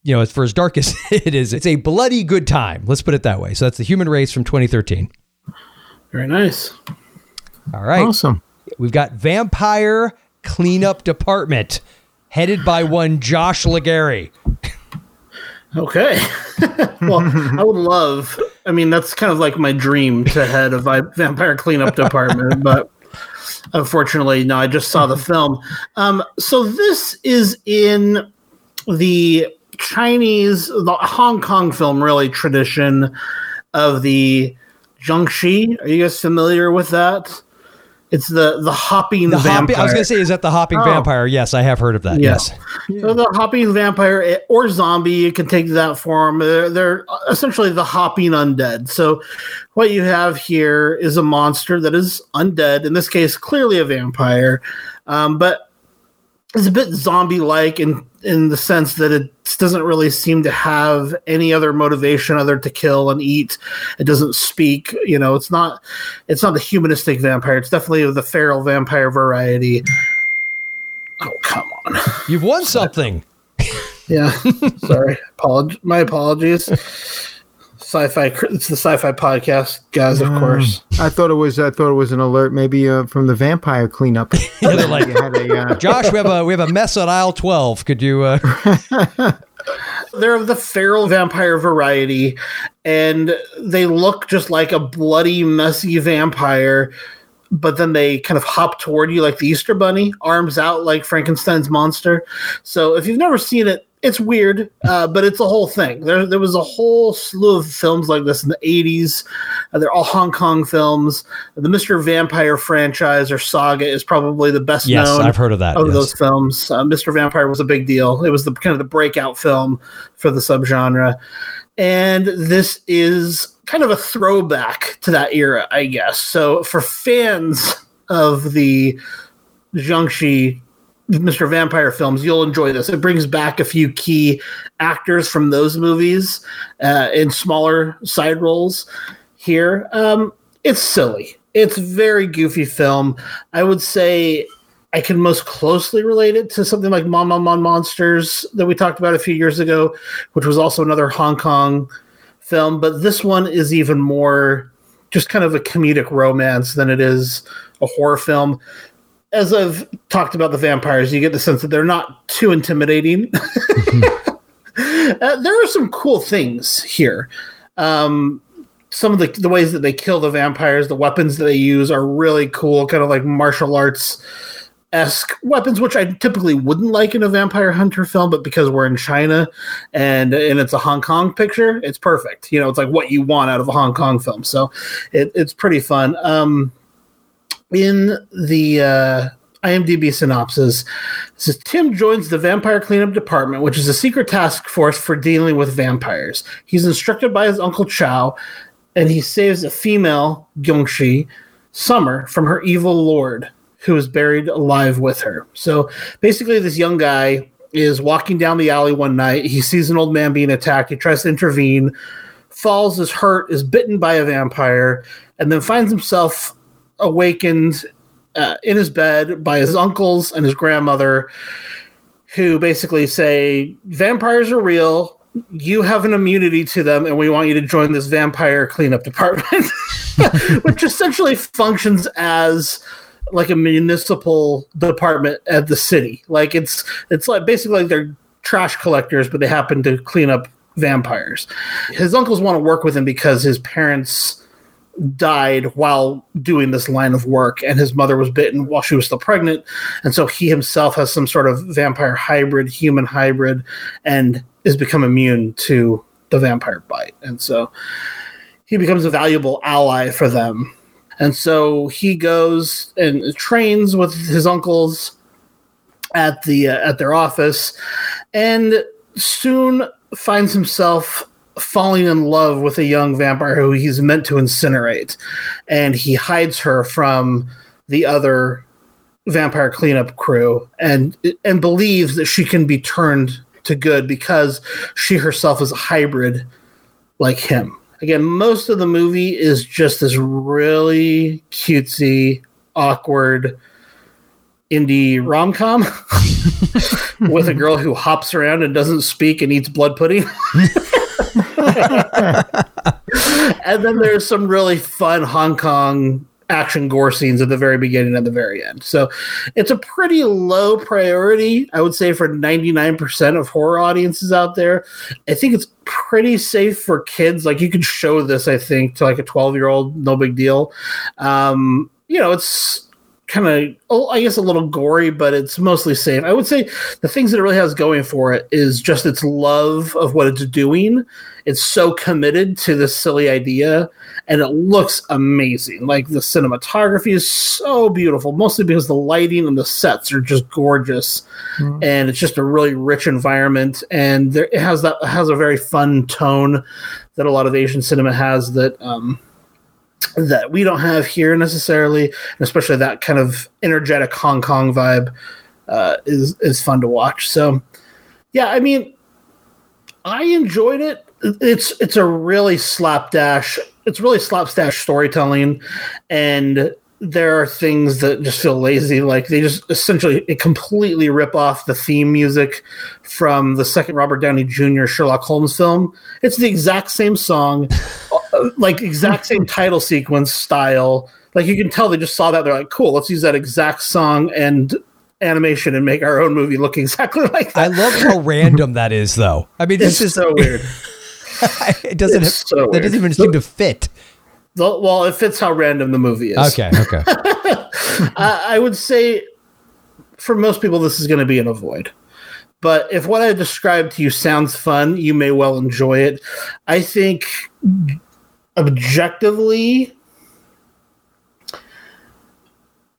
You know, as for as dark as it is, it's a bloody good time. Let's put it that way. So that's The Human Race from 2013. Very nice. All right. Awesome. We've got Vampire Cleanup Department, headed by one Josh Legary. Okay. well, I would love. I mean, that's kind of like my dream to head a vampire cleanup department, but unfortunately, no. I just saw the film. Um, so this is in the Chinese, the Hong Kong film, really tradition of the Jiangshi. Are you guys familiar with that? It's the the hopping the vampire. Hopping, I was going to say, is that the hopping oh. vampire? Yes, I have heard of that. Yeah. Yes. So the hopping vampire or zombie, you can take that form. They're, they're essentially the hopping undead. So what you have here is a monster that is undead. In this case, clearly a vampire, um, but it's a bit zombie like in in the sense that it doesn't really seem to have any other motivation other to kill and eat. It doesn't speak. You know, it's not it's not the humanistic vampire. It's definitely of the feral vampire variety. Oh come on! You've won something. yeah, sorry. Apolog- my apologies sci-fi. It's the sci-fi podcast, guys. Of course. I thought it was. I thought it was an alert, maybe uh, from the vampire cleanup. yeah, like, a, uh... Josh, we have a we have a mess on aisle twelve. Could you? Uh... They're of the feral vampire variety, and they look just like a bloody, messy vampire. But then they kind of hop toward you like the Easter Bunny, arms out like Frankenstein's monster. So if you've never seen it, it's weird, uh, but it's a whole thing. There, there was a whole slew of films like this in the 80s. Uh, they're all Hong Kong films. The Mr. Vampire franchise or saga is probably the best yes, known. I've heard of that. Of yes. those films. Uh, Mr. Vampire was a big deal. It was the kind of the breakout film for the subgenre. And this is kind of a throwback to that era, I guess. So for fans of the Jiangshi Mr. Vampire films, you'll enjoy this. It brings back a few key actors from those movies uh, in smaller side roles here. Um, it's silly. It's very goofy film. I would say I can most closely relate it to something like Mon Mon Mon Monsters that we talked about a few years ago, which was also another Hong Kong film. But this one is even more just kind of a comedic romance than it is a horror film as I've talked about the vampires, you get the sense that they're not too intimidating. uh, there are some cool things here. Um, some of the, the ways that they kill the vampires, the weapons that they use are really cool, kind of like martial arts esque weapons, which I typically wouldn't like in a vampire hunter film, but because we're in China and and it's a Hong Kong picture, it's perfect. You know, it's like what you want out of a Hong Kong film. So it, it's pretty fun. Um, in the uh, IMDb synopsis, it says Tim joins the vampire cleanup department, which is a secret task force for dealing with vampires. He's instructed by his uncle Chow, and he saves a female Jiangshi, Summer, from her evil lord, who is buried alive with her. So basically, this young guy is walking down the alley one night. He sees an old man being attacked. He tries to intervene, falls, is hurt, is bitten by a vampire, and then finds himself awakened uh, in his bed by his uncles and his grandmother, who basically say vampires are real. You have an immunity to them, and we want you to join this vampire cleanup department, which essentially functions as like a municipal department at the city. Like it's it's like basically like they're trash collectors, but they happen to clean up vampires. His uncles want to work with him because his parents died while doing this line of work and his mother was bitten while she was still pregnant. And so he himself has some sort of vampire hybrid human hybrid and is become immune to the vampire bite. And so he becomes a valuable ally for them. And so he goes and trains with his uncles at the uh, at their office and soon finds himself falling in love with a young vampire who he's meant to incinerate and he hides her from the other vampire cleanup crew and and believes that she can be turned to good because she herself is a hybrid like him. Again most of the movie is just this really cutesy awkward indie rom-com with a girl who hops around and doesn't speak and eats blood pudding and then there's some really fun Hong Kong action gore scenes at the very beginning and the very end. So it's a pretty low priority, I would say, for 99% of horror audiences out there. I think it's pretty safe for kids. Like you can show this, I think, to like a 12 year old, no big deal. Um, you know, it's kind of oh, I guess a little gory, but it's mostly safe. I would say the things that it really has going for it is just its love of what it's doing. It's so committed to this silly idea, and it looks amazing. Like the cinematography is so beautiful, mostly because the lighting and the sets are just gorgeous, mm-hmm. and it's just a really rich environment. And there, it has that it has a very fun tone that a lot of Asian cinema has that. Um, that we don't have here necessarily, and especially that kind of energetic Hong Kong vibe uh, is is fun to watch. So, yeah, I mean, I enjoyed it. It's it's a really slapdash. It's really slapdash storytelling, and there are things that just feel lazy. Like they just essentially completely rip off the theme music from the second Robert Downey Jr. Sherlock Holmes film. It's the exact same song, uh, like exact same title sequence style. Like you can tell they just saw that. They're like, cool, let's use that exact song and animation and make our own movie look exactly like that. I love how random that is, though. I mean, this it's is so weird. it doesn't. Have, so that doesn't even seem to fit. Well, it fits how random the movie is. Okay. Okay. I, I would say for most people, this is going to be an avoid. But if what I described to you sounds fun, you may well enjoy it. I think objectively,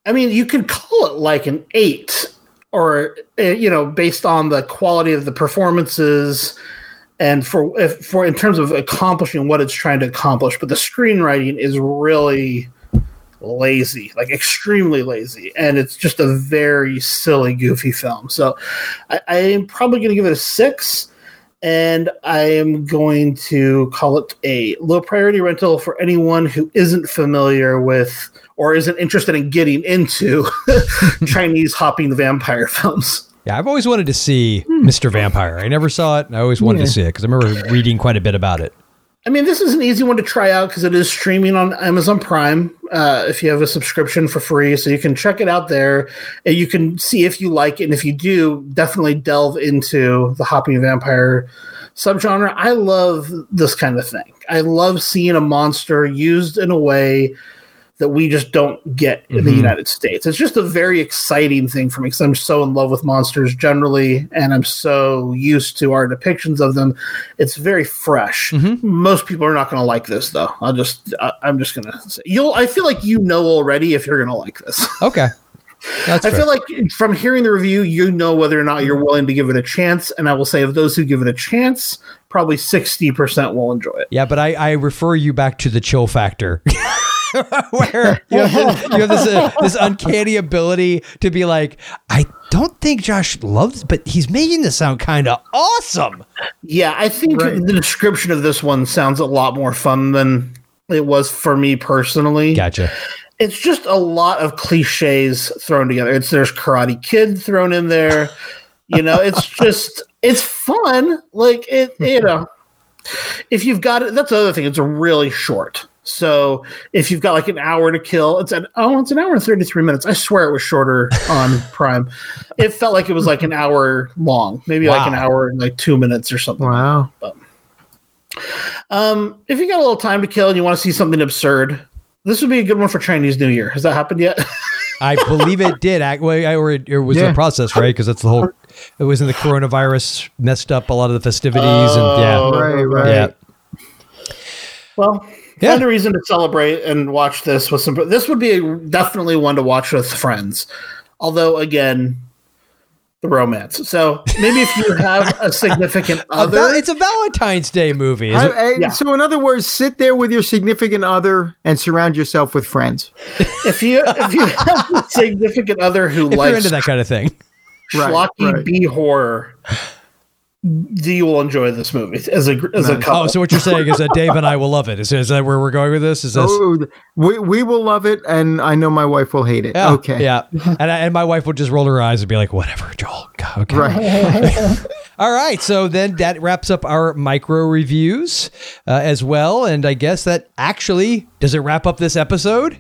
I mean, you could call it like an eight, or eh, you know, based on the quality of the performances and for if, for in terms of accomplishing what it's trying to accomplish. But the screenwriting is really lazy, like extremely lazy, and it's just a very silly, goofy film. So I, I am probably going to give it a six. And I am going to call it a low priority rental for anyone who isn't familiar with or isn't interested in getting into Chinese hopping vampire films. Yeah, I've always wanted to see Mr. Vampire. I never saw it, and I always wanted to see it because I remember reading quite a bit about it. I mean, this is an easy one to try out because it is streaming on Amazon Prime. Uh, if you have a subscription for free, so you can check it out there, and you can see if you like it. And if you do, definitely delve into the hopping vampire subgenre. I love this kind of thing. I love seeing a monster used in a way that we just don't get in the Mhm. United States. It's just a very exciting thing for me because I'm so in love with monsters generally, and I'm so used to our depictions of them. It's very fresh. Mhm. Most people are not going to like this, though. I'll just, I, I'm just going to say, you'll. I feel like you know already if you're going to like this. Okay. That's I fair. feel like from hearing the review, you know whether or not you're willing to give it a chance. And I will say, of those who give it a chance, probably 60% will enjoy it. Yeah, but I, I refer you back to the chill factor. Where you have, this, you have this, uh, this uncanny ability to be like, I don't think Josh loves, but he's making this sound kind of awesome. Yeah, I think Right. the description of this one sounds a lot more fun than it was for me personally. Gotcha. It's just a lot of cliches thrown together. It's there's Karate Kid thrown in there. You know, it's just it's fun. Like it, you know, if you've got it, that's the other thing. It's really short. So if you've got like an hour to kill, it's an oh, it's an hour and thirty three minutes. I swear it was shorter on Prime. It felt like it was like an hour long, maybe like an hour and like two minutes or something. Wow. Um, if you got a little time to kill and you want to see something absurd, this would be a good one for Chinese New Year. Has that happened yet? I believe it did. Act, well, I- or it, it was Yeah. the process, right? Because that's the whole. It was in the coronavirus messed up a lot of the festivities, Oh, and yeah, Right, right. yeah. Well, Yeah. find a reason to celebrate and watch this with some. This would be a, definitely one to watch with friends. Although, again, the romance. So maybe if you have a significant A other, val- it's a Valentine's Day movie. Is I- it? I- Yeah. So, in other words, sit there with your significant other and surround yourself with friends. if you if you have a significant other who if you're likes into that kind of thing. Right, schlocky right. B horror, you will enjoy this movie as a as a couple. Oh, so what you're saying is that Dave and I will love it. Is, is that where we're going with this? Is this? Oh, we, we will love it, and I know my wife will hate it. Yeah, okay. Yeah. And, I, and my wife will just roll her eyes and be like, whatever, Joel. Okay. Right. All right. So then that wraps up our micro reviews uh, as well. And I guess that actually, does it wrap up this episode?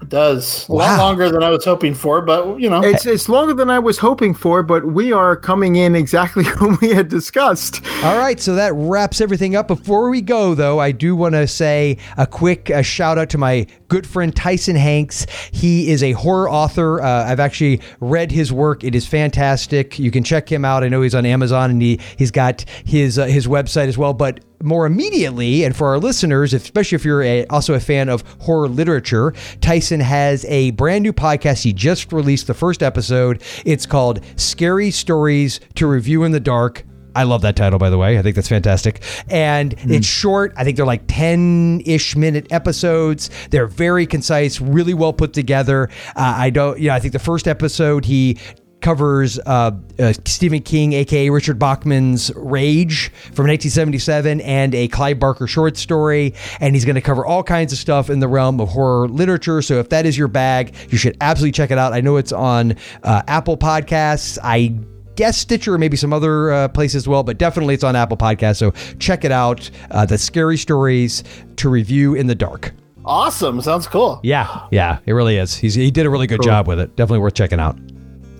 It does a Wow. lot longer than I was hoping for, but you know, It's it's longer than I was hoping for, but we are coming in exactly when we had discussed. All right, so that wraps everything up. Before we go, though, I do want to say a quick uh, shout out to my good friend Tyson Hanks. He is a horror author. Uh, I've actually read his work; it is fantastic. You can check him out. I know he's on Amazon, and he he's got his uh, his website as well. But more immediately, and for our listeners, especially if you're a, also a fan of horror literature, Tyson has a brand new podcast. He just released the first episode. It's called Scary Stories to Review in the Dark. I love that title, by the way. I think that's fantastic. And it's short. I think they're like 10 ish minute episodes. They're very concise, really well put together. Uh, I don't, you know, I think the first episode he covers uh, uh, Stephen King, aka Richard Bachman's Rage from 1977, and a Clive Barker short story. And he's going to cover all kinds of stuff in the realm of horror literature. So if that is your bag, you should absolutely check it out. I know it's on uh, Apple Podcasts. I guess Stitcher or maybe some other uh, place as well, but definitely it's on Apple Podcasts. So check it out. Uh, the scary stories to review in the dark. awesome. Sounds cool. Yeah, yeah, it really is. He's, he did a really good job with it. Definitely worth checking out.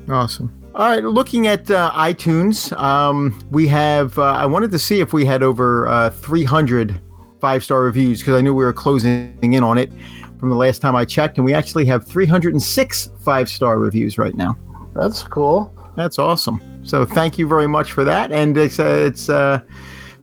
Awesome. All right, looking at uh, iTunes, um, we have. Uh, I wanted to see if we had over uh, 300 five star reviews because I knew we were closing in on it from the last time I checked, and we actually have 306 five star reviews right now. That's cool. That's awesome. So thank you very much for that. And it's uh, it's uh,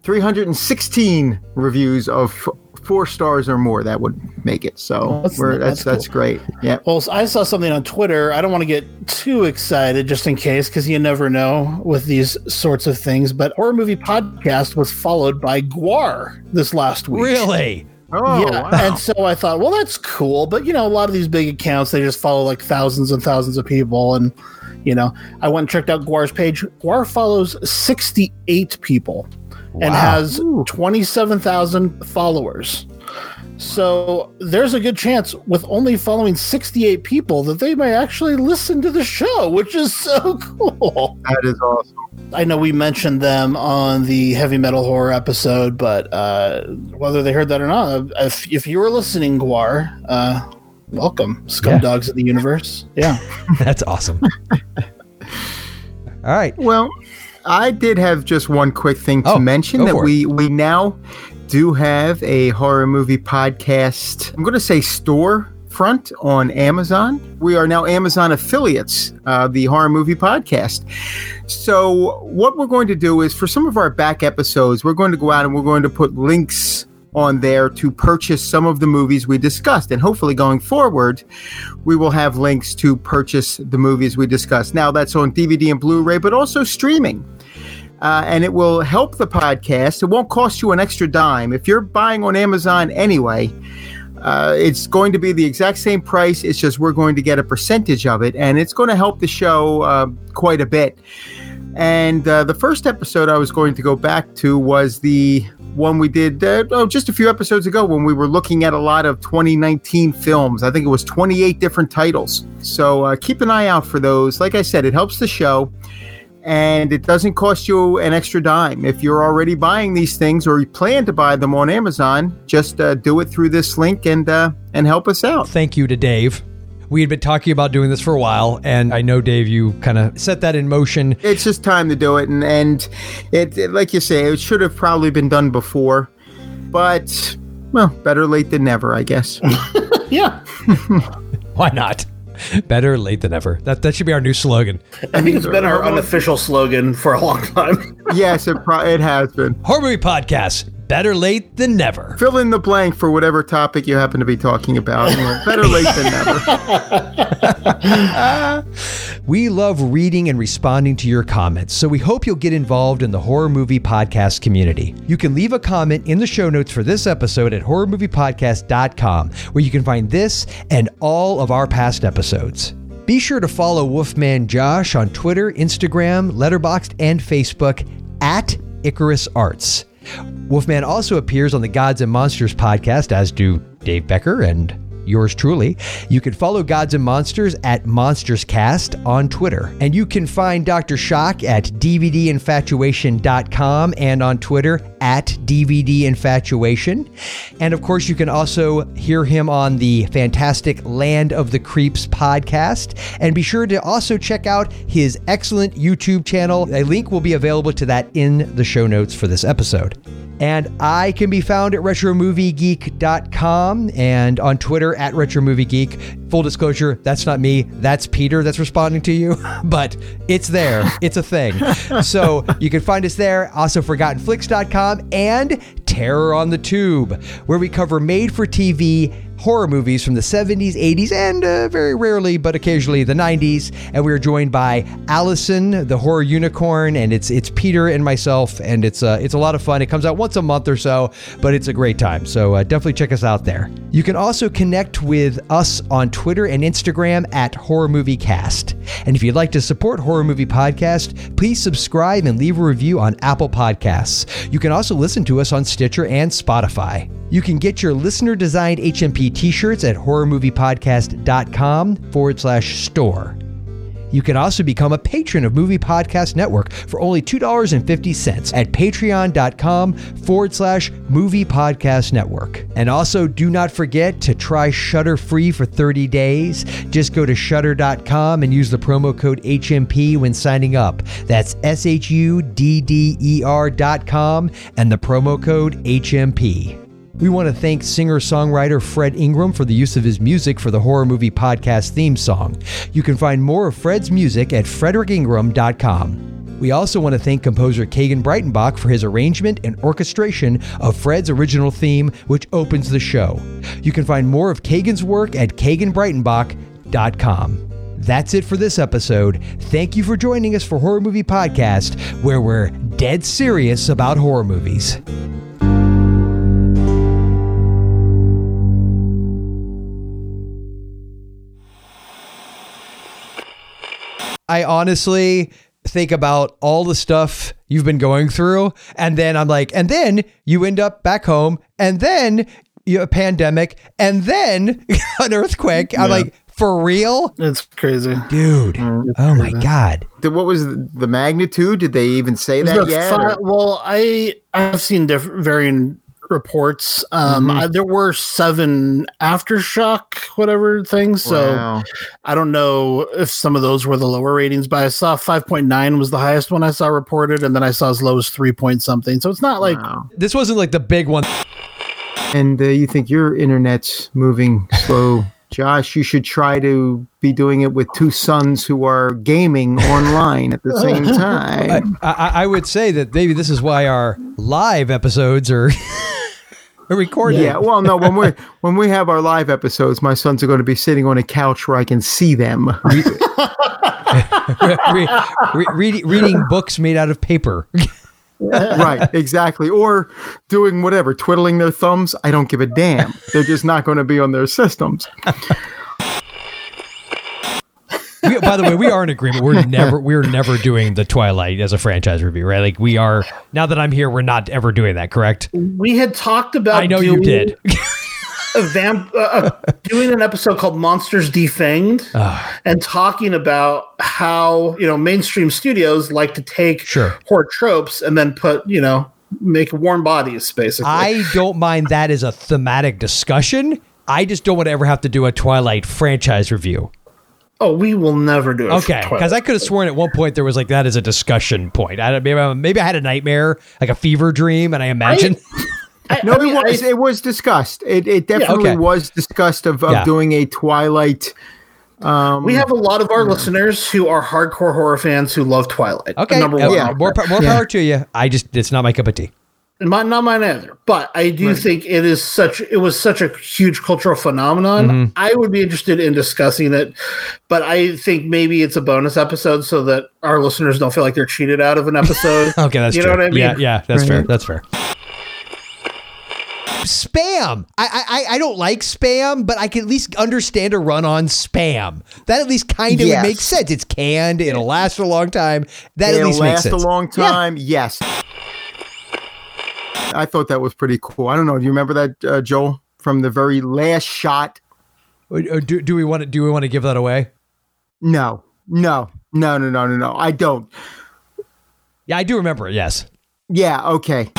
316 reviews of four stars or more. That would make it. So That's- we're, that's that's that's great. Yeah. Well, I saw something on Twitter. I don't want to get too excited just in case, because you never know with these sorts of things. But Horror Movie Podcast was followed by GWAR this last week. Really? Oh yeah. wow. And so I thought, well, that's cool. But, you know, a lot of these big accounts, they just follow like thousands and thousands of people. And, you know, I went and checked out GWAR's page. GWAR follows 68 people and has Ooh. 27,000 followers. So there's a good chance with only following 68 people that they may actually listen to the show, which is so cool. that is awesome. I know we mentioned them on the heavy metal horror episode, but uh, whether they heard that or not, if, if you were listening, GWAR, uh, welcome, scumdogs of the universe. Yeah. That's awesome. All right. Well, I did have just one quick thing to Oh, mention that it. we we now do have a horror movie podcast. I'm going to say store front on Amazon. We are now Amazon affiliates, uh, the horror movie podcast. So what we're going to do is for some of our back episodes, we're going to go out and we're going to put links on there to purchase some of the movies we discussed. And hopefully going forward, we will have links to purchase the movies we discussed. Now that's on DVD and Blu-ray, but also streaming. Uh, and it will help the podcast. It won't cost you an extra dime. If you're buying on Amazon anyway, uh, it's going to be the exact same price. It's just we're going to get a percentage of it, and it's going to help the show uh, quite a bit. And uh, the first episode I was going to go back to was the one we did uh, oh, just a few episodes ago when we were looking at a lot of 2019 films. I think it was 28 different titles. So uh, keep an eye out for those. Like I said, it helps the show. and it doesn't cost you an extra dime. If you're already buying these things or you plan to buy them on Amazon, just uh, do it through this link and uh, and help us out. Thank you to Dave. We had been talking about doing this for a while, and I know Dave, you kind of set that in motion. It's just time to do it, and and it, it like you say, it should have probably been done before, but well, better late than never, I guess. Yeah. Why not? Better late than ever. That that should be our new slogan. I think it's been our unofficial slogan for a long time. yes, it pro- it has been. Horror movie podcast. Better late than never. Fill in the blank for whatever topic you happen to be talking about. Better late than never. We love reading and responding to your comments, so we hope you'll get involved in the horror movie podcast community. You can leave a comment in the show notes for this episode at horrormoviepodcast.com, where you can find this and all of our past episodes. Be sure to follow Wolfman Josh on Twitter, Instagram, Letterboxd, and Facebook at Icarus Arts. Wolfman also appears on the Gods and Monsters podcast, as do Dave Becker and yours truly. You can follow Gods and Monsters at MonstersCast on Twitter. And you can find Dr. Shock at DVDinfatuation.com and on Twitter at DVDinfatuation. And of course, you can also hear him on the fantastic Land of the Creeps podcast. And be sure to also check out his excellent YouTube channel. A link will be available to that in the show notes for this episode. And I can be found at RetroMovieGeek.com and on Twitter at RetroMovieGeek. Full disclosure, that's not me. That's Peter that's responding to you, but it's there. It's a thing. So you can find us there. Also, ForgottenFlix.com and Terror on the Tube, where we cover made for TV horror movies from the 70s, 80s, and uh, very rarely, but occasionally the 90s. And we are joined by Allison, the horror unicorn, and it's it's Peter and myself, and it's uh, it's a lot of fun. It comes out once a month or so, but it's a great time. So uh, definitely check us out there. You can also connect with us on Twitter and Instagram at Horror Movie Cast. And if you'd like to support Horror Movie Podcast, please subscribe and leave a review on Apple Podcasts. You can also listen to us on Stitcher and Spotify. You can get your listener designed HMP t shirts at horrormoviepodcast.com forward slash store. You can also become a patron of Movie Podcast Network for only $2.50 at patreon.com forward slash movie podcast network. And also, do not forget to try Shudder free for 30 days. Just go to shudder.com and use the promo code HMP when signing up. That's S H U D D E R.com and the promo code HMP. We want to thank singer songwriter Fred Ingram for the use of his music for the Horror Movie Podcast theme song. You can find more of Fred's music at fredericingram.com. We also want to thank composer Kagan Breitenbach for his arrangement and orchestration of Fred's original theme, which opens the show. You can find more of Kagan's work at kaganbreitenbach.com. That's it for this episode. Thank you for joining us for Horror Movie Podcast, where we're dead serious about horror movies. I honestly think about all the stuff you've been going through, and then I'm like, and then you end up back home, and then you a pandemic, and then an earthquake. I'm like, for real, It's crazy. dude. Mm, oh my god. The- what was the, the magnitude? Did they even say that the yet? fi- well, I I've seen different varying reports. Um, Mhm. I, there were seven aftershock whatever things. So Wow. I don't know if some of those were the lower ratings, but I saw five point nine was the highest one I saw reported, and then I saw as low as three point something. So it's not like This wasn't like the big one. And uh, you think your internet's moving slow. Josh, you should try to be doing it with two sons who are gaming online at the same time. I, I, I would say that maybe this is why our live episodes are, are recorded. Yeah, well, no. When we when we have our live episodes, my sons are going to be sitting on a couch where I can see them. Re- re- reading, reading books made out of paper. right, exactly. Or doing whatever, twiddling their thumbs. I don't give a damn. They're just not going to be on their systems. We, by the way, we are in agreement. We're never we're never doing the Twilight as a franchise review, right? Like we are now that I'm here, we're not ever doing that. Correct? we had talked about. I know you did. a vamp uh, uh, doing an episode called Monsters Defanged and talking about how you know mainstream studios like to take Sure. horror tropes and then put you know make warm bodies basically. I don't mind that as a thematic discussion. I just don't want to ever have to do a Twilight franchise review. Oh, we will never do it. Okay, because I could have sworn at one point there was like that as a discussion point. I, maybe, I- maybe I had a nightmare, like a fever dream, and I imagine. I, No, I mean, it was I- it was discussed. It it definitely okay. was discussed of, of Yeah. doing a Twilight. Um, we have a lot of our listeners who are hardcore horror fans who love Twilight. Okay, number uh, one. Yeah. more po- more Yeah. power to you. I just it's not my cup of tea. My, not mine either. But I do think it is such it was such a huge cultural phenomenon. Mm-hmm. I would be interested in discussing it, but I think maybe it's a bonus episode so that our listeners don't feel like they're cheated out of an episode. Okay, that's you true. know what I mean. Yeah, yeah, that's fair. That's fair. Spam. I, I I don't like spam, but I can at least understand a run on spam. That at least kind of Yes. makes sense. It's canned. It'll last for a long time. That at It'll least makes last sense. a long Yeah. time. Yes. I thought that was pretty cool. I don't know. Do you remember that, uh, Joel, from the very last shot? Do, do we want to do we want to give that away? No, no, no, no, no, no, no. I don't. Yeah, I do remember it. Yes. Yeah. Okay.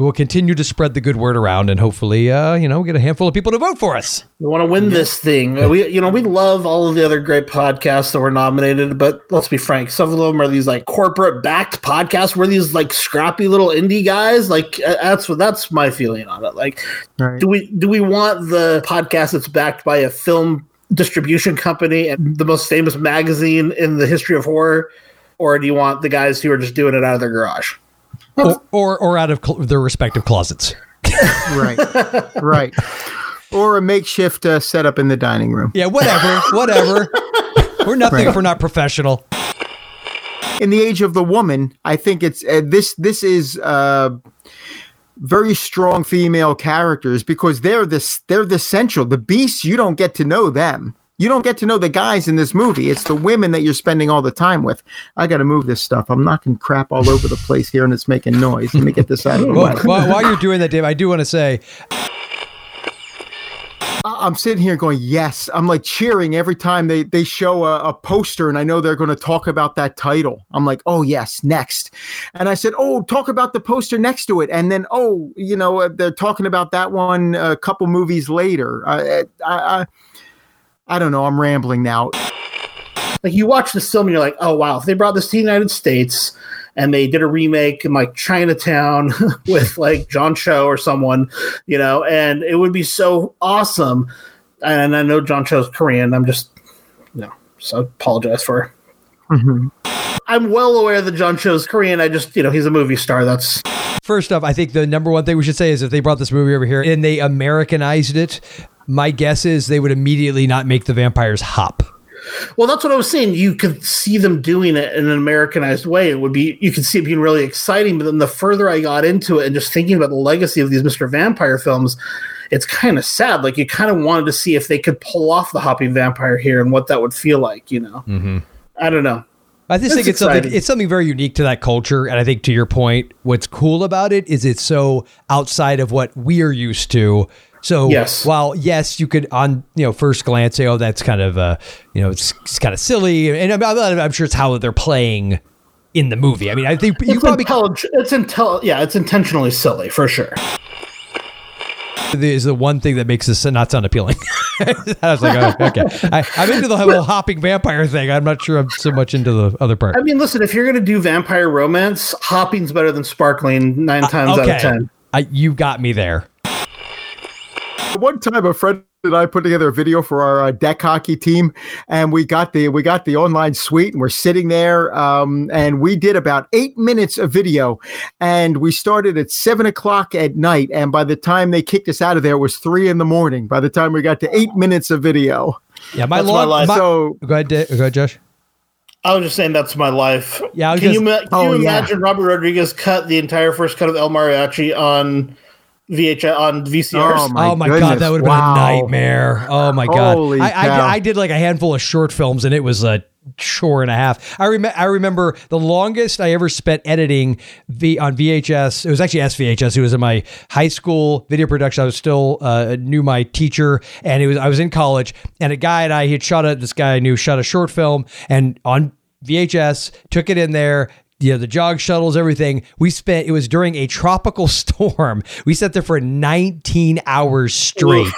We will continue to spread the good word around, and hopefully, uh, you know, get a handful of people to vote for us. We want to win this thing. We, you know, we love all of the other great podcasts that were nominated, but let's be frank, some of them are these like corporate backed podcasts. We're these like scrappy little indie guys. Like that's what that's my feeling on it. Like, Right. do we do we want the podcast that's backed by a film distribution company and the most famous magazine in the history of horror, or do you want the guys who are just doing it out of their garage? Or, or, or out of cl- their respective closets. Right. right. Or a makeshift uh, setup in the dining room. Yeah, whatever, whatever. We're nothing if we're not professional. in the age of the woman, I think it's uh, this. This is uh, very strong female characters because they're this. They're the central. The beasts. You don't get to know them. You don't get to know the guys in this movie. It's the women that you're spending all the time with. I got to move this stuff. I'm knocking crap all over the place here, and it's making noise. Let me get this out of the Well, way. while, while you're doing that, Dave, I do want to say I'm sitting here going, yes. I'm like cheering every time they, they show a, a poster and I know they're going to talk about that title. I'm like, oh, yes, next. And I said, oh, talk about the poster next to it. And then, oh, you know, uh, they're talking about that one a couple movies later. I, I, I, I don't know. I'm rambling now. like you watch this film and you're like, oh wow, if they brought this to the United States and they did a remake in like Chinatown with like John Cho or someone, you know, and it would be so awesome. And I know John Cho's Korean. I'm just, you know, so I apologize for. Mm-hmm. I'm well aware that John Cho's Korean. I just, you know, he's a movie star. That's First off, I think the number one thing we should say is if they brought this movie over here and they Americanized it, my guess is they would immediately not make the vampires hop. well, that's what I was saying. You could see them doing it in an Americanized way. It would be you could see it being really exciting. But then the further I got into it and just thinking about the legacy of these Mr. Vampire films, it's kind of sad. Like you kind of wanted to see if they could pull off the hopping vampire here and what that would feel like. You know, Mm-hmm. I don't know. I just It's think it's something it's something very unique to that culture. And I think to your point, what's cool about it is it's so outside of what we're used to. So Yes. while yes, you could on you know first glance say, oh, that's kind of uh you know it's, it's kind of silly, and I'm, I'm, I'm sure it's how they're playing in the movie. I mean, I think you probably intellig- It's intel. Yeah, it's intentionally silly for sure. is the one thing that makes this not sound appealing. I was like, oh, okay, I, I'm into the whole hopping vampire thing. I'm not sure I'm so much into the other part. I mean, listen, if you're gonna do vampire romance, hopping's better than sparkling nine times out of ten. I, you got me there. One time, a friend and I put together a video for our uh, deck hockey team, and we got the we got the online suite, and we're sitting there, um, and we did about eight minutes of video, and we started at seven o'clock at night, and by the time they kicked us out of there, it was three in the morning. By the time we got to eight minutes of video, Yeah, my That's my long. life. my- so go ahead, go ahead, Josh. I was just saying that's my life. Yeah, can you, just- ma- can Oh, you yeah. imagine Robert Rodriguez cut the entire first cut of El Mariachi on VHS on VCRs? Oh, My oh my god, that would have wow. been a nightmare. Oh my god, Holy I, I. I did like a handful of short films, and it was a chore and a half. I remember I remember the longest I ever spent editing v- on VHS. It was actually SVHS. It was in my high school video production. I was still uh, knew my teacher, and it was I was in college, and a guy and I he had shot a this guy I knew shot a short film, and on VHS took it in there. You know, the jog shuttles, everything. We spent, it was during a tropical storm. We sat there for 19 hours straight.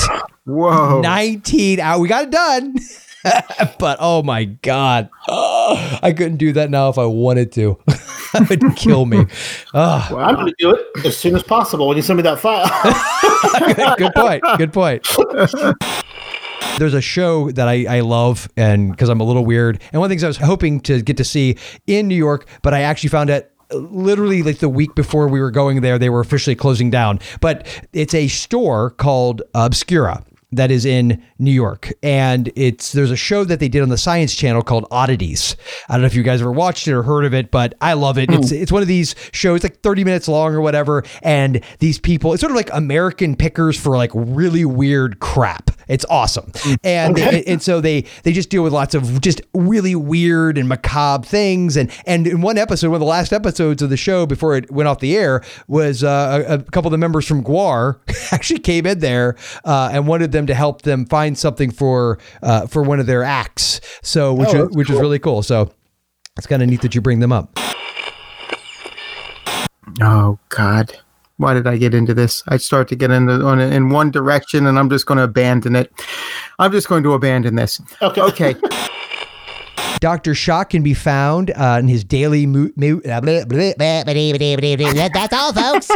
Whoa. 19 hours. We got it done. but oh my God. I couldn't do that now if I wanted to. it would kill me. Oh, Well, I'm going to do it as soon as possible when you send me that file. good point. Good point. There's a show that I, I love, and because I'm a little weird, and one of the things I was hoping to get to see in New York, but I actually found it literally like the week before we were going there, they were officially closing down. But it's a store called Obscura that is in New York, and it's there's a show that they did on the Science Channel called Oddities. I don't know if you guys ever watched it or heard of it, but I love it. It's hmm. it's one of these shows like 30 minutes long or whatever, and these people it's sort of like American pickers for like really weird crap. It's awesome, and and, and so they they just deal with lots of just really weird and macabre things, and and in one episode, one of the last episodes of the show before it went off the air was uh, a, a couple of the members from GWAR actually came in there uh, and wanted them to help them find something for uh, for one of their acts. So which Oh, which is really cool. So it's kind of neat that you bring them up. Oh God. Why did I get into this? I start to get into on in one direction, and I'm just going to abandon it. I'm just going to abandon this. Okay. Okay. Dr. Shock can be found uh, in his daily mo- mo- That's all, folks.